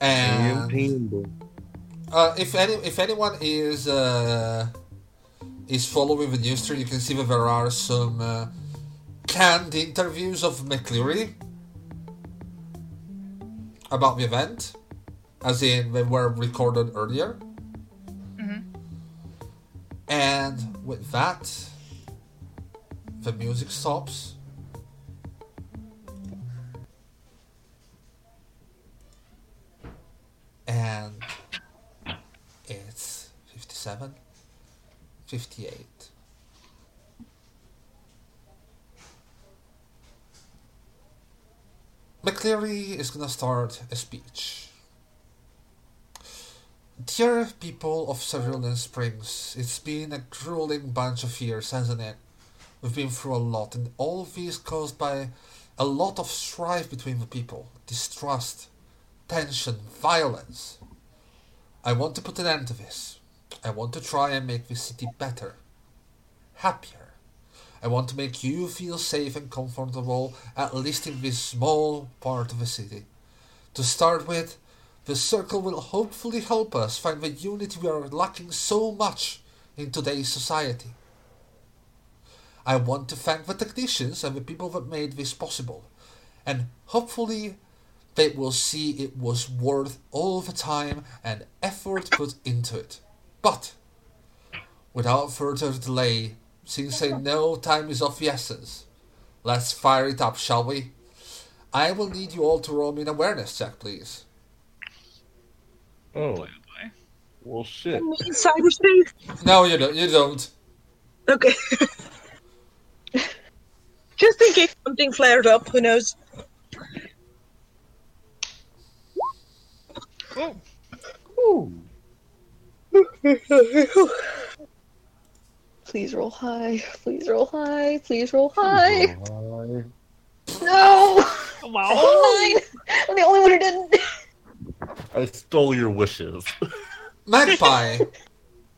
And uh, if any, if anyone is uh, is following the news stream, you can see that there are some uh, canned interviews of McCleary about the event, as in they were recorded earlier. Mm-hmm. And with that, the music stops. And it's 57, 58. McCleary is gonna start a speech. Dear people of Cerulean Springs, it's been a grueling bunch of years, hasn't it? We've been through a lot, and all of this caused by a lot of strife between the people, distrust, tension, violence. I want to put an end to this. I want to try and make this city better, happier. I want to make you feel safe and comfortable, at least in this small part of the city. To start with, the circle will hopefully help us find the unity we are lacking so much in today's society. I want to thank the technicians and the people that made this possible, and hopefully they will see it was worth all the time and effort put into it. But, without further delay, since I know time is of the essence, let's fire it up, shall we? I will need you all to roll me an awareness check, please. Oh, Boy, oh well, shit. In cyberspace? No, you don't. You don't. Okay. Just in case something flared up, who knows? oh, Ooh. Please roll high. Please roll high. Please roll high. Hi. No! wow. Nine! I'm the only one who didn't. I stole your wishes. Magpie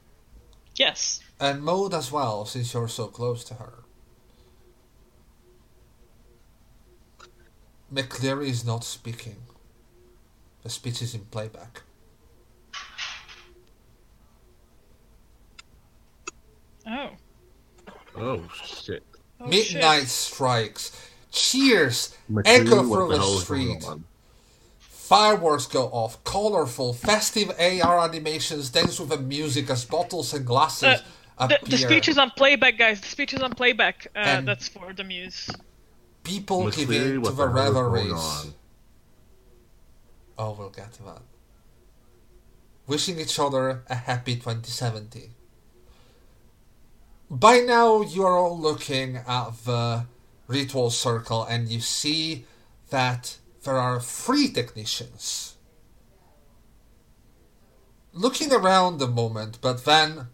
Yes. and Maud as well, since you're so close to her. McCleary is not speaking. The speech is in playback. Oh. Oh shit. oh Midnight shit. strikes. Cheers McCleary, echo from the the hell is going street. Fireworks go off, colorful, festive AR animations dance with the music as bottles and glasses Uh, The, appear. the speech is on playback, guys. The speech is on playback. Uh, that's for the muse. People give in to the the hell revelries. Oh, we'll get to that. Wishing each other a happy 2070. By now, you are all looking at the ritual circle and you see that there are three technicians. Looking around a moment, but then,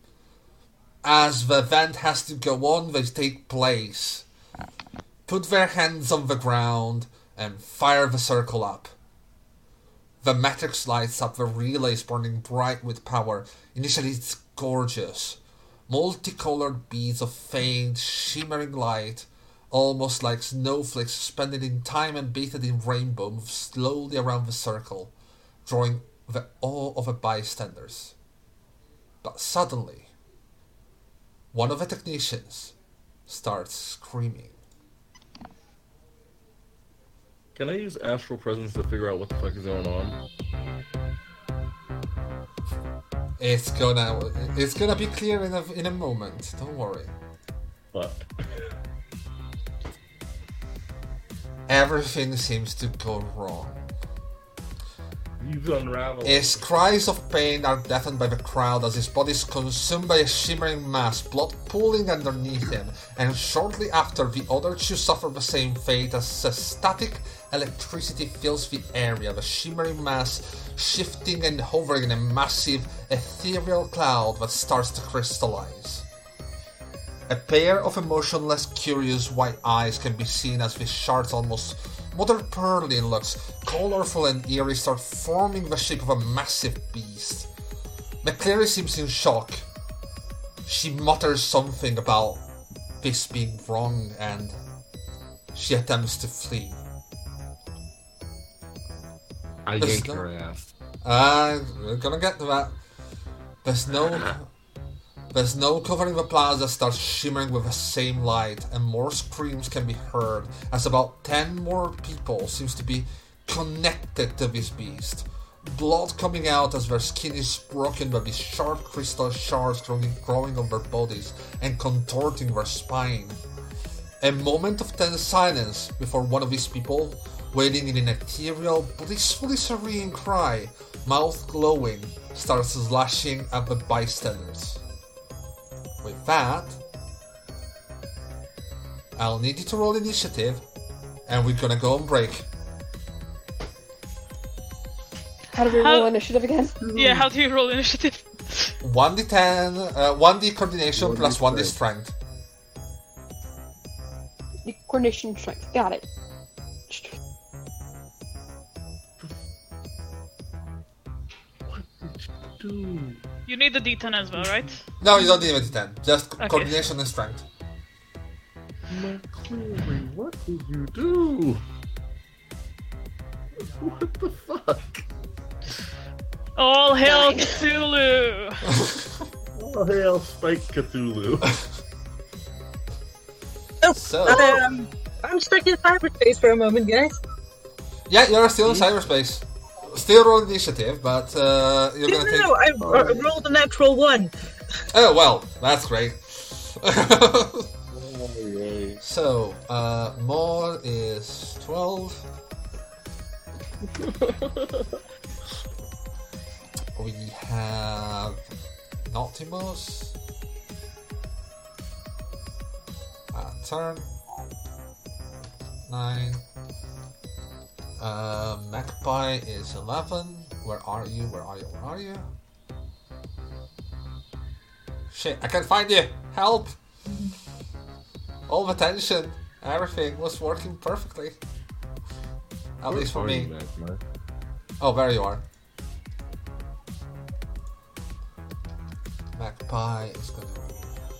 as the event has to go on, they take place. Put their hands on the ground and fire the circle up. The matrix lights up, the relay is burning bright with power. Initially, it's gorgeous. Multicolored beads of faint, shimmering light, almost like snowflakes suspended in time and bathed in rainbow, move slowly around the circle, drawing the awe of the bystanders. But suddenly, one of the technicians starts screaming. Can I use astral presence to figure out what the fuck is going on? It's gonna, it's gonna be clear in a in a moment. Don't worry. But everything seems to go wrong. You've unraveled. His cries of pain are deafened by the crowd as his body is consumed by a shimmering mass, blood pooling underneath him, and shortly after, the other two suffer the same fate as a static electricity fills the area, the shimmering mass shifting and hovering in a massive ethereal cloud that starts to crystallize. A pair of emotionless, curious white eyes can be seen as the shards almost mother pearly looks, colorful and eerie, start forming the shape of a massive beast. McCleary seems in shock. She mutters something about this being wrong and she attempts to flee. I yanked no- her ass. Uh, we're gonna get to that. There's no. There's no covering the plaza starts shimmering with the same light, and more screams can be heard as about ten more people seems to be connected to this beast. Blood coming out as their skin is broken by these sharp crystal shards growing, growing on their bodies and contorting their spine. A moment of tense silence before one of these people, wailing in an ethereal, blissfully serene cry, mouth glowing, starts slashing at the bystanders. With that, I'll need you to roll initiative, and we're gonna go on break. How do we How- roll initiative again? Yeah, how do you roll initiative? 1d10, uh, 1d coordination 1d plus 1d strength. Coordination strength. Got it. Dude. You need the d10 as well, right? No, you don't need a d10, just Okay. coordination and strength. McCleary, what did you do? What the fuck? All hail Cthulhu! All hail Spike Cthulhu. So, Um, I'm stuck in cyberspace for a moment, guys. yeah, you're still in cyberspace. Still roll initiative, but uh, you're No, gonna no, take. no, I uh, rolled a natural one. Oh well, that's great. oh, so, uh, more is 12. we have Nautilus. Uh, turn. 9. Uh, Magpie is 11. Where are you? Where are you? Where are you? Shit, I can't find you! Help! All the tension, everything was working perfectly. At least for me. Oh, there you are. Magpie is going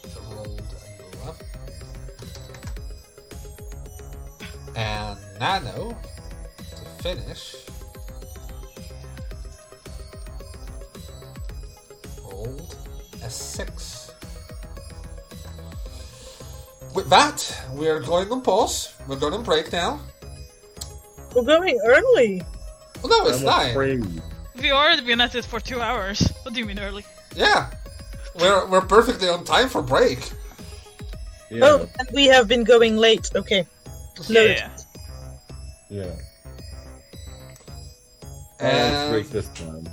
to roll and go up. And Nano, finish, rolled a 6. With that, we are going on pause. We're going on break now. We're going early. Oh, no, it's I'm 9. We've already been at it for two hours. What do you mean early? Yeah, we're we're perfectly on time for break. Yeah, Oh, and we have been going late. Okay. Noted. Yeah. yeah. Let's And break this time.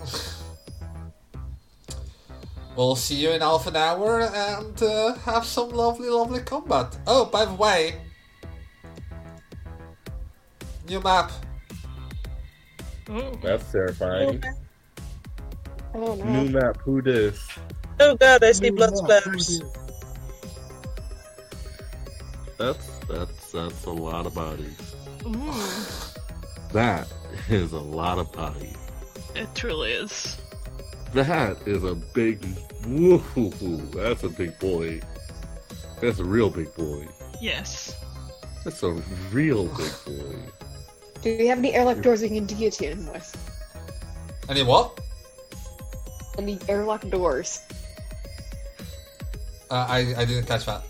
we'll see you in half an hour and uh, have some lovely, lovely combat. Oh, by the way, new map. Ooh. That's terrifying. Oh New map, who this? Oh god, I see New blood map, splatters. That's that's that's a lot of bodies. Ooh. That is a lot of bodies. It truly is. That is a big. Woo, that's a big boy. That's a real big boy. Yes. That's a real big boy. Do we have any airlock doors we can guillotine him with? Any what? Any airlock doors? Uh, I I didn't catch that.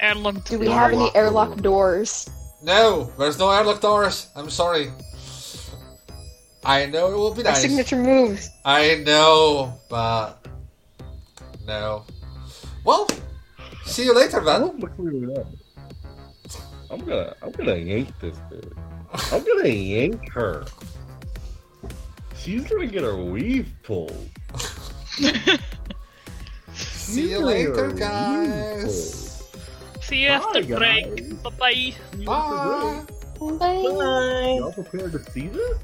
Airlock. Do we have any Airlock airlock doors. doors? No, there's no airlock doors. I'm sorry. I know it will be Our nice. signature moves. I know, but no. Well, see you later, I then. hope McCleary knows. I'm gonna I'm gonna yank this bitch. I'm gonna yank her. She's gonna get her weave pulled. See you gonna get her later, guys. See you after Bye, break. guys. Bye bye. Bye. Bye. Bye. Y'all prepared to see this?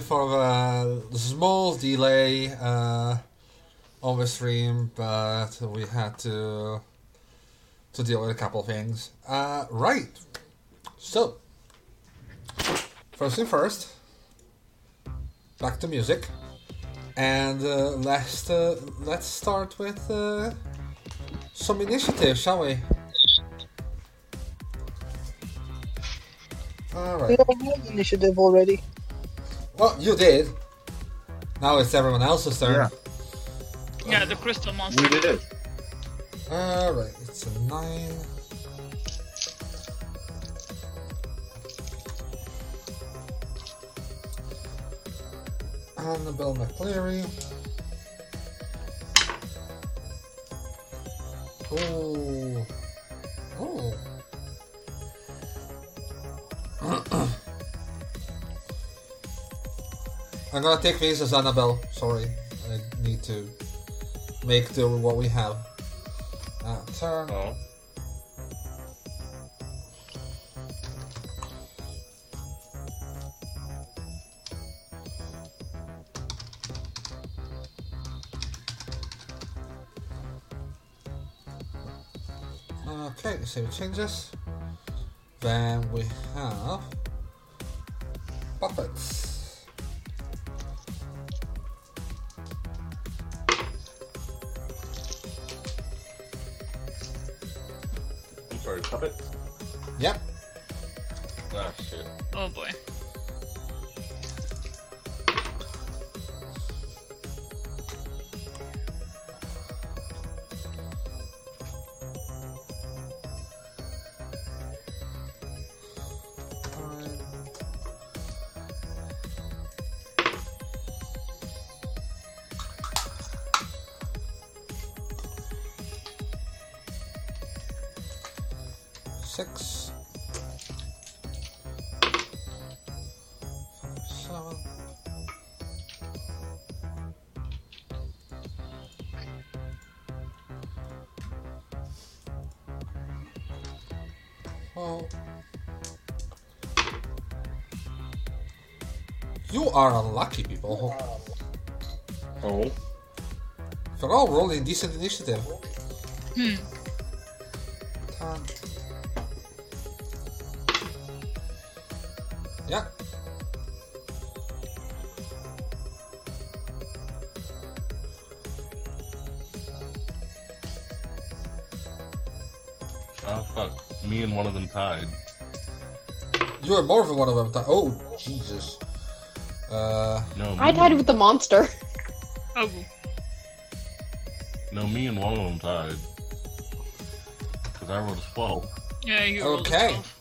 Sorry for the small delay uh, on the stream, but we had to to deal with a couple things. Uh, right. So, first thing first. Back to music, and uh, let's uh, let's start with uh, some initiative, shall we? All right. We have initiative already. Well, you did. Now it's everyone else's turn. Yeah. Yeah, the crystal monster. We did. It. Alright, it's a nine. Annabelle McCleary. Oh. Oh. I'm gonna take these as Annabelle. Sorry. I need to make do with what we have. Uh, turn. Oh. Okay, save changes. Then we have puppets. Puppet. Yep. Ah shit. Oh boy. Are unlucky, people. Oh. They're all rolling decent initiative. Hmm. Turn. Yeah. Oh fuck. Me and one of them tied. You are more than one of them. Th- oh, Jesus. Uh, No, me, I tied with the monster. Oh. no, me and one of them tied. Cause I rolled a twelve. Yeah, you rolled Okay. a 12.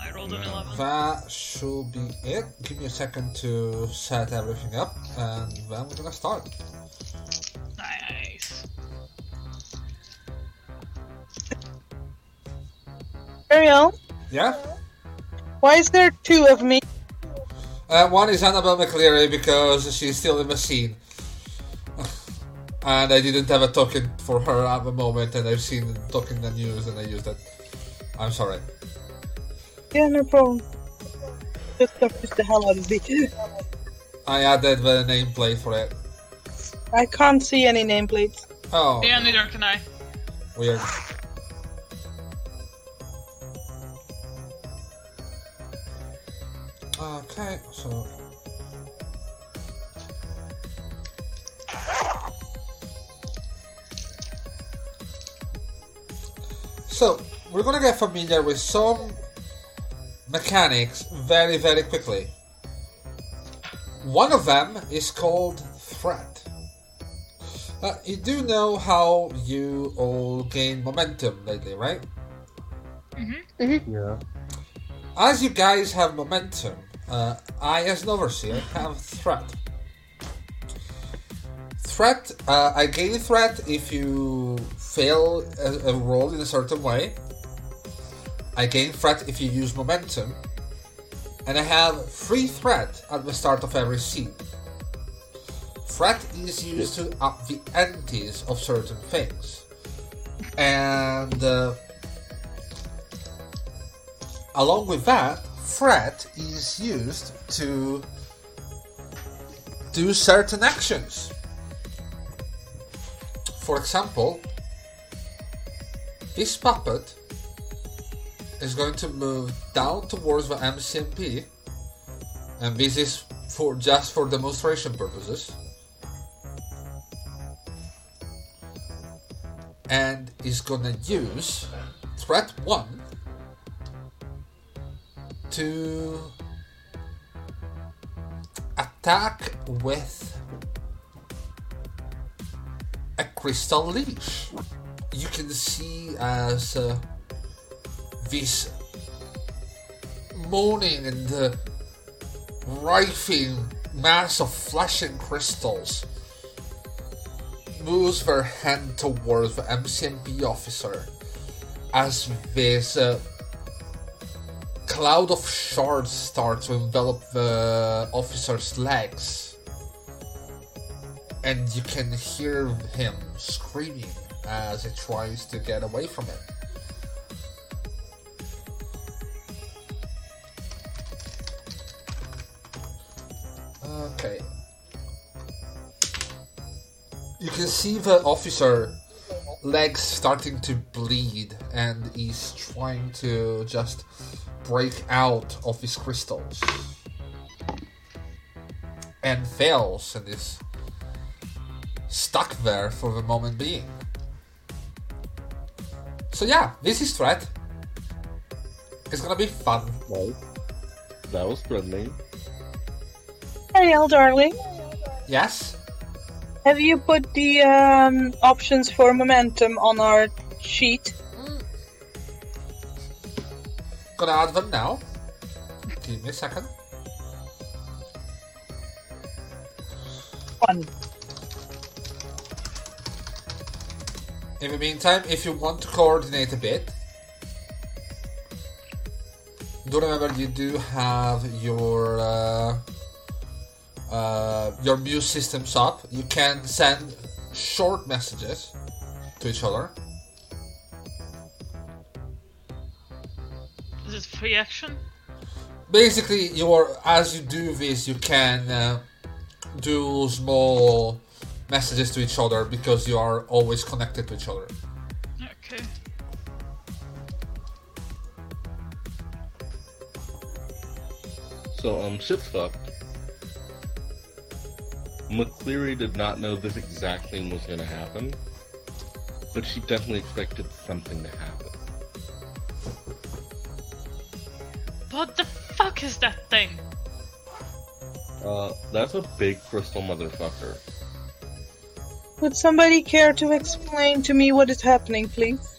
I rolled an Yeah. 11. that should be it. Give me a second to set everything up, and then we're gonna start. Nice. Ariel, Yeah? why is there two of me? Uh, one is Annabelle McCleary because she's still in the scene. And I didn't have a token for her at the moment, and I've seen the token in the news, and I used it. I'm sorry. Yeah, no problem. Just confused the hell out of me. I added the nameplate for it. I can't see any nameplates. Oh, Yeah, neither can I. weird. Okay, so. So, we're gonna get familiar with some mechanics very, very quickly. One of them is called Threat. Uh, you do know how you all gain momentum lately, right? Mm-hmm. Yeah. As you guys have momentum, uh, I, as an overseer, have threat. Threat, uh, I gain threat if you fail a, a roll in a certain way. I gain threat if you use momentum. And I have free threat at the start of every scene. Threat is used to up the entities of certain things. And. Uh, along with that, threat is used to do certain actions. For example, this puppet is going to move down towards the MCMP, and this is for just for demonstration purposes. And is gonna use threat one to attack with a crystal leash. You can see as uh, this moaning and uh, writhing mass of flashing crystals moves their hand towards the MCMP officer as this uh, cloud of shards start to envelop the officer's legs. And you can hear him screaming as he tries to get away from it. Okay. You can see the officer legs starting to bleed and he's trying to just break out of his crystals and fails and is stuck there for the moment being. So yeah, this is threat. It's gonna be fun. Right. That was friendly. Ariel, darling, Yes? have you put the um, options for momentum on our sheet? Gonna add them now. Give me a second. One. In the meantime, if you want to coordinate a bit, do remember you do have your uh, uh, your muse systems up. You can send short messages to each other. Is it free action? Basically, you're as you do this, you can uh, do small messages to each other because you are always connected to each other. Okay. So, um, shit's fucked. McCleary did not know this exact thing was gonna happen, but she definitely expected something to happen. What the fuck is that thing? Uh, that's a big crystal motherfucker. Would somebody care to explain to me what is happening, please?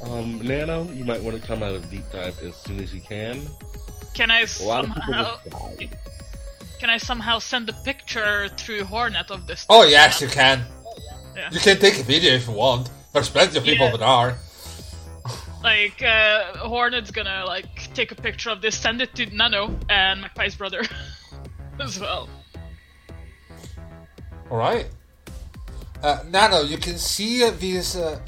Um, Nano, you might want to come out of deep dive as soon as you can. Can I A lot of people somehow can I somehow send a picture through Hornet of this? Oh yes, you can. Yeah. You can take a video if you want. There's plenty of people Yeah. that are. Like uh, Hornet's gonna like take a picture of this, send it to Nano and Magpie's brother as well. Alright. Uh, Nano, you can see uh, this uh,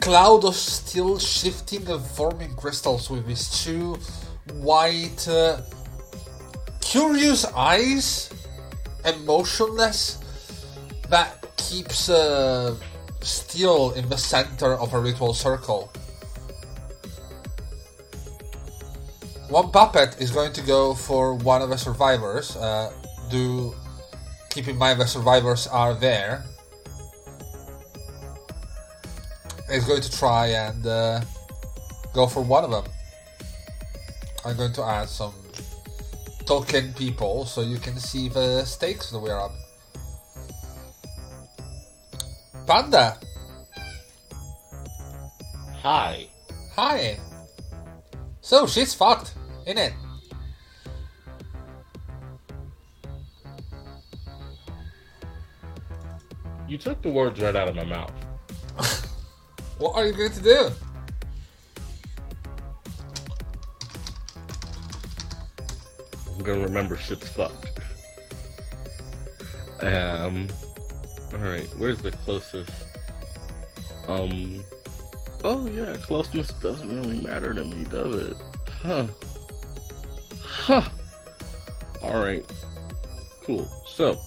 cloud of still shifting and forming crystals with these two white, uh, curious eyes, emotionless, that keeps uh, still in the center of a ritual circle. One puppet is going to go for one of the survivors. Uh, do keep in mind the survivors are there. Is going to try and uh, go for one of them. I'm going to add some token people so you can see the stakes that we're up. Panda, Hi. hi. So she's fucked, innit? You took the words right out of my mouth. What are you going to do? I'm gonna remember shit's fucked. Um. Alright, where's the closest? Um. Oh, yeah, closeness doesn't really matter to me, does it? Huh. Huh. Alright. Cool. So.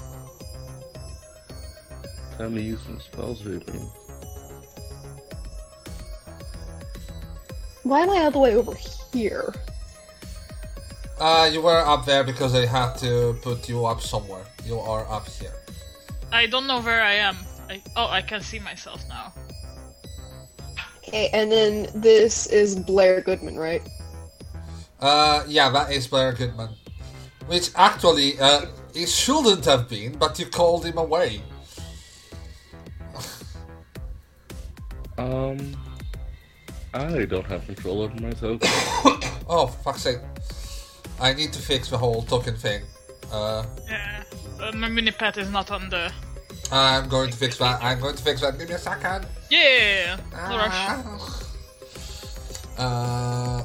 Time to use some spells, baby. Why am I all the way over here? Uh, you were up there because I had to put you up somewhere. You are up here. I don't know where I am. I, oh, I can see myself now. Okay, and then this is Blair Goodman, right? Uh, yeah, that is Blair Goodman. Which actually, uh, it shouldn't have been, but you called him away. Um. I don't have control over myself. Oh, fuck's sake. I need to fix the whole token thing. Uh, Yeah. Uh, my mini pet is not on the. I'm going to fix that. I'm going to fix that. Give me a second. Yeah! No rush. Uh,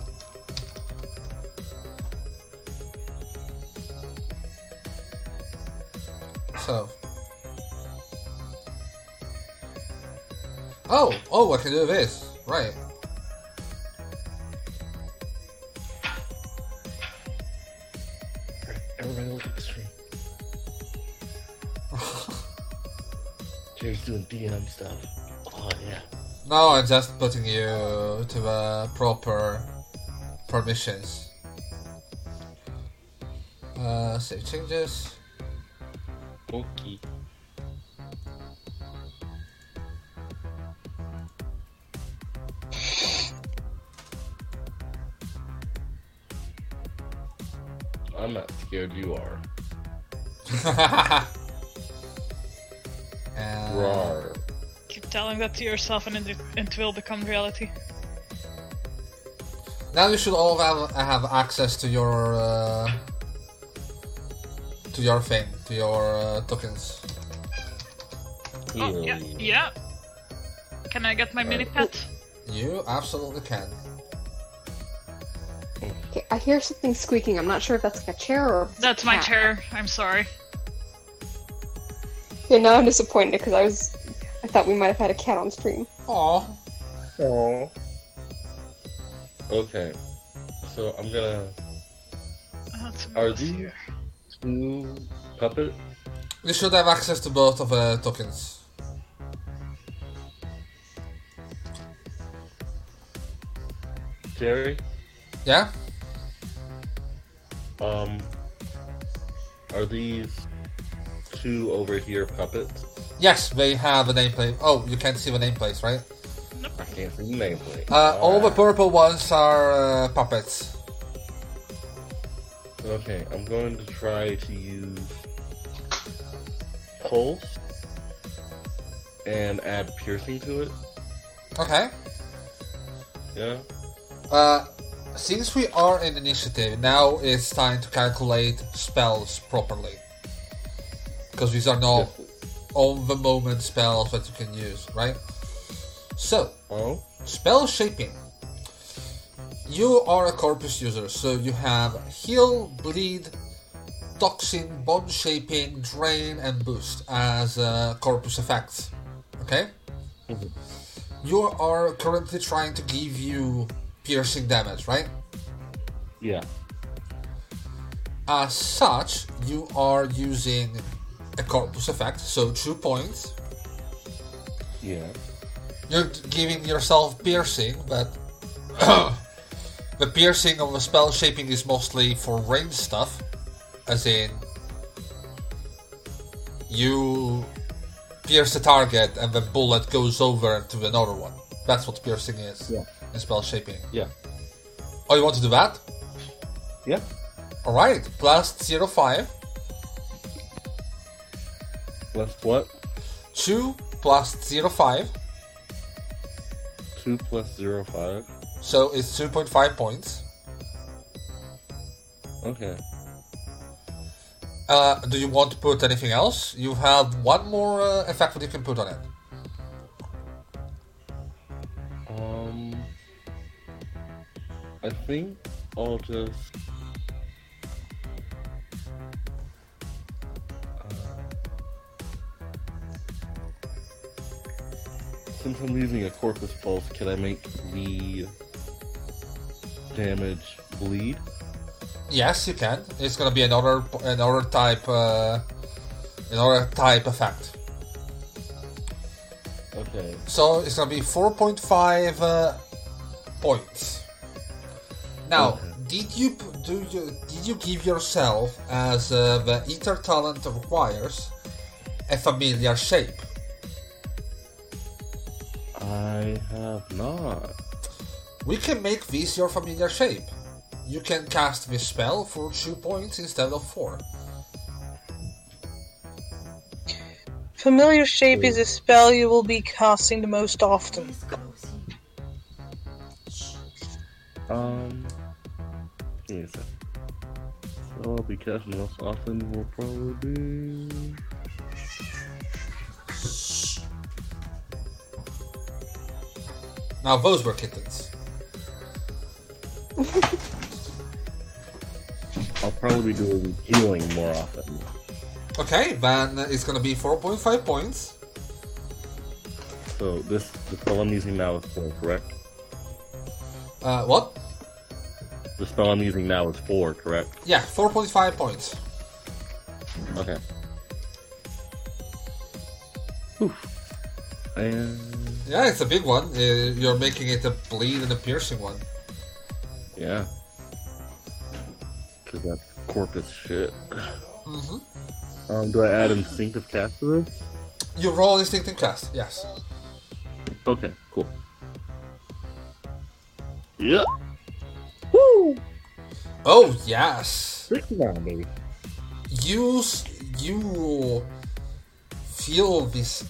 so. Oh, oh, I can do this. Right. Everybody look at the stream. Jerry's doing DM stuff. Oh yeah. No, I'm just putting you to the proper permissions. Uh, save changes. Okay. I'm not scared. You are. and Rar. Keep telling that to yourself and it, it will become reality. Now you should all have, have access to your uh, to your thing, to your uh, tokens. Oh, yeah, yeah. Can I get my mini pet? You absolutely can. Okay, I hear something squeaking. I'm not sure if that's like a chair or. if a That's my cat. chair. I'm sorry. Yeah, now I'm disappointed because I was. I thought we might have had a cat on stream. Aw. Oh. Okay. So I'm gonna. That's a Are mess these puppet? You should have access to both of the tokens. Jerry? Yeah? Um. Are these two over here puppets? Yes, they have a nameplate. Oh, you can't see the nameplates, right? I can't see the nameplate. Uh, all the purple ones are uh, puppets. Okay, I'm going to try to use pulse and add piercing to it. Okay. Yeah. Uh, since we are in initiative, now it's time to calculate spells properly. Because these are not on the moment spells that you can use, right? So, Oh. spell shaping. You are a corpus user, so you have heal, bleed, toxin, bone shaping, drain, and boost as uh, corpus effects. Okay? Mhm. You are currently trying to give you piercing damage, right? Yeah. As such, you are using a corpus effect, so two points. Yeah. You're giving yourself piercing, but the piercing of a spell shaping is mostly for range stuff, as in you pierce the target and the bullet goes over to another one. That's what piercing is Yeah. in spell shaping. Yeah. Oh, you want to do that? Yeah. Alright, blast 05. Plus what? 2 plus 05. Two plus zero five. So it's 2.5 points. Okay. Uh, do you want to put anything else? You have one more uh, effect that you can put on it. Um, I think I'll just. Since I'm using a corpus pulse, can I make the damage bleed? Yes, you can. It's gonna be another another type uh, another type effect. Okay. So it's gonna be 4.5 uh, points. Now, Okay. did you do you did you give yourself as uh, the ether talent requires a familiar shape? I have not. We can make this your familiar shape. You can cast this spell for two points instead of four. Familiar shape is a spell you will be casting the most often. Um, give me a sec. So I'll be casting most often will probably be. Now those were kittens. I'll probably be doing healing more often. Okay, then it's gonna be 4.5 points. So this the spell I'm using now is four, correct? Uh, what? The spell I'm using now is four, correct? Yeah, 4.5 points. Okay. Oof. And Yeah, it's a big one. Uh, you're making it a bleed and a piercing one. Yeah, cause that corpus shit. hmm Um, do I add instinctive cast to this? You roll instinctive cast, yes. Okay, cool. Yeah. Woo! Oh yes. Sixty-nine, baby. You you feel this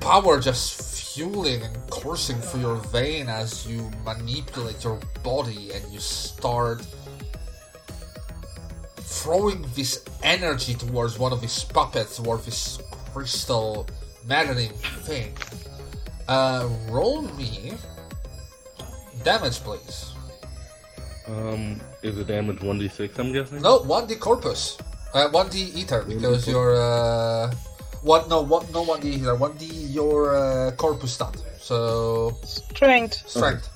power just fueling and coursing through your vein as you manipulate your body and you start throwing this energy towards one of these puppets towards this crystal maddening thing. Uh, roll me damage, please. Um, is the damage one d six? I'm guessing. No, one D corpus, uh, one D ether because you're uh, one no what? no one D ether, one D your uh, corpus stat. So Strength. strength.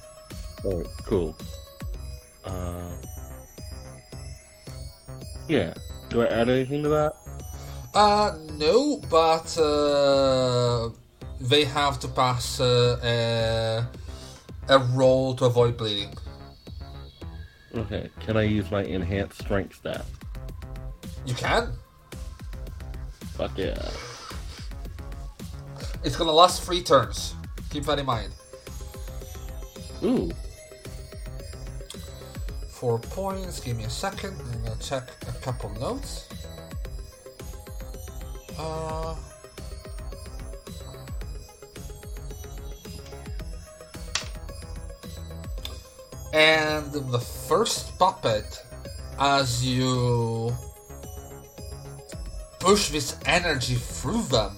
Alright, cool. Uh, yeah. Do I add anything to that? Uh, no, but uh, they have to pass uh, a a roll to avoid bleeding. Okay. Can I use my enhanced strength stat? You can. Fuck yeah. It's gonna last three turns. Keep that in mind. Ooh. Four points. Give me a second. I'm gonna check a couple notes. Uh. And the first puppet, as you push this energy through them,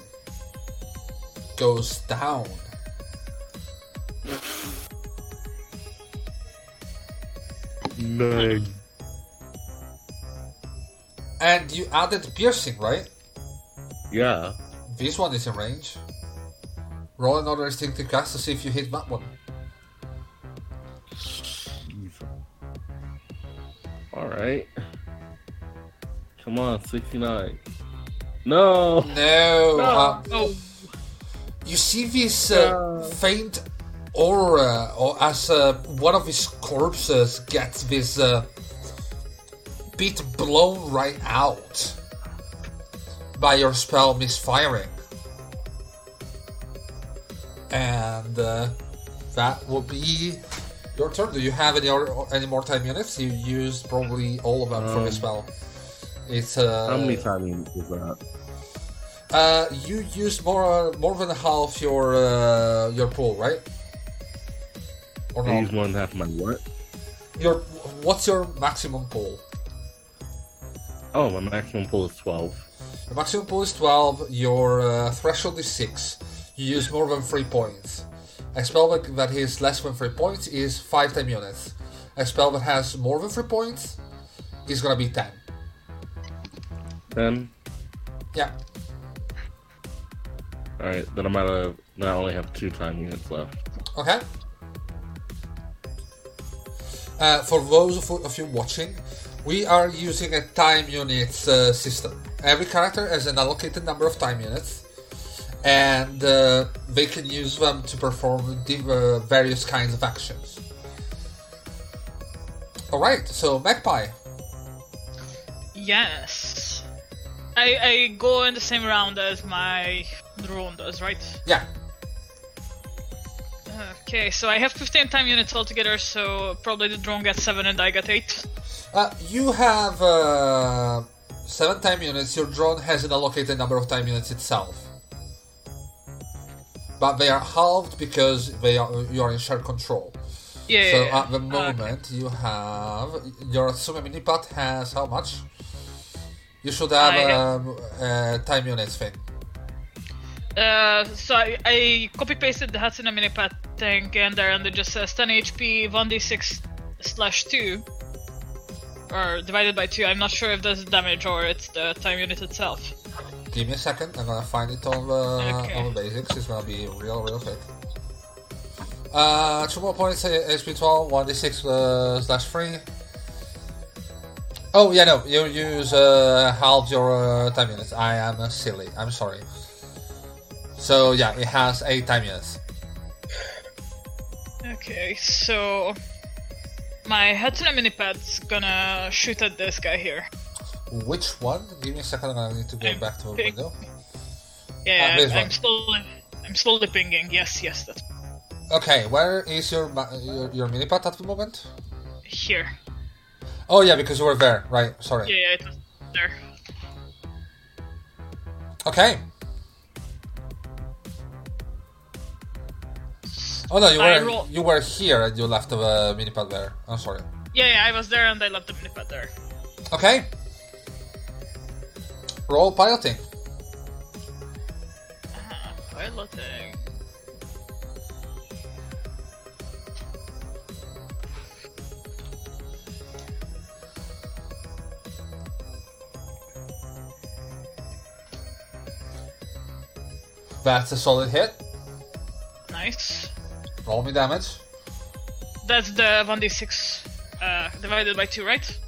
goes down. Nine. And you added piercing, right? Yeah. This one is in range. Roll another instinctive cast to see if you hit that one. Alright. Come on, 69. No! No. uh, Oh, you see this uh, faint aura, or as uh, one of his corpses gets this uh, bit blown right out by your spell misfiring. And uh, that will be your turn. Do you have any or, any more time units? You used probably all of them for the Um, spell. It's uh, How many time units is that? Uh, you used more more than half your uh, your pool, right? Or I not? use more than half my what? Your what's your maximum pool? Oh, my maximum pool is 12. The maximum pool is twelve. Your uh, threshold is six. You use more than three points. A spell that, that is less than three points is five time units. A spell that has more than three points is gonna be ten. Then, Yeah. Alright, then I'm at a. Then I only have two time units left. Okay. Uh, for those of, of you watching, we are using a time units uh, system. Every character has an allocated number of time units, and uh, they can use them to perform div- uh, various kinds of actions. Alright, so Magpie. Yes. I, I go in the same round as my drone does, right? Yeah. Okay, so I have 15 time units altogether, so probably the drone gets 7 and I get 8. Uh, you have uh, seven time units. Your drone has an allocated number of time units itself, but they are halved because they are you are in shared control. Yeah. so yeah, at the Okay. moment, you have your Sume Minipat has how much? You should have um, a time units thing. Uh, so I, I copy pasted the Hatsune Minipat thing in there and it just says 10 HP 1d6 slash 2. Or divided by 2. I'm not sure if that's damage or it's the time unit itself. Give me a second. I'm gonna find it on the Okay. on the basics. It's gonna be real, real quick. Uh, two more points. uh, HP 12, 1d6 uh, slash 3. Oh yeah, no, you use uh, half your uh, time units. I am uh, silly. I'm sorry. So yeah, it has eight time units. Okay, so. My Hatsune Minipad's gonna shoot at this guy here. Which one? Give me a second. I'm need to go I'm back to the pick- window. Yeah, Ah, I'm one. slowly. I'm slowly pinging. Yes, yes, that's Okay, where is your your, your minipad at the moment? here. Oh yeah, because you were there. Right. Sorry. Yeah, yeah, it was there. Okay. Oh no, you I were roll- you were here and you left the uh, minipad there. I'm sorry. Yeah, yeah, I was there and I left the minipad there. Okay. Roll piloting. Ah, piloting. That's a solid hit. Nice. Roll me damage. That's the 1d6 uh, divided by 2, right?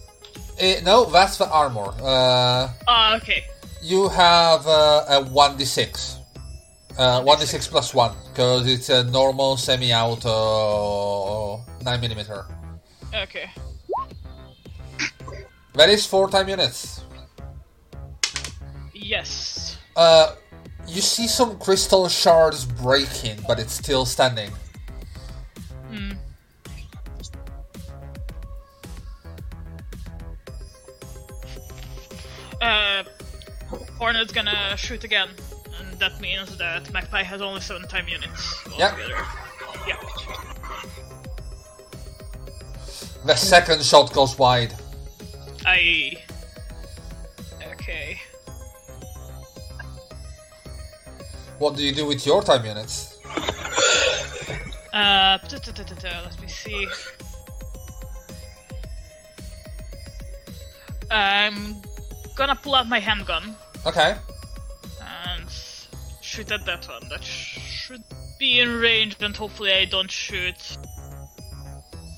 Eh, no, that's the armor. Uh, Ah, okay. you have uh, a 1d6. Uh, 1d6 plus 1, because it's a normal semi-auto 9mm. Okay. That is 4 time units. Yes. Uh, you see some crystal shards breaking, but it's still standing. Uh, Hornet's gonna shoot again, and that means that Magpie has only 7 time units altogether. Yeah. The second shot goes wide. I. Okay. What do you do with your time units? Uh, let me see. I'm gonna pull out my handgun Okay. and shoot at that one. That should be in range, and hopefully I don't shoot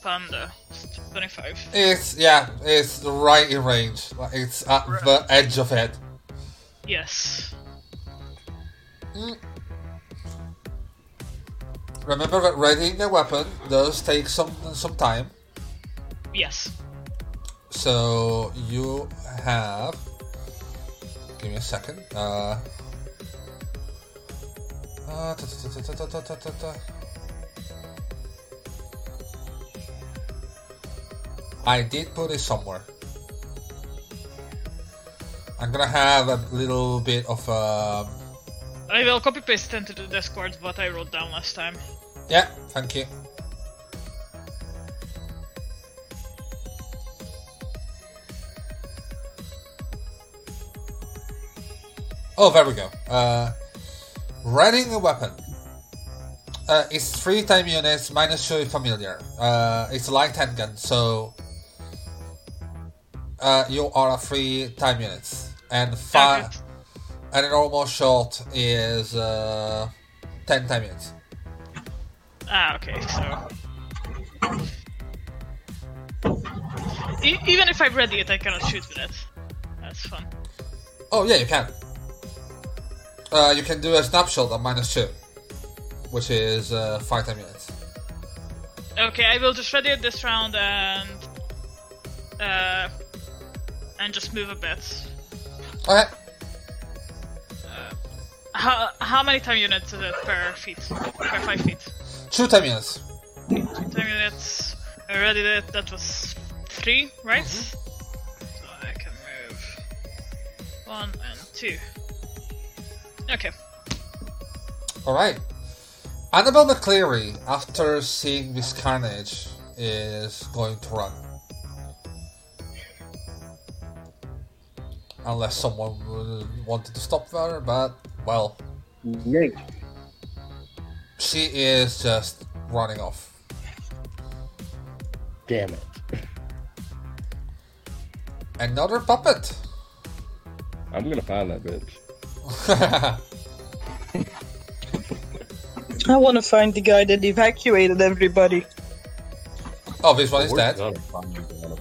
Panda. It's 25. It's yeah, it's right in range. Like, It's at the edge of it. Yes. Mm. remember that readying the weapon does take some some time. Yes. So you have give me a second. I did put it somewhere. I'm gonna have a little bit of. Um, I will copy paste into the Discord what I wrote down last time. Yeah, thank you. Oh, there we go. Uh, running a weapon. Uh, it's three time units minus two familiar. Uh, it's a light handgun, so uh, you are a three time units and five. Okay. And a normal shot is uh, ten time units. Ah, okay, so. E- even if I ready it, I cannot shoot with it. That's fun. Oh yeah, you can. Uh, you can do a snapshot at minus two, which is uh, five time units. Okay, I will just ready it this round and. Uh. And just move a bit. Okay. How, how many time units is it per feet? Per 5 feet? Two time units. Two time units. I ready it, that was 3, right? So I can move 1 and 2. Okay. All right. Annabelle McCleary, after seeing this carnage, is going to run. Unless someone wanted to stop her, but well, Yank. she is just running off. Damn it. Another puppet. I'm gonna find that bitch. I want to find the guy that evacuated everybody. oh, this one is dead. gonna find Annabelle.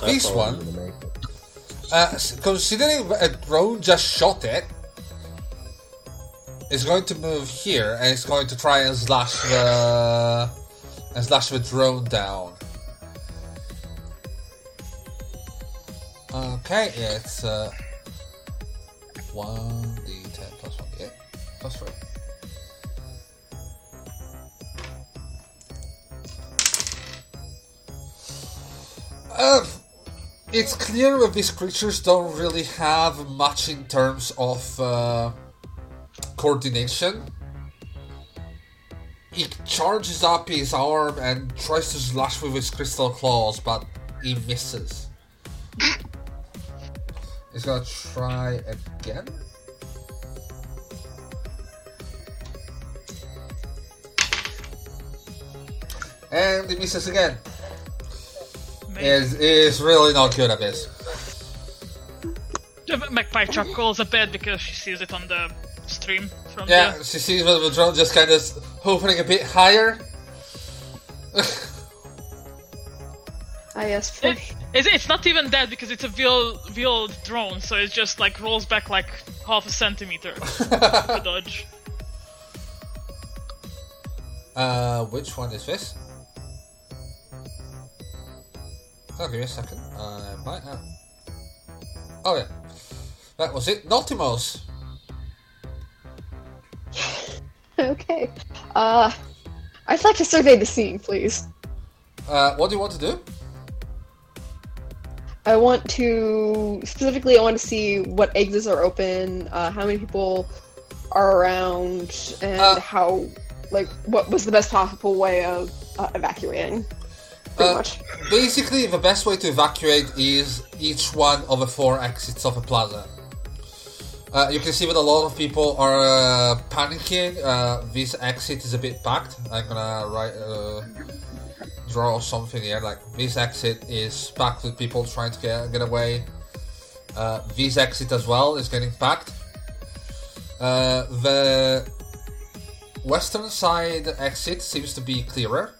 That's This one? I'm gonna make it. Uh, considering a drone just shot it, it's going to move here and it's going to try and slash the and slash the drone down. Okay, it's uh, one d10 plus one d8 plus three. Uh, it's clear that these creatures don't really have much in terms of uh, coordination. He charges up his arm and tries to slash with his crystal claws, but he misses. He's gonna try again. And he misses again. Is is really not good at this. Magpie chuckles a bit because she sees it on the stream from Yeah, the. she sees the drone just kind of hovering a bit higher. Ah, yes. It, it's, it's not even dead because it's a veal veal drone, so it just like rolls back like half a centimeter to dodge. uh, which one is this? Oh, give me a second. I might have. Oh yeah, that was it. Naughtimos. okay. Uh, I'd like to survey the scene, please. Uh, what do you want to do? I want to specifically. I want to see what exits are open, uh, how many people are around, and Uh, how, like, what was the best possible way of uh, evacuating. Pretty Uh, much. Basically, the best way to evacuate is each one of the four exits of a plaza. Uh, you can see that a lot of people are uh, panicking. Uh, this exit is a bit packed. I'm gonna write, draw something here. Like this exit is packed with people trying to get, get away. Uh, this exit as well is getting packed. Uh, the western side exit seems to be clearer.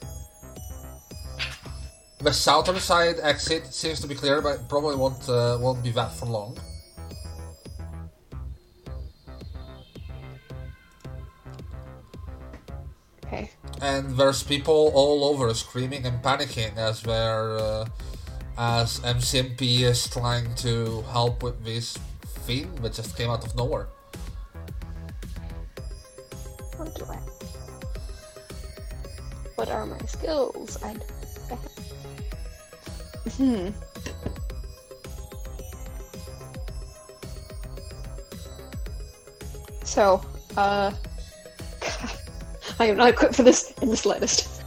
The southern side exit seems to be clear, but probably won't uh, won't be that for long. And there's people all over screaming and panicking as they're uh, as MCMP is trying to help with this thing that just came out of nowhere. How do I? What are my skills? I. Hmm. So, uh, I am not equipped for this in the slightest.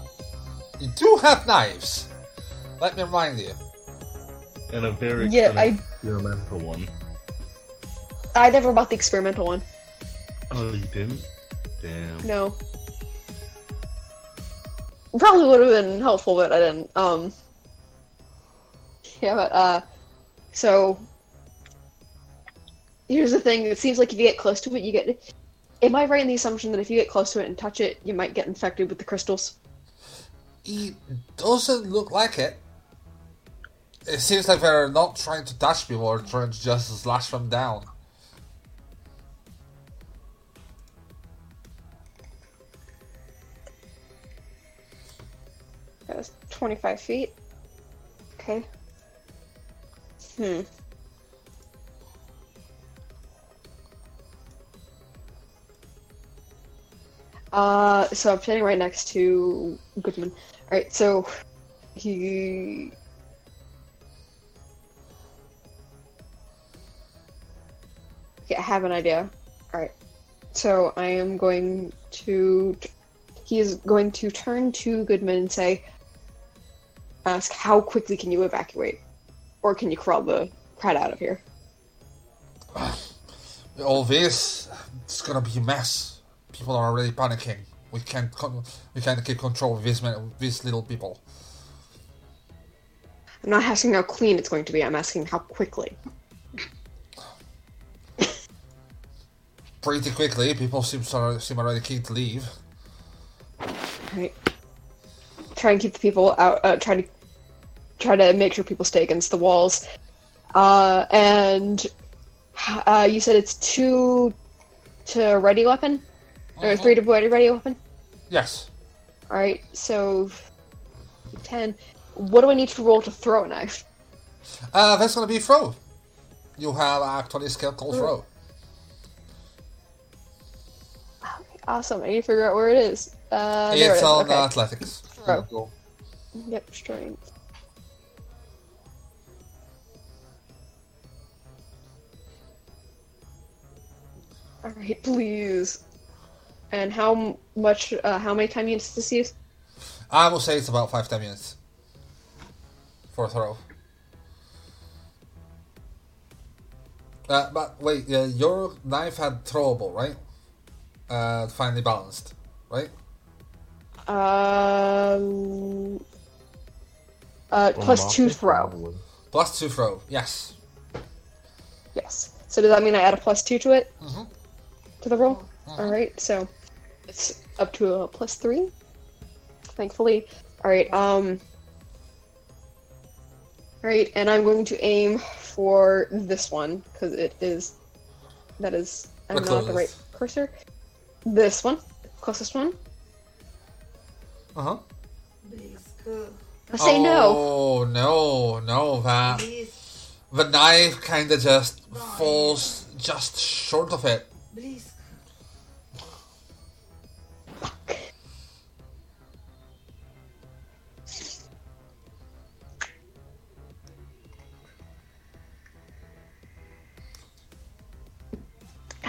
You do have knives. Let me remind you. And a very Yeah, I- experimental one. I never bought the experimental one. Oh, you didn't? Damn. No. Probably would have been helpful, but I didn't. Um. Yeah, but uh, so here's the thing. It seems like if you get close to it, you get. Am I right in the assumption that if you get close to it and touch it, you might get infected with the crystals? It doesn't look like it. It seems like they're not trying to touch people or trying to just slash them down. That was 25 feet. Okay. Hmm. Uh, so I'm standing right next to Goodman. Alright, so he. Okay, I have an idea. Alright. So I am going to. He is going to turn to Goodman and say, ask how quickly can you evacuate or can you crawl the crowd out of here All this, it's gonna be a mess. People are already panicking. We can't, con- we can't keep control of these, men- these little people. i'm not asking how clean it's going to be i'm asking how quickly Pretty quickly, people seem, so- seem already keen to leave. right try and keep the people out uh, try to try to make sure people stay against the walls uh and uh you said it's two to ready weapon or three to ready weapon Yes. all right so 10 what do i need to roll to throw a knife Uh, that's gonna be throw. You have actually skill called throw. Awesome. I need to figure out where it is. Uh, there it It's is. on okay. athletics. Throw. Yep, strength. All right, please. And how much? Uh, how many time units does this use? I will say it's about five ten minutes for a throw. Uh, but wait, uh, your knife had throwable, right? Uh, finely balanced, right? Um. Uh, plus two throw. Plus two throw, yes. Yes. So does that mean I add a plus two to it? Mhm. To the roll? Alright, so it's up to a plus three. Thankfully. Alright, um. Alright, and I'm going to aim for this one, because it is. That is. I'm The not at the right cursor. This one. Closest one. Uh huh. I say no. Oh no, no, that blisk, the knife kind of just falls just short of it. blisk.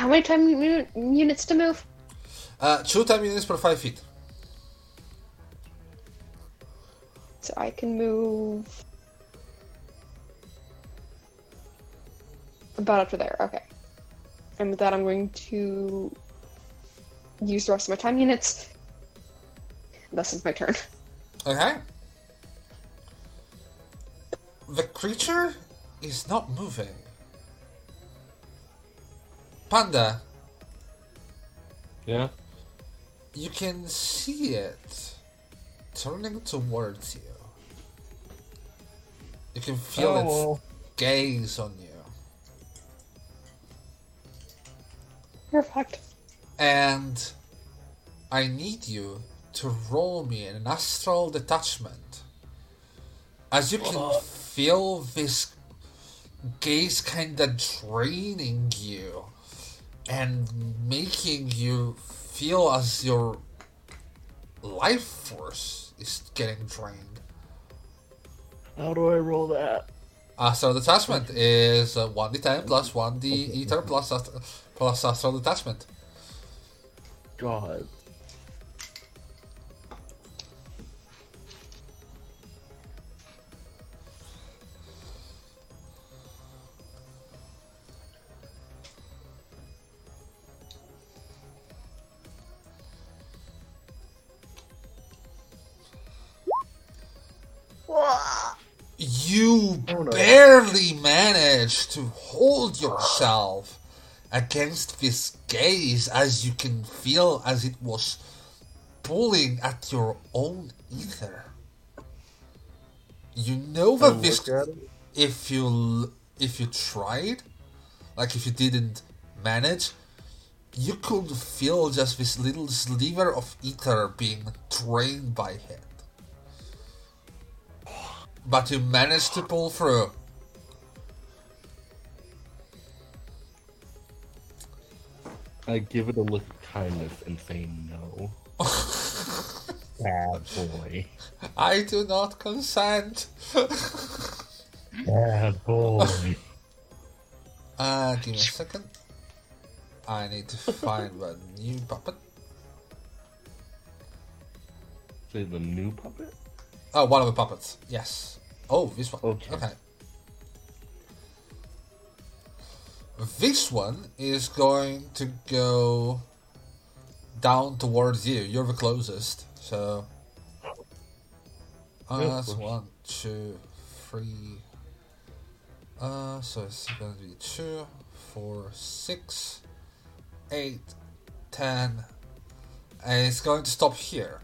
How many time uni- units to move? Uh, two time units per five feet. So I can move about up to there. Okay. And with that, I'm going to use the rest of my time units. This is my turn. Okay. The creature is not moving. Panda, Yeah? you can see it turning towards you. You can feel Oh, its well. gaze on you. Perfect. And I need you to roll me in an astral detachment. As you can uh. feel this gaze kind of draining you and making you feel as your life force is getting drained. How do I roll that? Astral detachment is uh, 1d10 plus 1d ether plus, ast- plus astral detachment. God. You oh, barely managed to hold yourself against this gaze as you can feel as it was pulling at your own ether. You know that this look at it. if you if you tried, like if you didn't manage, you could feel just this little sliver of ether being drained by it. But you managed to pull through. I give it a look of kindness and say no. Bad boy. I do not consent. Bad boy. Uh, give me a second. I need to find a new puppet. Say the new puppet? Oh, one of the puppets. Yes. Oh, this one. Okay. okay. This one is going to go down towards you. You're the closest, so. Uh, that's one, two, three. Uh, so it's gonna be two, four, six, eight, ten, and it's going to stop here.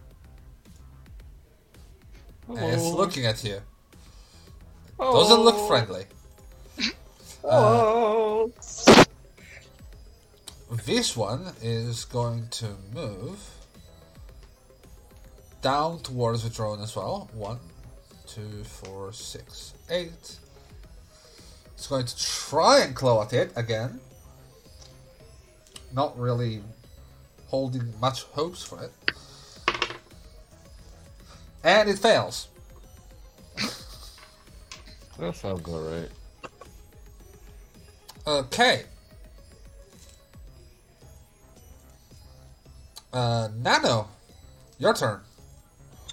And it's Oh. looking at you. Oh. Doesn't look friendly. Oh. Uh, oh. This one is going to move down towards the drone as well. One, two, four, six, eight. It's going to try and claw at it again. Not really holding much hopes for it. And it fails. That sounds alright. Okay. Uh, Nano, your turn.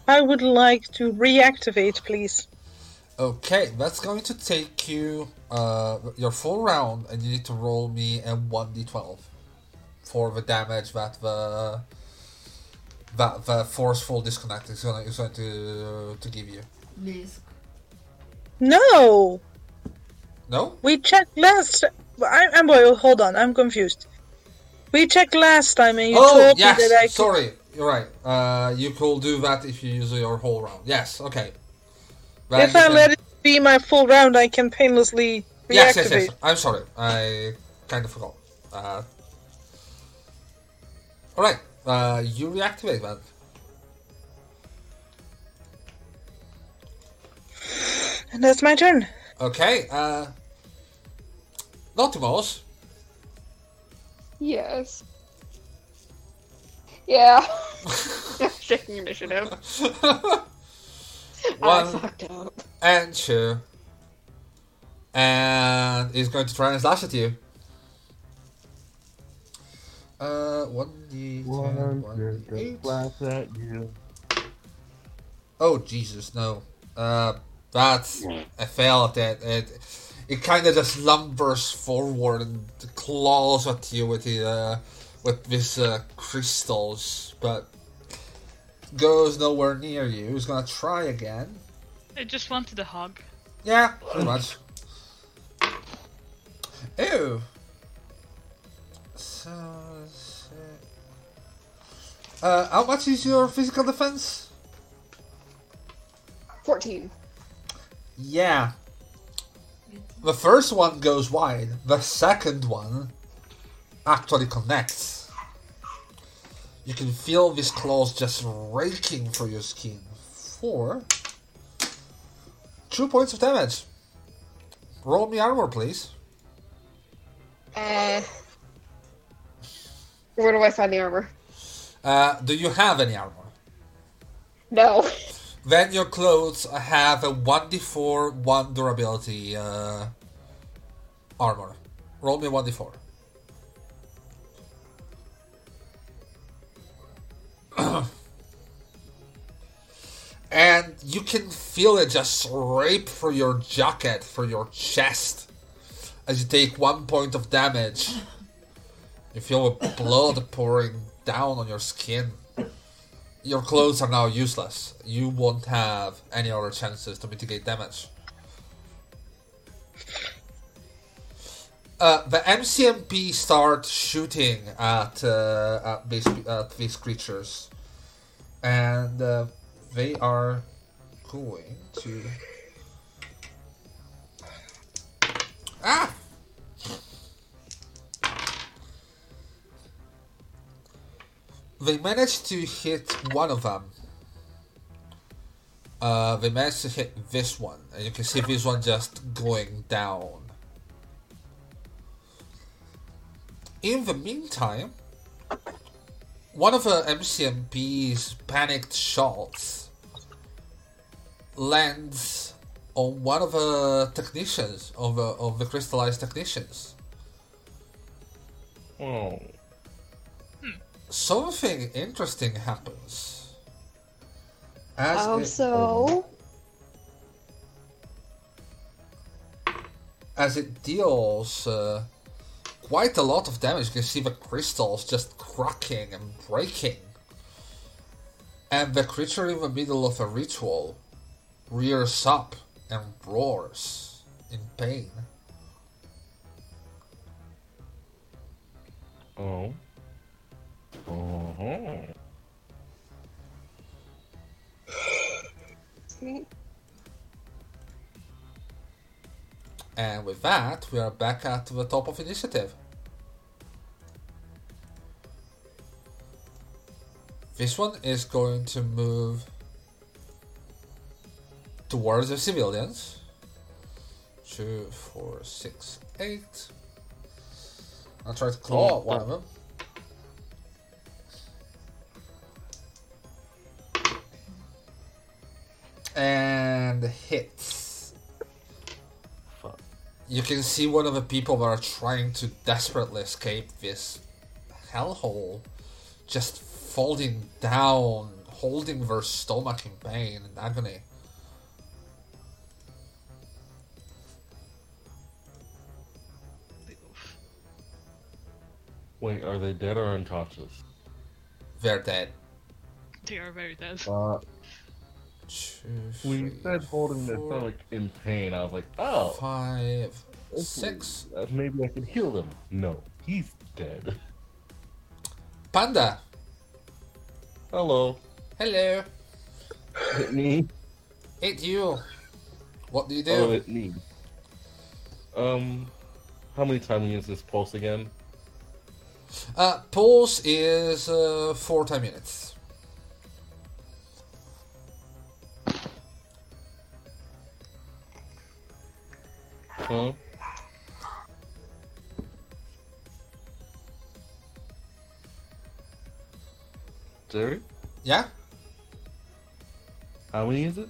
I would like to reactivate, please. Okay, that's going to take you uh, your full round, and you need to roll me a one d12 for the damage that the that the forceful disconnect is going, is going to to give you. Please. No, No, we checked last. I, I'm well, hold on. I'm confused. We checked last time, and you oh told yes, me that I could. sorry, you're right. Uh, you could do that if you use your whole round. Yes, okay. Then If I can- let it be my full round, I can painlessly reactivate. Yes, yes, yes. I'm sorry. I kind of forgot. Uh, all right. Uh, you reactivate that. And that's my turn. Okay. Uh, Nautimos. Yes. Yeah. Shaking initiative. I One fucked up. and two. And he's going to try and slash at you. Uh, one d ten, one d eight. Laugh at you. Oh Jesus, no. Uh, that's a fail at it. It, it kind of just lumbers forward and claws at you with the uh, with these uh, crystals, but goes nowhere near you. He's gonna try again. I just wanted a hug. Yeah, pretty much. Ew. So, uh, how much is your physical defense? 14. Yeah. The first one goes wide. The second one actually connects. You can feel these claws just raking through your skin Four. two points of damage. Roll me armor, please. Uh, where do I find the armor? Uh, do you have any armor? No. Then your clothes have a 1d4 1 durability uh, armor. Roll me 1d4. and you can feel it just rape through your jacket, through your chest, as you take one point of damage. You feel blood pouring down on your skin your clothes are now useless. You won't have any other chances to mitigate damage. Uh, the MCMP start shooting at, uh, at, these, at these creatures, and uh, they are going to. Ah! They managed to hit one of them. Uh, they managed to hit this one, and you can see this one just going down. In the meantime, one of the MCMP's panicked shots lands on one of the technicians, of the, of the crystallized technicians. Oh. Something interesting happens. As How it, so? as it deals uh, quite a lot of damage, you can see the crystals just cracking and breaking. And the creature in the middle of a ritual rears up and roars in pain. Oh. Oh. And with that, we are back at the top of initiative. This one is going to move towards the civilians. Two, four, six, eight. I'll try to claw at oh, one of them. And hits. Fuck. You can see one of the people that are trying to desperately escape this hellhole just falling down, holding their stomach in pain and agony. Wait, are they dead or unconscious? They're dead. They are very dead. Uh, Two, when you said holding four, stomach in pain, I was like, oh, five, six. uh, maybe I can heal them. No, he's dead. Panda, Hello, hello. hit me. It's you. What do you do? Oh, hit me. Um, how many timing is this pulse again? Uh, pulse is uh, four time minutes. Huh? Jerry, Yeah, how many is it?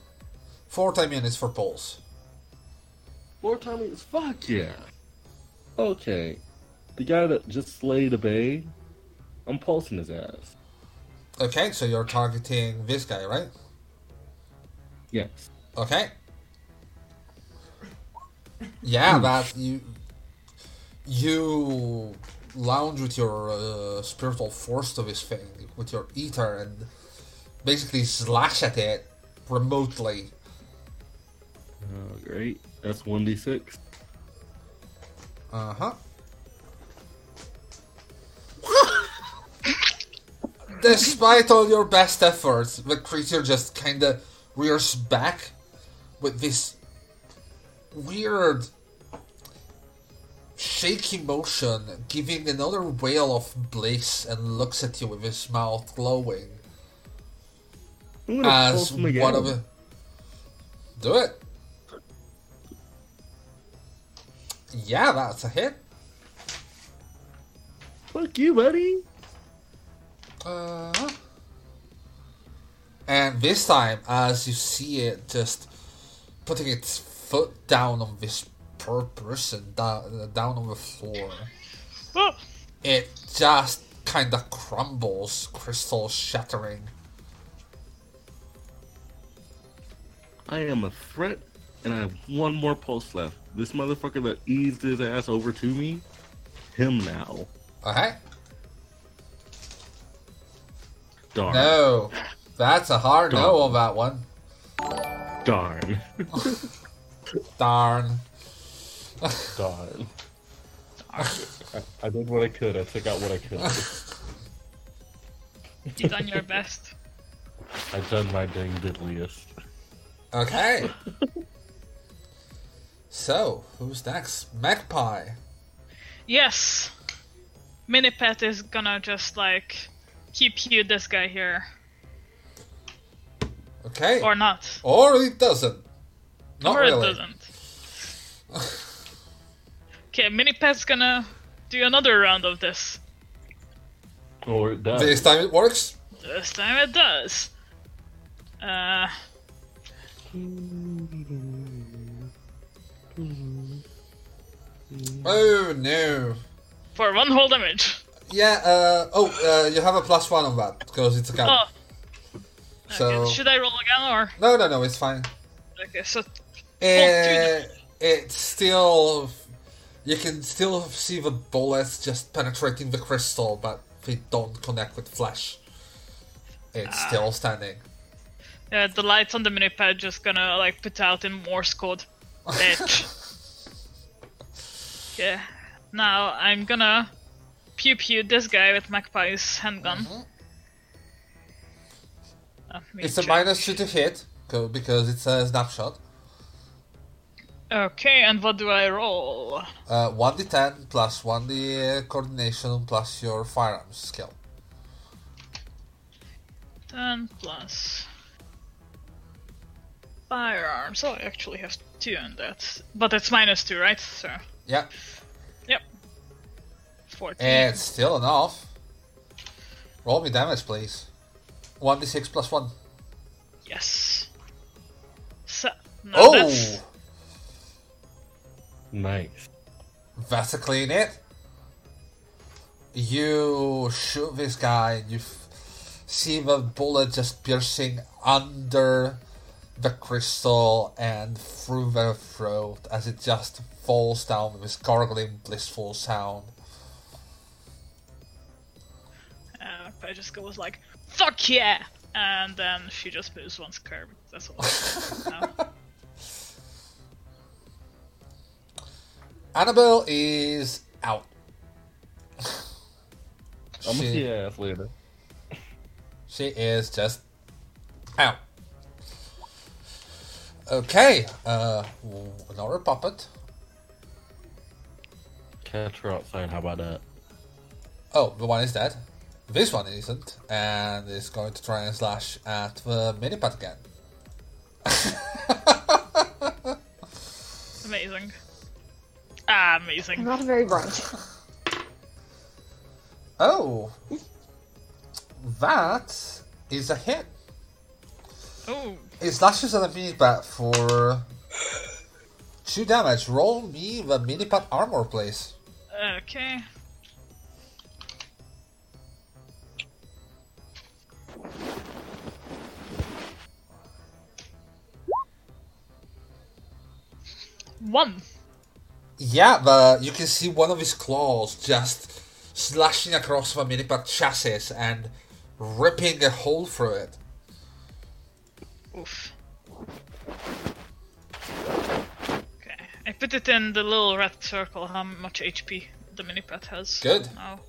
four time minutes for poles. Four timing. Fuck yeah. Okay, the guy that just slayed a bay, I'm pulsing his ass. Okay, so you're targeting this guy, right? Yes. Okay. Yeah, that you you lounge with your uh, spiritual force to this thing with your ether and basically slash at it remotely. Oh, great. That's 1d6. Uh huh. Despite all your best efforts, the creature just kind of rears back with this weird shaky motion, giving another wail of bliss, and looks at you with his mouth glowing I'm gonna as him again. one of. Do it. Yeah, that's a hit. Fuck you, buddy. Uh, and this time, as you see it just putting its foot down on this poor person down, down on the floor, Oh, it just kind of crumbles, crystal shattering. I am a threat, and I have one more pulse left. This motherfucker that eased his ass over to me, him now. Okay? Darn. No. That's a hard no Darn. on that one. Darn. Darn. Darn. I, I did what I could. I took out what I could. you done your best. I done my dang diddliest. Okay. so, who's next? Magpie. Yes. Minipet is gonna just like keep you this guy here. Okay. Or not. Or it doesn't. Not or really. it doesn't. Okay, Minipet's gonna do another round of this. Or it does. This time it works. This time it does. Uh, Oh no. for one whole damage. Yeah, uh, oh, uh, you have a plus one on that, because it's a gun. Oh. So- Okay, should I roll again or? No, no, no, it's fine. Okay, so Uh, it's still. You can still see the bullets just penetrating the crystal, but they don't connect with flesh. It's Ah. still standing. Yeah, the lights on the minipad just gonna like put out in Morse code. Bitch. okay, now I'm gonna pew pew this guy with Magpie's handgun. Uh, me It's a check. minus two to hit, because it's a snapshot. Okay, and what do I roll? Uh, 1d10 plus 1d coordination plus your firearms skill. 10 plus firearms. Oh, I actually have two in that. But it's minus two, right? So, Yeah, yep. 14. it's still enough. Roll me damage, please. 1d6 plus 1. Yes. So, now Oh! That's. Nice. That's a clean hit. You shoot this guy, and you f- see the bullet just piercing under the crystal and through the throat as it just falls down with this gargling, blissful sound. Uh, I just goes like, fuck yeah! And then she just moves one square. That's all. Annabelle is out. I'm gonna She- see your ass later. She is just out. Okay, uh, another puppet. Catch her outside. How about that? Oh, the one is dead. This one isn't, and is going to try and slash at the minipad again. Amazing. Ah, amazing. not very bright. Oh, that is a hit. Oh, It slashes at the minipad for two damage. Roll me the minipad armor, please. okay. One. Yeah, the you can see one of his claws just slashing across the minipad chassis and ripping a hole through it. Oof. Okay, I put it in the little red circle. How much HP the minipad has? Good. Now.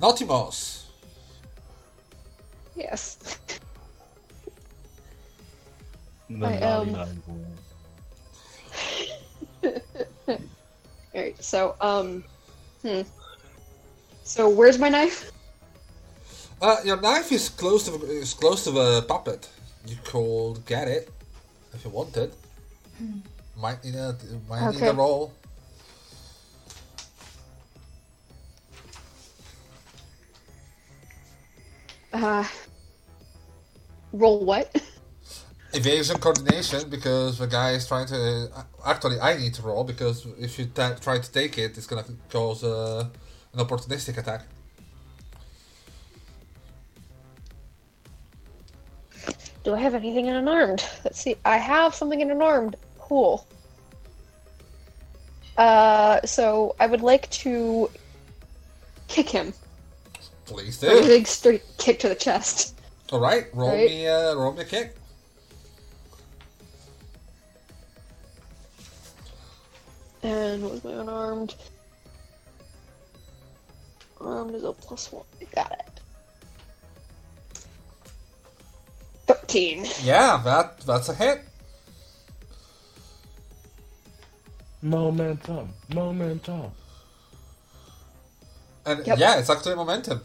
Naughtimos. Yes. The I, naughty um, naughty boy. Alright, so, um, hmm. So, where's my knife? Uh, your knife is close to is close to the puppet. You could get it if you wanted. Might need a might need a Okay. roll. Uh, roll what? Evasion coordination because the guy is trying to. Actually, I need to roll because if you ta- try to take it, it's gonna cause uh, an opportunistic attack. Do I have anything in unarmed? Let's see. I have something in unarmed. Cool. Uh, so I would like to kick him. Please Like a big straight kick to the chest. All right, roll Right. me uh, roll me a kick. And what was my unarmed? Armed is a plus one. Got it. Thirteen. Yeah, that that's a hit. Momentum. Momentum. And Yep. yeah, it's actually momentum.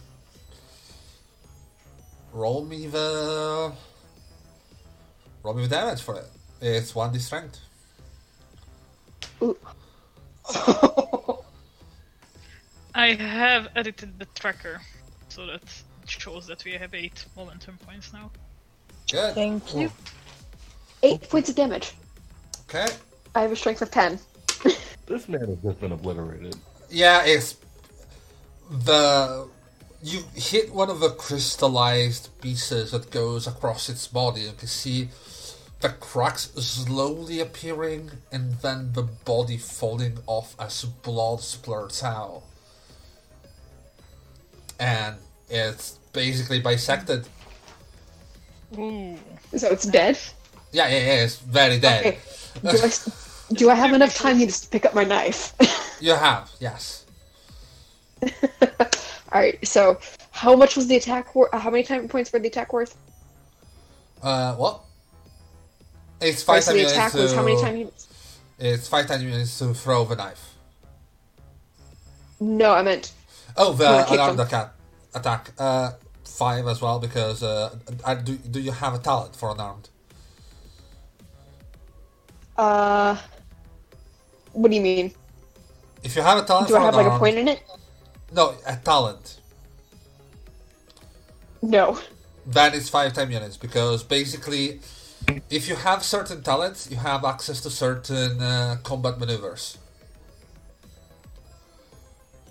Roll me the roll me the damage for it. It's one d strength. Ooh. I have edited the tracker so that shows that we have eight momentum points now. Good. Thank you. Eight points of damage. Okay. I have a strength of ten. This man has just been obliterated. Yeah, it's the you hit one of the crystallized pieces that goes across its body. You can see the cracks slowly appearing, and then the body falling off as blood splurts out, and it's basically bisected. Ooh. So it's dead. Yeah, yeah, yeah. It's very dead. Okay. Do I, s- do I have enough time to pick up my knife? You have, yes. All right. So, how much was the attack worth? How many time points were the attack worth? Uh, what? It's five so time the units attack to. was how many time units? It's five time units to throw the knife. No, I meant Oh, the unarmed attack. Attack. Uh, five as well because uh, I, do. Do you have a talent for unarmed? uh. What do you mean? If you have a talent Do I have like a point in it? no, a talent. No. That is five time units because basically, if you have certain talents, you have access to certain uh, combat maneuvers.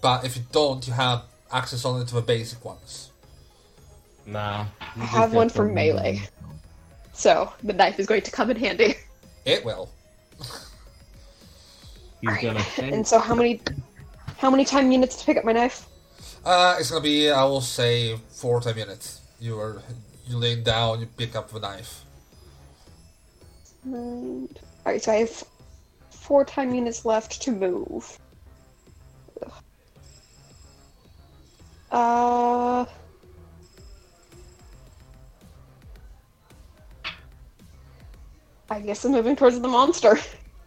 But if you don't, you have access only to the basic ones. Nah. I have one for melee. So the knife is going to come in handy. It will. He's Alright, gonna And so how many how many time units to pick up my knife? Uh, it's gonna be, I will say, four time units. You are you lay down, you pick up the knife. Alright, so I have four time units left to move. Ugh. Uh I guess I'm moving towards the monster.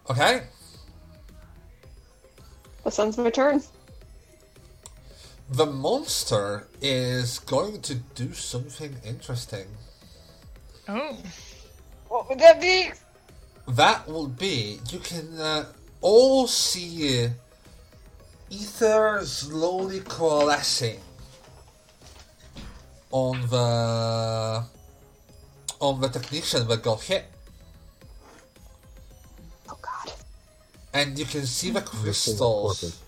Okay. That sounds my turn. The monster is going to do something interesting. Oh. What would that be? That will be you can uh, all see ether slowly coalescing on the on the technician that got hit, Oh god. and you can see the crystals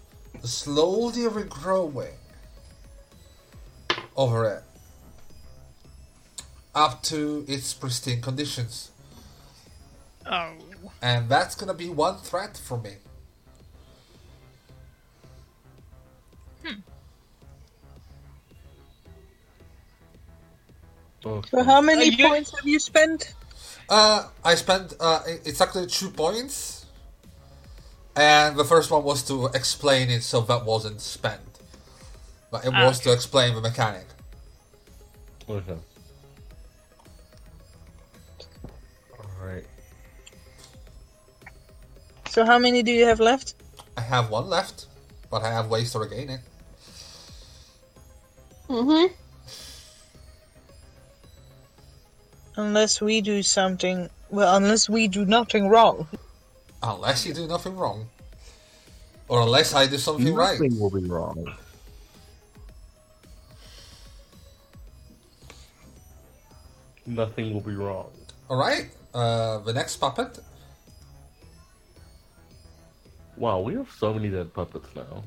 slowly regrowing over it up to its pristine conditions. Oh. And that's gonna be one threat for me. So how many Uh, you- points have you spent? Uh, I spent, uh, it- it's actually two points. And the first one was to explain it so that wasn't spent. But it Ah, was to explain the mechanic. Okay. So how many do you have left? I have one left, but I have ways to regain it. Mm-hmm. Unless we do something. Well, unless we do nothing wrong. Unless you do nothing wrong. Or unless I do something right. Nothing will be wrong. Nothing will be wrong. Alright, uh, the next puppet Wow, we have so many dead puppets now.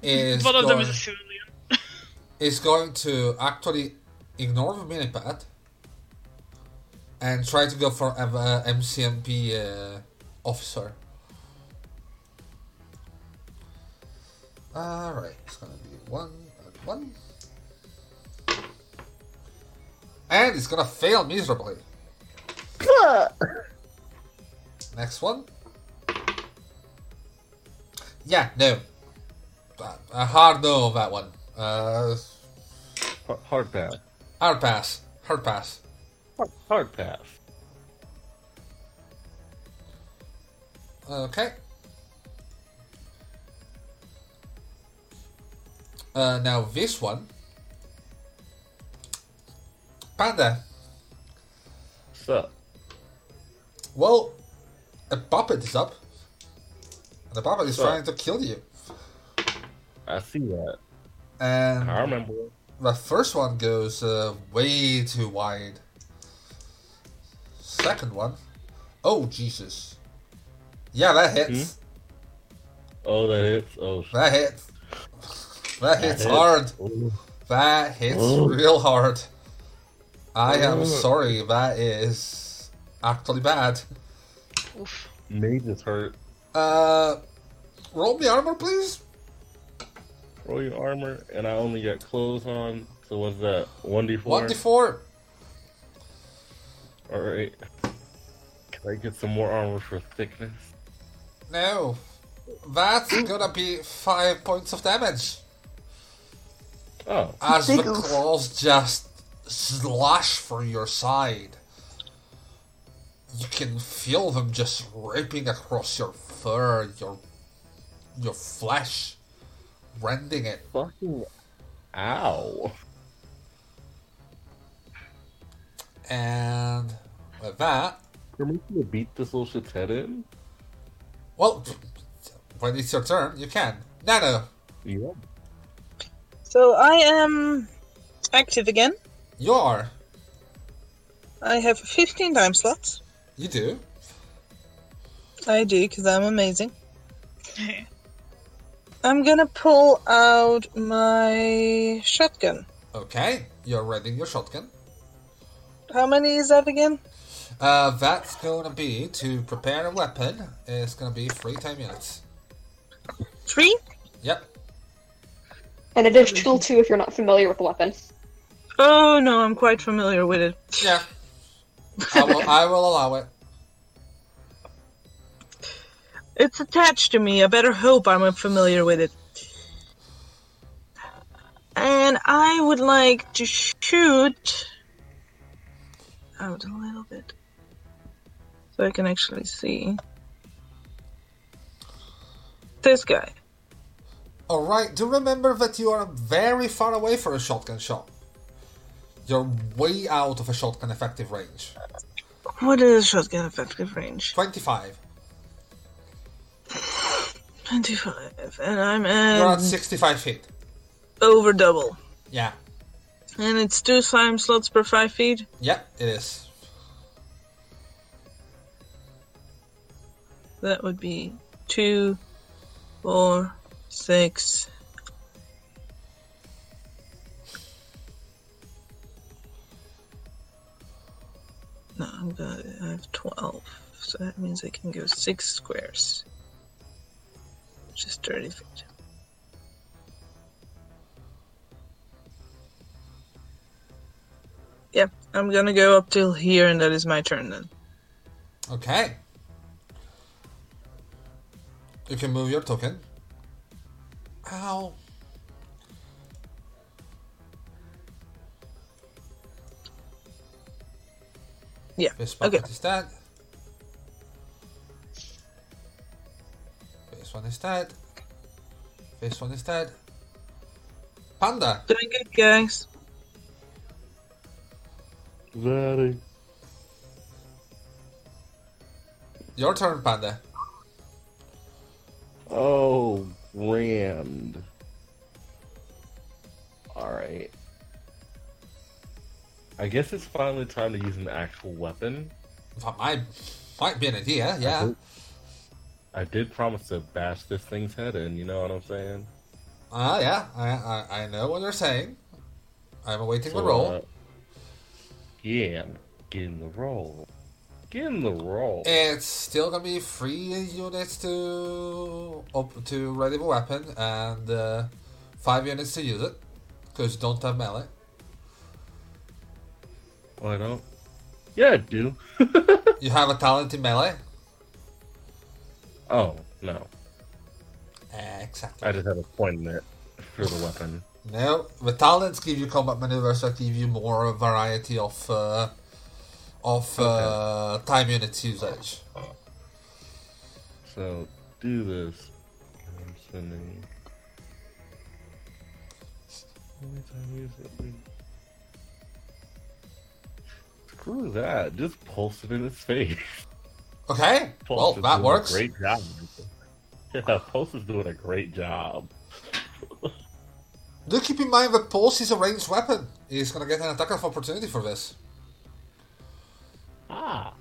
is One of them going, is a civilian. is going to actually ignore the minipad and try to go for a uh, MCMP uh, officer. Alright, it's gonna be one and one. And it's gonna fail miserably. Next one. Yeah, no. Uh, A hard no on that one. Uh, Hard, pass. hard pass. Hard pass. Hard, hard pass. Okay. Uh, now this one. Panda. So, Well, a puppet is up. And the puppet is So- trying to kill you. I see that. And I remember. the first one goes uh, way too wide. Second one. Oh, Jesus. Yeah, that hits. Oh, that hits. Oh, sh- That hits. That hits hits. hard. oh. That hits Oh. real hard. I am Oh. sorry, that is actually bad. Oof. Mage is hurt. Uh, roll me armor, please. Roll your armor, and I only got clothes on. So what's that? One d four. 1d4. All right. Can I get some more armor for thickness? No. That's gonna be 5 points of damage. Oh, As the claws just slash through your side. You can feel them just ripping across your fur, your your flesh, rending it. fucking ow! And with that, You're making me beat this little shit's head in. well, when it's your turn, you can. Nano, Yeah. So I am active again. you are. I have 15 time slots. You do. I do, because I'm amazing. I'm gonna pull out my shotgun. Okay, you're ready your shotgun. How many is that again? Uh, that's gonna be to prepare a weapon. It's gonna be three time units. Three? Yep. An additional two if you're not familiar with the weapon. Oh no, I'm quite familiar with it. Yeah. I will. I will allow it. It's attached to me. I better hope I'm familiar with it. And I would like to shoot out a little bit so I can actually see this guy. All right. Do remember that you are very far away for a shotgun shot. You're way out of a shotgun effective range. What is shotgun effective range? Twenty-five. 25. And I'm You're at at sixty-five feet. over double. Yeah. And it's two time slots per five feet. Yeah. It is. That would be two, four, six. No, I'm gonna I have twelve, so that means I can go six squares, thirty feet. Yep, I'm gonna go up till here, and that is my turn then. Okay. You can move your token. Ow. Yeah. This Okay. is dead. one is dead. This one is dead. Panda. Doing good, guys. Very. Your turn, Panda. Oh, Rand. Alright. I guess it's finally time to use an actual weapon. That might, might be an idea, yeah. I did promise to bash this thing's head in, you know what I'm saying? Ah, yeah, I, I, I know what you're saying. I'm awaiting the So, roll. uh, yeah, get in the roll. Get in the roll. It's still gonna be three units to op- to ready the weapon and uh, five units to use it because you don't have melee. Oh, I don't? Yeah, I do. You have a talent in melee. Oh, no. Exactly. I just have a point in it for the weapon. No, the talents give you combat maneuvers that give you more variety of uh, of uh, time units usage. So, do this. I'm sending. How many use it? Screw that. Just pulse it in his face. Okay, Pulse well that works. Great job. Yeah, Pulse is doing a great job. Do keep in mind that Pulse is a ranged weapon. He's gonna get an attack of opportunity for this. Ah.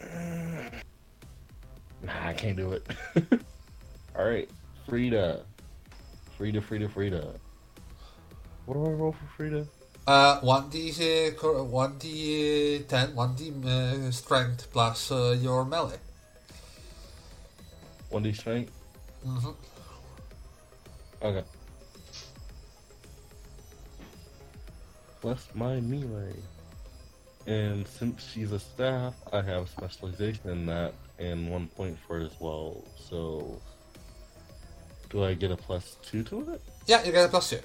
Nah, I can't do it. Alright, Frida. Frida, Frida, Frida. What do I roll for Frida? Uh, 1d, uh, cor- 1d 10, 1d uh, strength plus uh, your melee. 1d strength? hmm Okay. Plus my melee. And since she's a staff, I have specialization in that and one point for it as well. So, do I get a plus two to it? Yeah, you get a plus 2.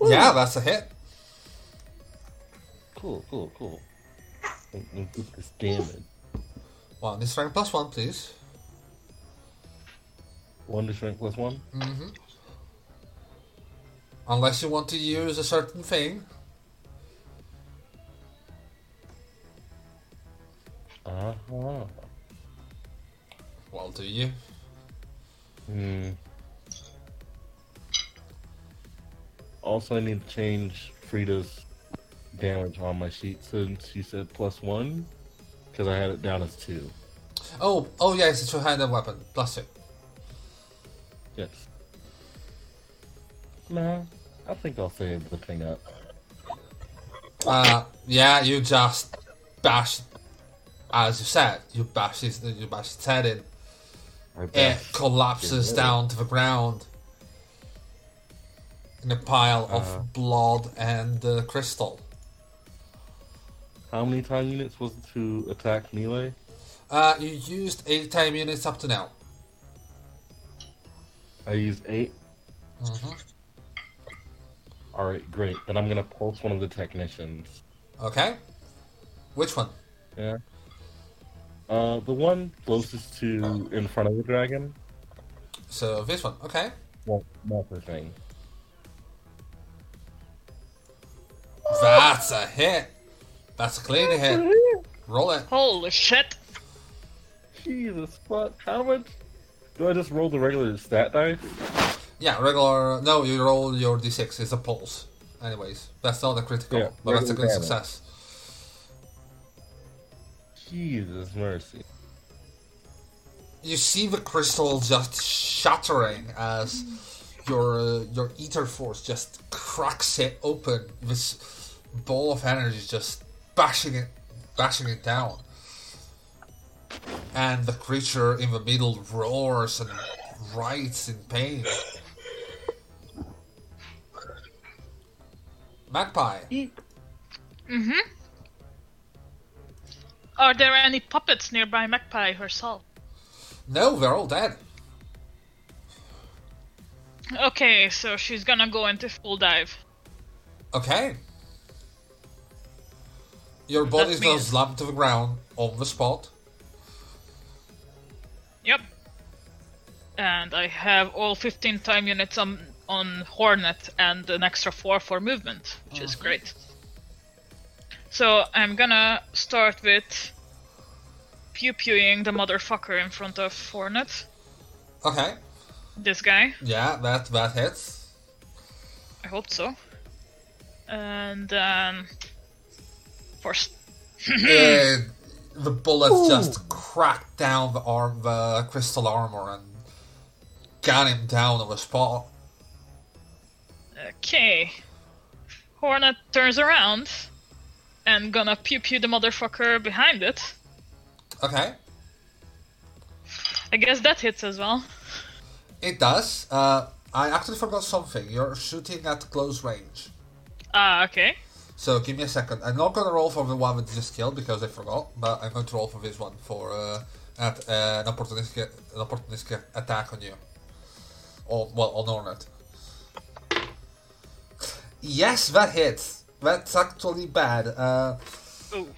Okay. Yeah, that's a hit. Cool, cool, cool. And, and get this damage. 1d strength plus 1, please. One to strength plus one. hmm Unless you want to use a certain thing. Uh huh. Well, do you? Hmm. Also, I need to change Frida's damage on my sheet since she said plus one, because I had it down as two. Oh, oh yeah, it's a two-handed weapon. Plus 2. Yes. No, I think I'll save the thing up. Uh, yeah, you just bash, as you said, you bash his, you bash its head in. It collapses down to the ground in a pile of Uh-huh. blood and uh, crystal. How many time units was it to attack melee? Uh, you used 8 time units up to now. I used eight. hmm All right, great. Then I'm gonna pulse one of the technicians. Okay. Which one? Yeah. Uh, the one closest to in front of the dragon. So this one. Okay. Well, not the thing. That's a hit. That's a clean hit. Roll it. Holy shit! Jesus fuck! How much? Do I just roll the regular stat dice? Yeah, regular. No, you roll your d6. It's a pulse. Anyways, that's not a critical, Yeah, but that's a good success. Jesus mercy! You see the crystal just shattering as your uh, your ether force just cracks it open. This ball of energy just bashing it, bashing it down, and the creature in the middle roars and writhes in pain. Magpie. Mm-hmm. Are there any puppets nearby Magpie herself? No, they're all dead. Okay, so she's gonna go into full dive. Okay. Your body is That gonna means- slam to the ground on the spot. Yep. And I have all 15 time units on, on Hornet and an extra 4 for movement, which is mm-hmm. great. So I'm gonna start with pew pewing the motherfucker in front of Hornet. Okay. This guy. Yeah, that that hits. I hope so. And then. First. Uh, the bullet just cracked down the arm, the crystal armor, and got him down on the spot. Okay. Hornet turns around and gonna pew pew the motherfucker behind it. Okay, I guess that hits as well. It does. Uh, I actually forgot something. You're shooting at close range. Ah, okay. So give me a second. I'm not gonna roll for the one that just killed because I forgot, but I'm going to roll for this one for uh, at uh, an opportunistic an opportunistic attack on you. On well on Hornet. Yes, that hits. That's actually bad. Uh, Ooh.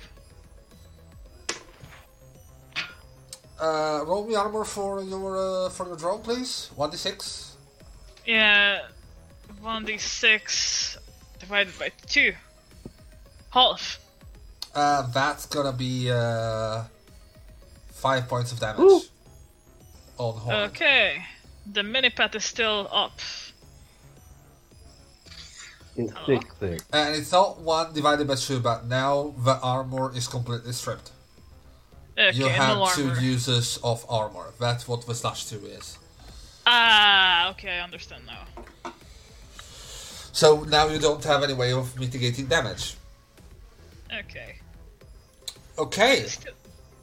Uh, roll me armor for your uh, for your drone, please. One d six. Yeah. 1d6 divided by 2. Half. Uh, that's gonna be uh, five points of damage Ooh. on Hornet. Okay. The mini-pat is still up. It's Hello? thick, thick. And it's not one divided by two, but now the armor is completely stripped. Okay, you no have two uses of armor. That's what the slash two is. Ah, okay, I understand now. So now you don't have any way of mitigating damage. Okay. Okay. Still,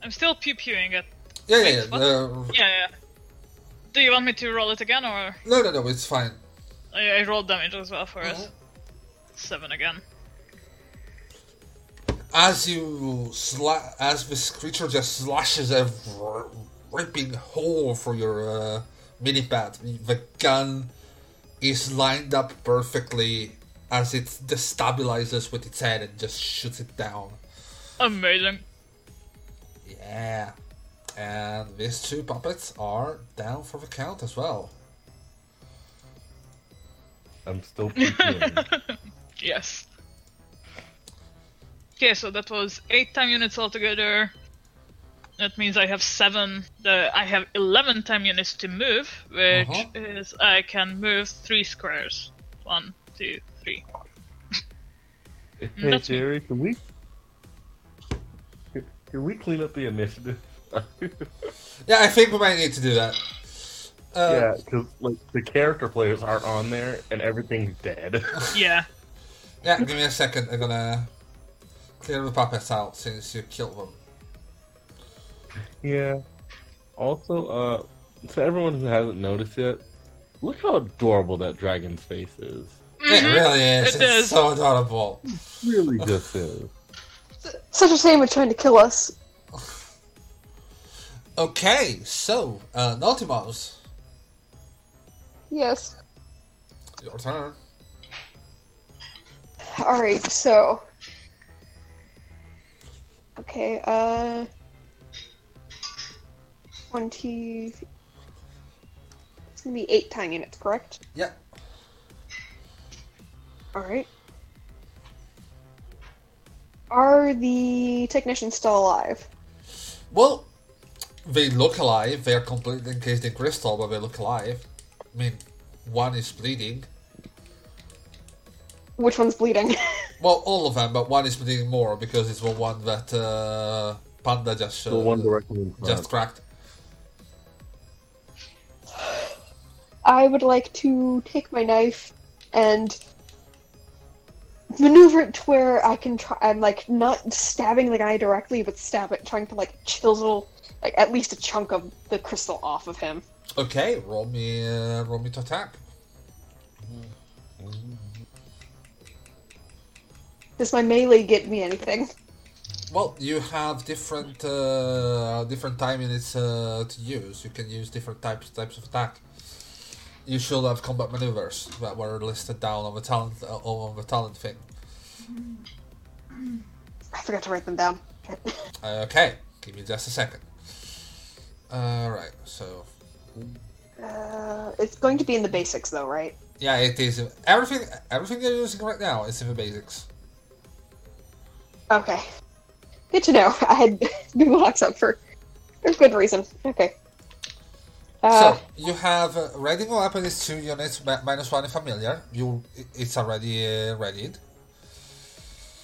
I'm still pew pewing it. Yeah, yeah, Wait, yeah. Uh, Yeah, yeah. Do you want me to roll it again, or no, no, no. It's fine. I, I rolled damage as well for it? Mhm. Seven again. As you sla- as this creature just slashes a r- ripping hole for your uh, mini pad, the gun is lined up perfectly as it destabilizes with its head and just shoots it down. Amazing. Yeah. And these two puppets are down for the count as well. I'm still peeking. Yes. Okay, so that was eight time units altogether. That means I have seven. The I have eleven time units to move, which Uh-huh. is I can move three squares. One, two, three. hey, That's me. Jerry, can we can, can we clean up the initiative? Yeah, I think we might need to do that. Uh, yeah, because like the character players aren't on there and everything's dead. Yeah. yeah, give me a second. I'm gonna clear the puppets out since you killed them. yeah. Also, uh, to everyone who hasn't noticed yet, look how adorable that dragon's face is. It really is. It it's is. so adorable. Really just is. Such a shame it's trying to kill us. Okay, so, uh, Naughty Yes. your turn. Alright, so. Okay, uh. 20. It's gonna be 8 time units, correct? Yep. Alright. Are the technicians still alive? Well, they look alive. They are completely encased in crystal, but they look alive. I mean, one is bleeding. Which one's bleeding? Well, all of them, but one is bleeding more because it's the one that uh, Panda just uh, The one directly just cracked. I would like to take my knife and maneuver it to where I can try. I'm like not stabbing the guy directly, but stab it, trying to like chisel like at least a chunk of the crystal off of him. Okay, roll me, uh, roll me to attack. Does my melee get me anything? Well, you have different uh, different time units uh, to use. You can use different types types of attack. You should have combat maneuvers that were listed down on the talent uh, on the talent thing. I forgot to write them down. Okay, give me just a second. Alright, so Uh, it's going to be in the basics, though, right? yeah, it is everything. Everything you're using right now is in the basics. Okay. Good to know. I had Google Docs up for, for good reason. Okay. Uh, so you have uh, reading a weapon is two units ma- minus one familiar. You, it's already uh, readied.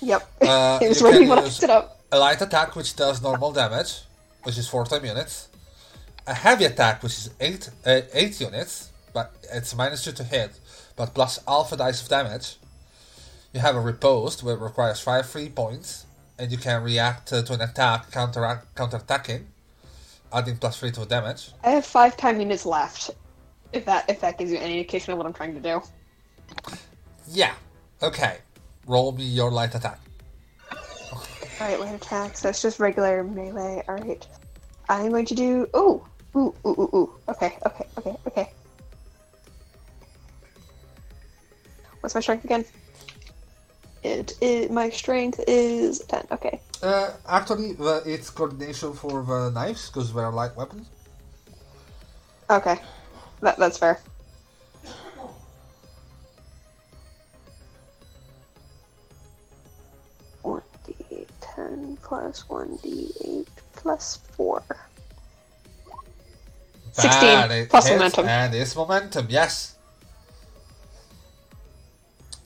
yep. Uh, it was ready when I picked it up. A light attack which does normal damage, which is four time units. A heavy attack which is eight uh, eight units, but it's minus two to hit, but plus alpha dice of damage. You have a riposte where it requires five free points, and you can react uh, to an attack counter counter attacking, adding plus three to damage. I have five time units left. If that if that gives you any indication of what I'm trying to do. Yeah. Okay. Roll me your light attack. Alright, light attack, so it's just regular melee. Alright. I'm going to do ooh. Ooh, ooh, ooh, ooh. Okay, okay, okay, okay. What's my strength again? It is my strength is ten. Okay. Uh, actually, the, it's coordination for the knives because they're light weapons. Okay. That that's fair. One d ten plus one d eight plus four. 16 That it plus momentum. And it's momentum, yes.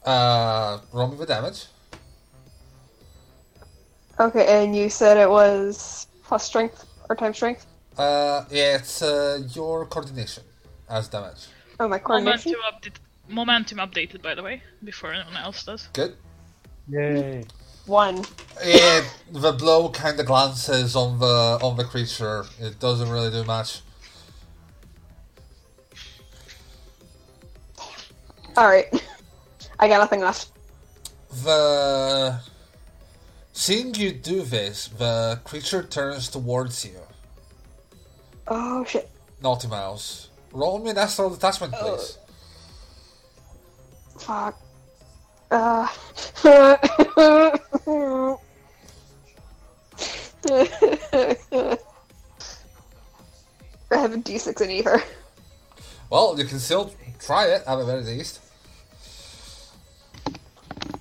Uh, roll me the damage. Okay, and you said it was plus strength or time strength? Uh, yeah, it's uh, your coordination as damage. Oh, my coordination. Momentum, update, momentum updated, by the way, before anyone else does. Good. Yay. One. Yeah, the blow kind of glances on the on the creature. It doesn't really do much. All right. I got nothing left. The seeing you do this, the creature turns towards you. Oh shit. Naughty Mouse. Roll me an astral detachment, please. Fuck. Uh. I have a d6 in ether. Well, you can still try it at the very least.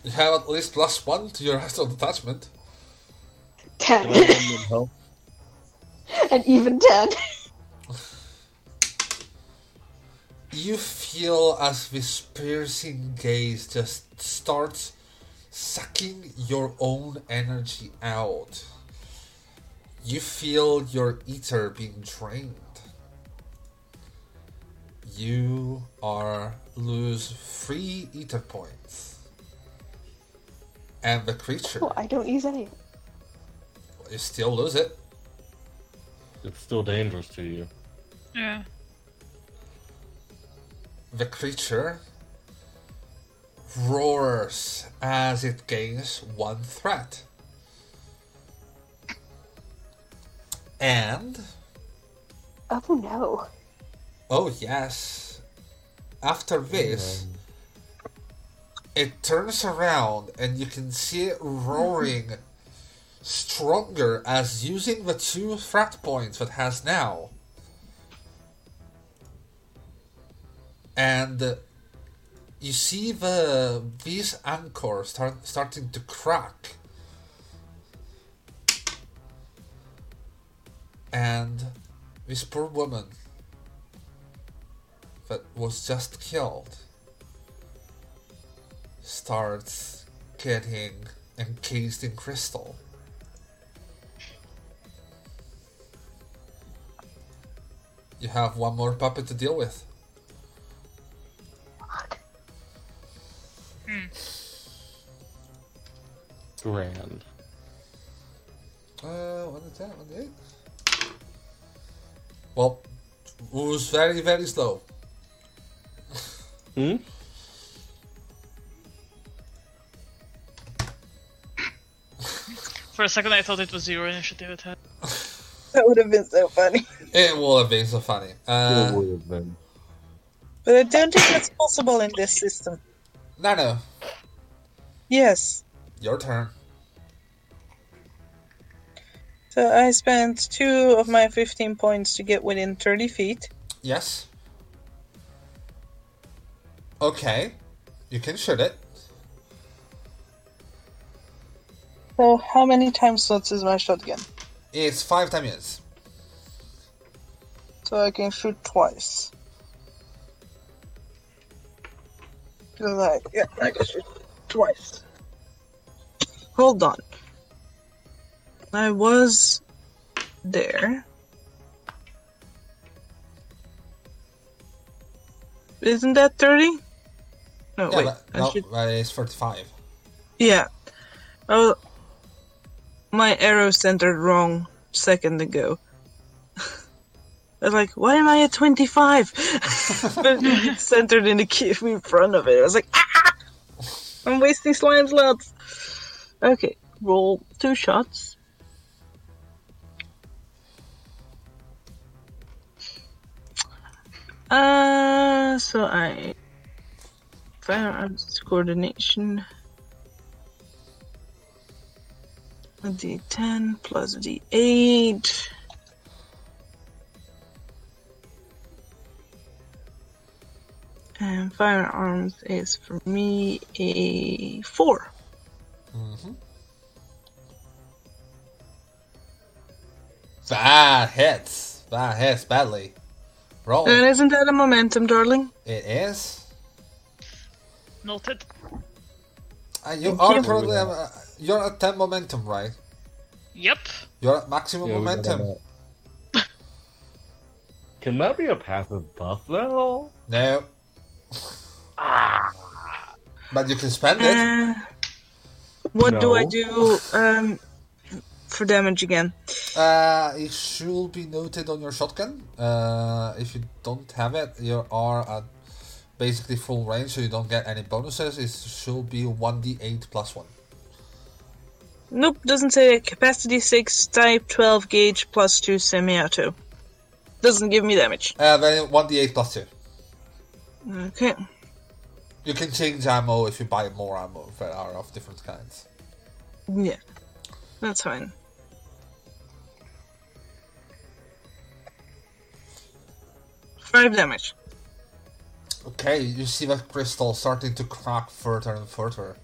You have at least plus one to your astral detachment. Ten. Can I lend them help? An even ten. You feel as this piercing gaze just starts sucking your own energy out. You feel your ether being drained. You are lose three ether points. And the creature, Oh, I don't use any. you still lose it. It's still dangerous to you. Yeah. The creature roars as it gains one threat. And, Oh no. oh yes, after this, it turns around and you can see it roaring stronger as using the two threat points it has now. And you see the these anchors start starting to crack. And this poor woman that was just killed starts getting encased in crystal. You have one more puppet to deal with. Hmm. Grand. Uh, what is that? What is it? Well, it was very, very slow. Hmm? For a second, I thought it was zero initiative it had. That would have been so funny. It would have been so funny. it Uh, would have been. But I don't think that's possible in this system. Nano, Yes. your turn. So I spent two of my 15 points to get within 30 feet. Yes. Okay. You can shoot it. So how many time slots is my shotgun? It's five damage. So I can shoot twice. I, yeah, I can shoot twice. Hold on. I was there. Isn't that 30? No, Yeah, wait. but, no, should- that is 45. Yeah. Oh, my arrow centered wrong second ago. I was like, why am I at 25? centered in the key in front of it. I was like, ah! I'm wasting time slots. Okay, roll two shots. Uh, so I firearms coordination. A D10 plus a D8. And firearms is for me a 4. hmm That hits. That hits badly. Roll. And isn't that a momentum, darling? It is. Noted. Uh, you are you. currently uh, you're at 10 momentum, right? Yep. You're at maximum Yeah, momentum. Can that be a passive buff though? No. But you can spend it. Uh, what do I do um, for damage again? Uh, it should be noted on your shotgun. Uh, if you don't have it, you are at basically full range, so you don't get any bonuses. It should be 1d8 plus 1. Nope, doesn't say that. Capacity 6, type 12, gauge plus 2 semi auto. Doesn't give me damage. Uh, then 1d8 plus 2. Okay. You can change ammo if you buy more ammo that are of different kinds. Yeah. That's fine. Five damage. Okay, you see that crystal starting to crack further and further.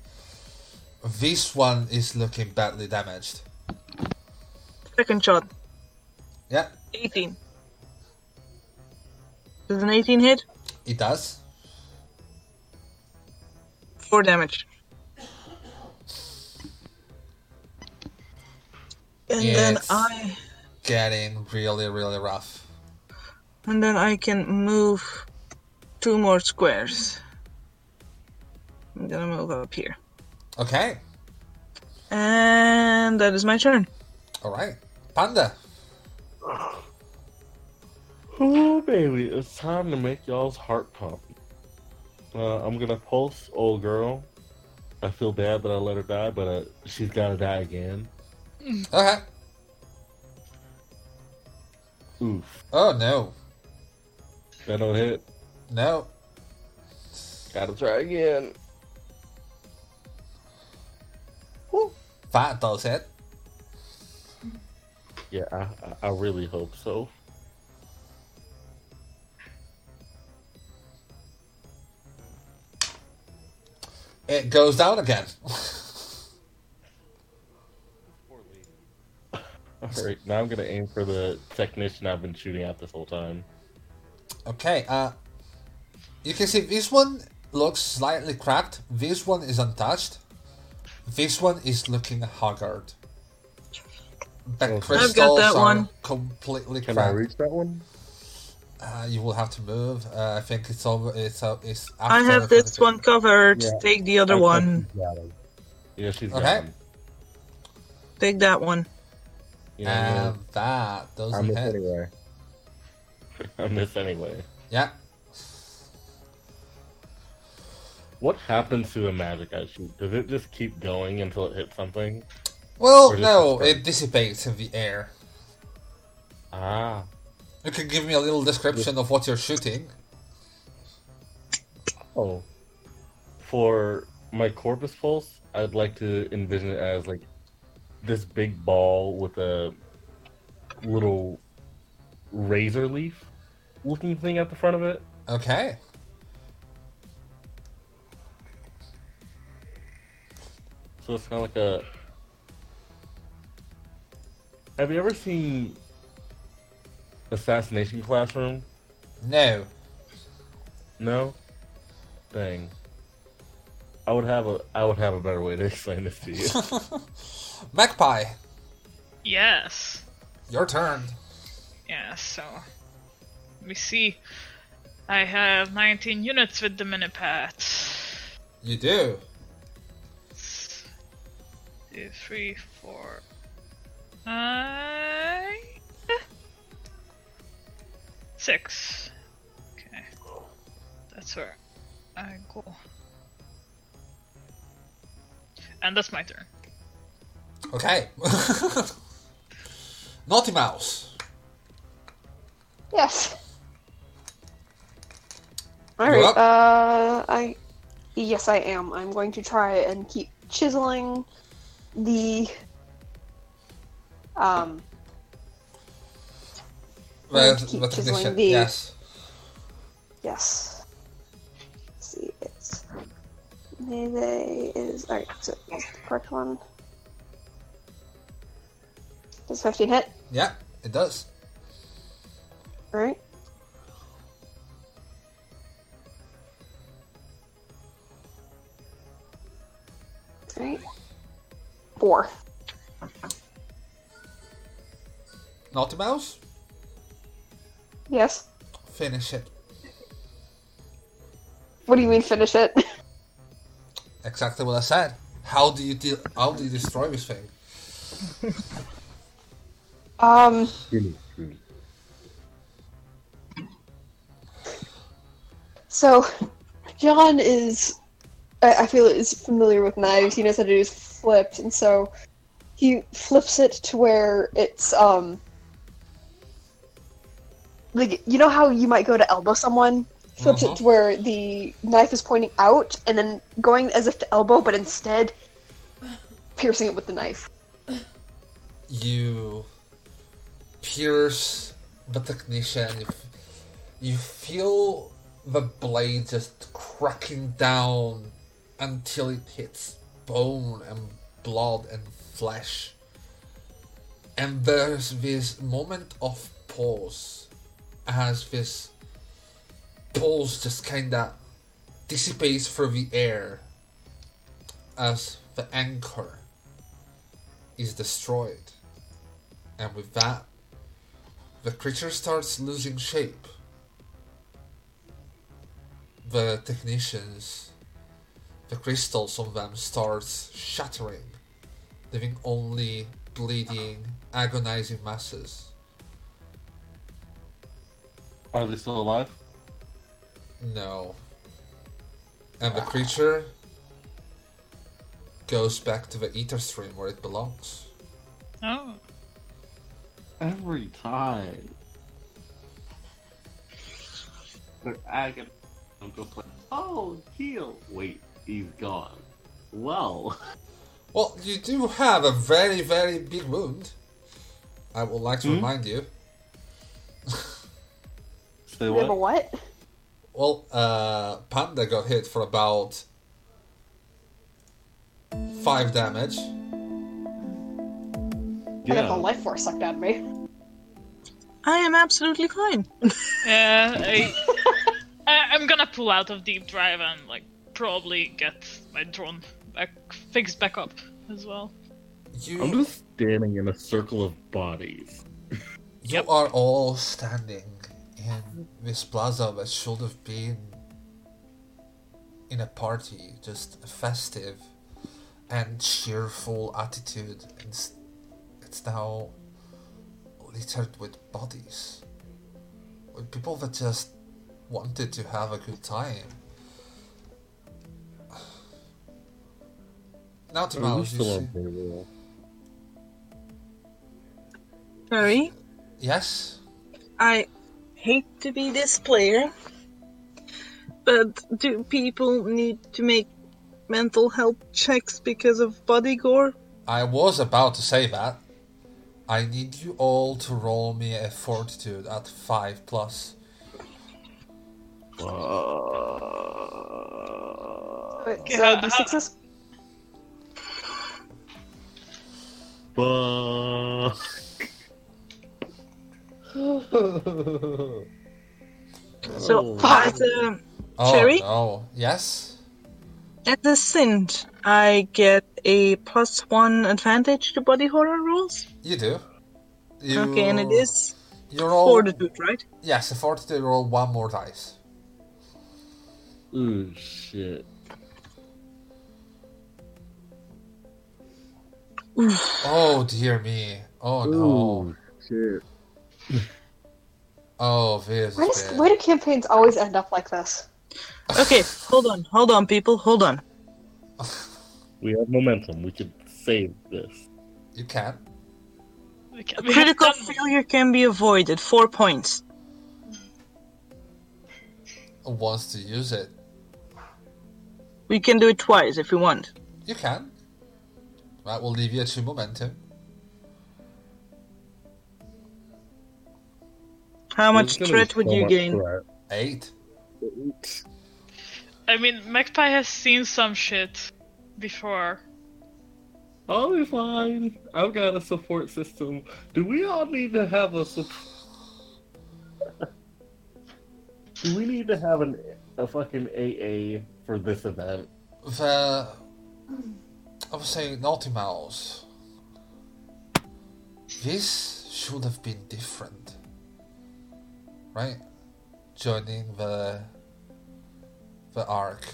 This one is looking badly damaged. Second shot. Yeah, 18. Does an 18 hit? it does. Four damage. And then I Getting really, really rough. and then I can move two more squares. I'm gonna move up here. Okay, And that is my turn. alright. Panda. Oh baby, it's time to make y'all's heart pump. Uh, I'm gonna pulse old girl. I feel bad that I let her die, but uh, she's gotta die again. Okay. Oof, Oh no. that don't hit. No. Gotta try again. That does it. Yeah, I, I, I really hope so. It goes down again. Alright, now I'm gonna aim for the technician I've been shooting at this whole time. Okay, uh, you can see this one looks slightly cracked. This one is untouched. This one is looking haggard. The Okay. I've got crystals that are one. completely Can I reach that one? Uh, you will have to move. Uh, I think it's over. It's uh, it's. I have this 32. one covered. Yeah. Take the other I- I- one. she's got him. Yeah, she's Okay. him. Take that one. Yeah, And that I doesn't miss hit. anyway. I miss anyway. Yeah. What happens to the magic I shoot? Does it just keep going until it hits something? Well, no, it dissipates in the air. Ah, You can give me a little description of what you're shooting. oh. For my corpus pulse, I'd like to envision it as like this big ball with a little razor leaf looking thing at the front of it. Okay. So it's kind of like a. Have you ever seen Assassination Classroom? No. No. Dang. I would have a I would have a better way to explain this to you. Magpie, Yes. your turn. Yeah, so let me see. I have 19 units with the Minipat. You do. Two, three, four, nine, six. Okay, that's where I go. And that's my turn. Okay. Naughty Mouse. Yes. Alright, uh, I. Yes, I am. I'm going to try and keep chiseling the. Um, to keep the chiseling the- Yes. yes. Let's see, it's. Melee is. Alright, so that's the correct one. Does 15 hit? Yeah, it does. Alright. Alright. Four. Naughty Mouse, Yes. finish it. What do you mean finish it? Exactly what I said. How do you deal? How do you destroy this thing? um, so John is I, I feel is familiar with knives. He knows how to do flipped, and so he flips it to where it's um like you know how you might go to elbow someone flips Mhm. it to where the knife is pointing out and then going as if to elbow but instead piercing it with the knife You pierce the technician. You, f- you feel the blade just cracking down until it hits bone and blood and flesh. And there's this moment of pause as this pulse just kinda dissipates through the air as the anchor is destroyed. And with that, the creature starts losing shape. The technicians, the crystals on them starts shattering, leaving only bleeding, agonizing masses. Are they still alive? No. And the ah. creature goes back to the ether stream where it belongs. Oh. Every time. They're agony. I'm just like, oh, heal. Wait, he's gone. Well. Well, you do have a very, very big wound. I would like to Hmm? remind you. Say you have what? what Well, uh, Panda got hit for about five damage. i got Yeah. the life force sucked out of me I am absolutely fine. Yeah, I, I, I'm gonna pull out of deep drive and like probably get my drone back fixed back up as well. You, I'm just standing in a circle of bodies. you are all standing in this plaza that should have been in a party, just a festive and cheerful attitude. And s- it's now littered with bodies. With people that just wanted to have a good time. Now to Are we you see- Sorry, Yes? I hate to be this player, but do people need to make mental health checks because of body gore? I was about to say that. I need you all to roll me a fortitude at 5 plus. Wait, Okay, so uh, how- d6s? Fuck. So Oh. as a Oh, Cherry? no. Yes? as a Synth, I get a plus one advantage to body horror rolls. You do. You, Okay, and it is You roll. fortitude, right? Yes, a fortitude roll one more dice. Ooh, shit. Oh, dear me. Oh, no. Ooh, shit. Oh, this Why, does, why do campaigns always end up like this? Okay, hold on, hold on, people, hold on. We have momentum. We could save this. You can. We A can- we critical done- failure can be avoided. Four points. Wants to use it. We can do it twice if you want. You can. That will leave you two momentum. How much There's gonna be threat would so you gain? threat. Eight. I mean, Magpie has seen some shit before. I'll be fine. I've got a support system. Do we all need to have a support? Do we need to have an a fucking AA for this event? The. I would say Naughty Mouse. This should have been different. Right? Joining the. the arc.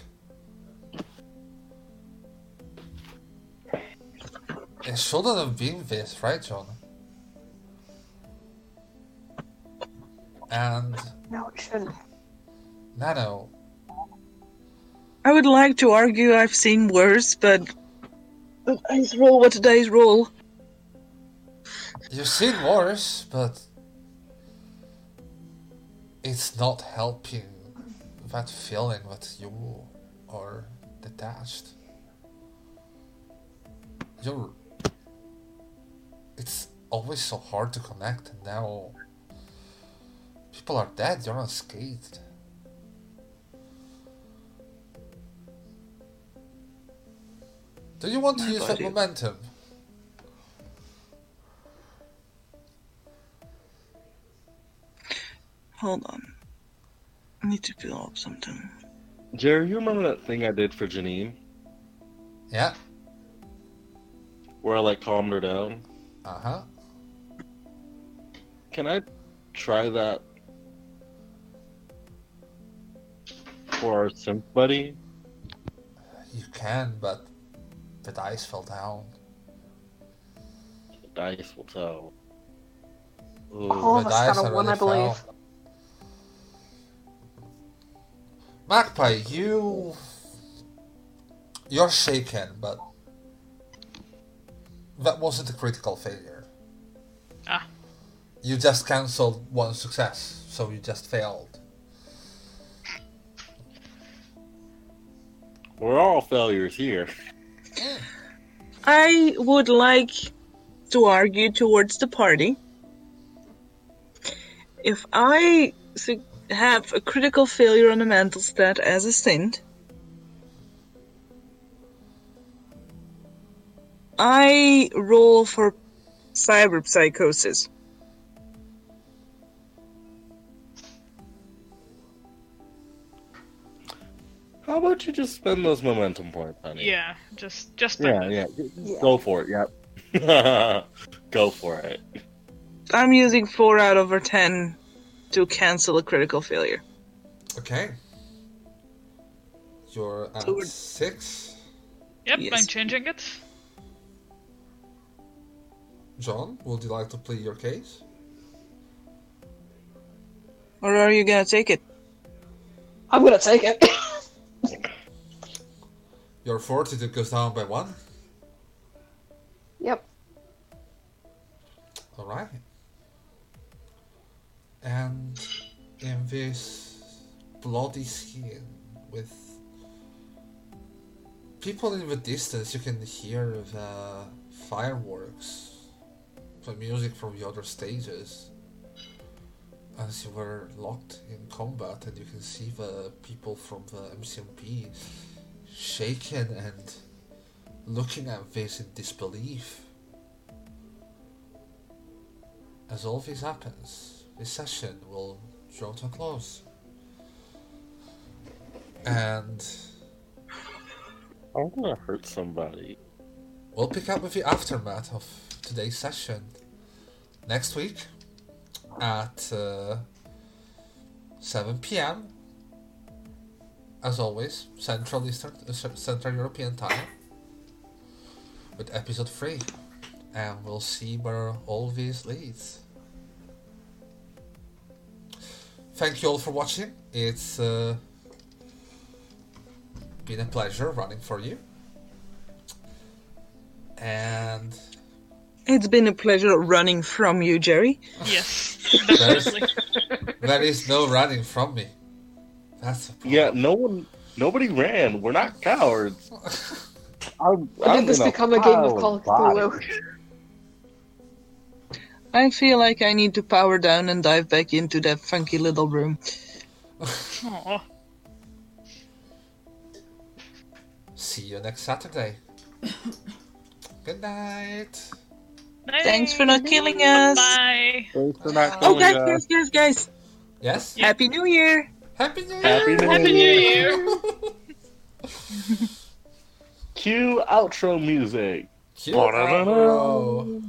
It shouldn't have been this, right, John? And No, it shouldn't. Nano, I would like to argue I've seen worse, but the dice roll what the dice roll. You've seen worse, but it's not helping that feeling that you are detached. You're. It's always so hard to connect, and now people are dead. You're unscathed. Do you want to My use that momentum? Hold on. I need to fill up something. Jerry, you remember that thing I did for Janine? Yeah. Where I like calmed her down? Uh huh. Can I try that for our synth buddy? You can, but the dice fell down. The dice will tell. Ooh, All of the us dice got a one, I believe. fell. Magpie, you. You're shaken, but. That wasn't a critical failure. Ah. You just cancelled one success, so you just failed. We're all failures here. I would like to argue towards the party. If I have a critical failure on a mental stat as a Synth, I roll for cyber psychosis. How about you just spend those momentum points, honey? Yeah, just just Yeah, yeah. Yeah. Go for it, yep. Go for it. I'm using 4 out of 10 to cancel a critical failure. Okay. You're at So six. Yep, Yes. I'm changing it. John, would you like to plead your case? Or are you gonna take it? I'm gonna take it. Your fortitude goes down by one. yep. Alright. And in this bloody scene with people in the distance, you can hear the fireworks the music from the other stages as you were locked in combat and you can see the people from the MCMP shaken and looking at this in disbelief. As all this happens, this session will draw to a close. And I'm gonna hurt somebody. we'll pick up with the aftermath of today's session next week at uh, 7 p.m. As always, Central Eastern uh, Central European time with episode 3 and we'll see where all this leads. Thank you all for watching. It's uh, been a pleasure running for you. And It's been a pleasure running from you, Jerry. Yes, there, is, there is no running from me. That's the. Yeah, no one, nobody ran. We're not cowards. I'm, I'm did this become a game of Call of bodies. Cthulhu? I feel like I need to power down and dive back into that funky little room. Aw. See you next Saturday. Good night. Thanks for not killing us. Bye. Thanks for not Oh, guys, us. guys, guys, guys! Yes? Yeah. Happy New Year! Happy New Year! Happy New Happy New Year. Year. Cue outro music. Cute outro.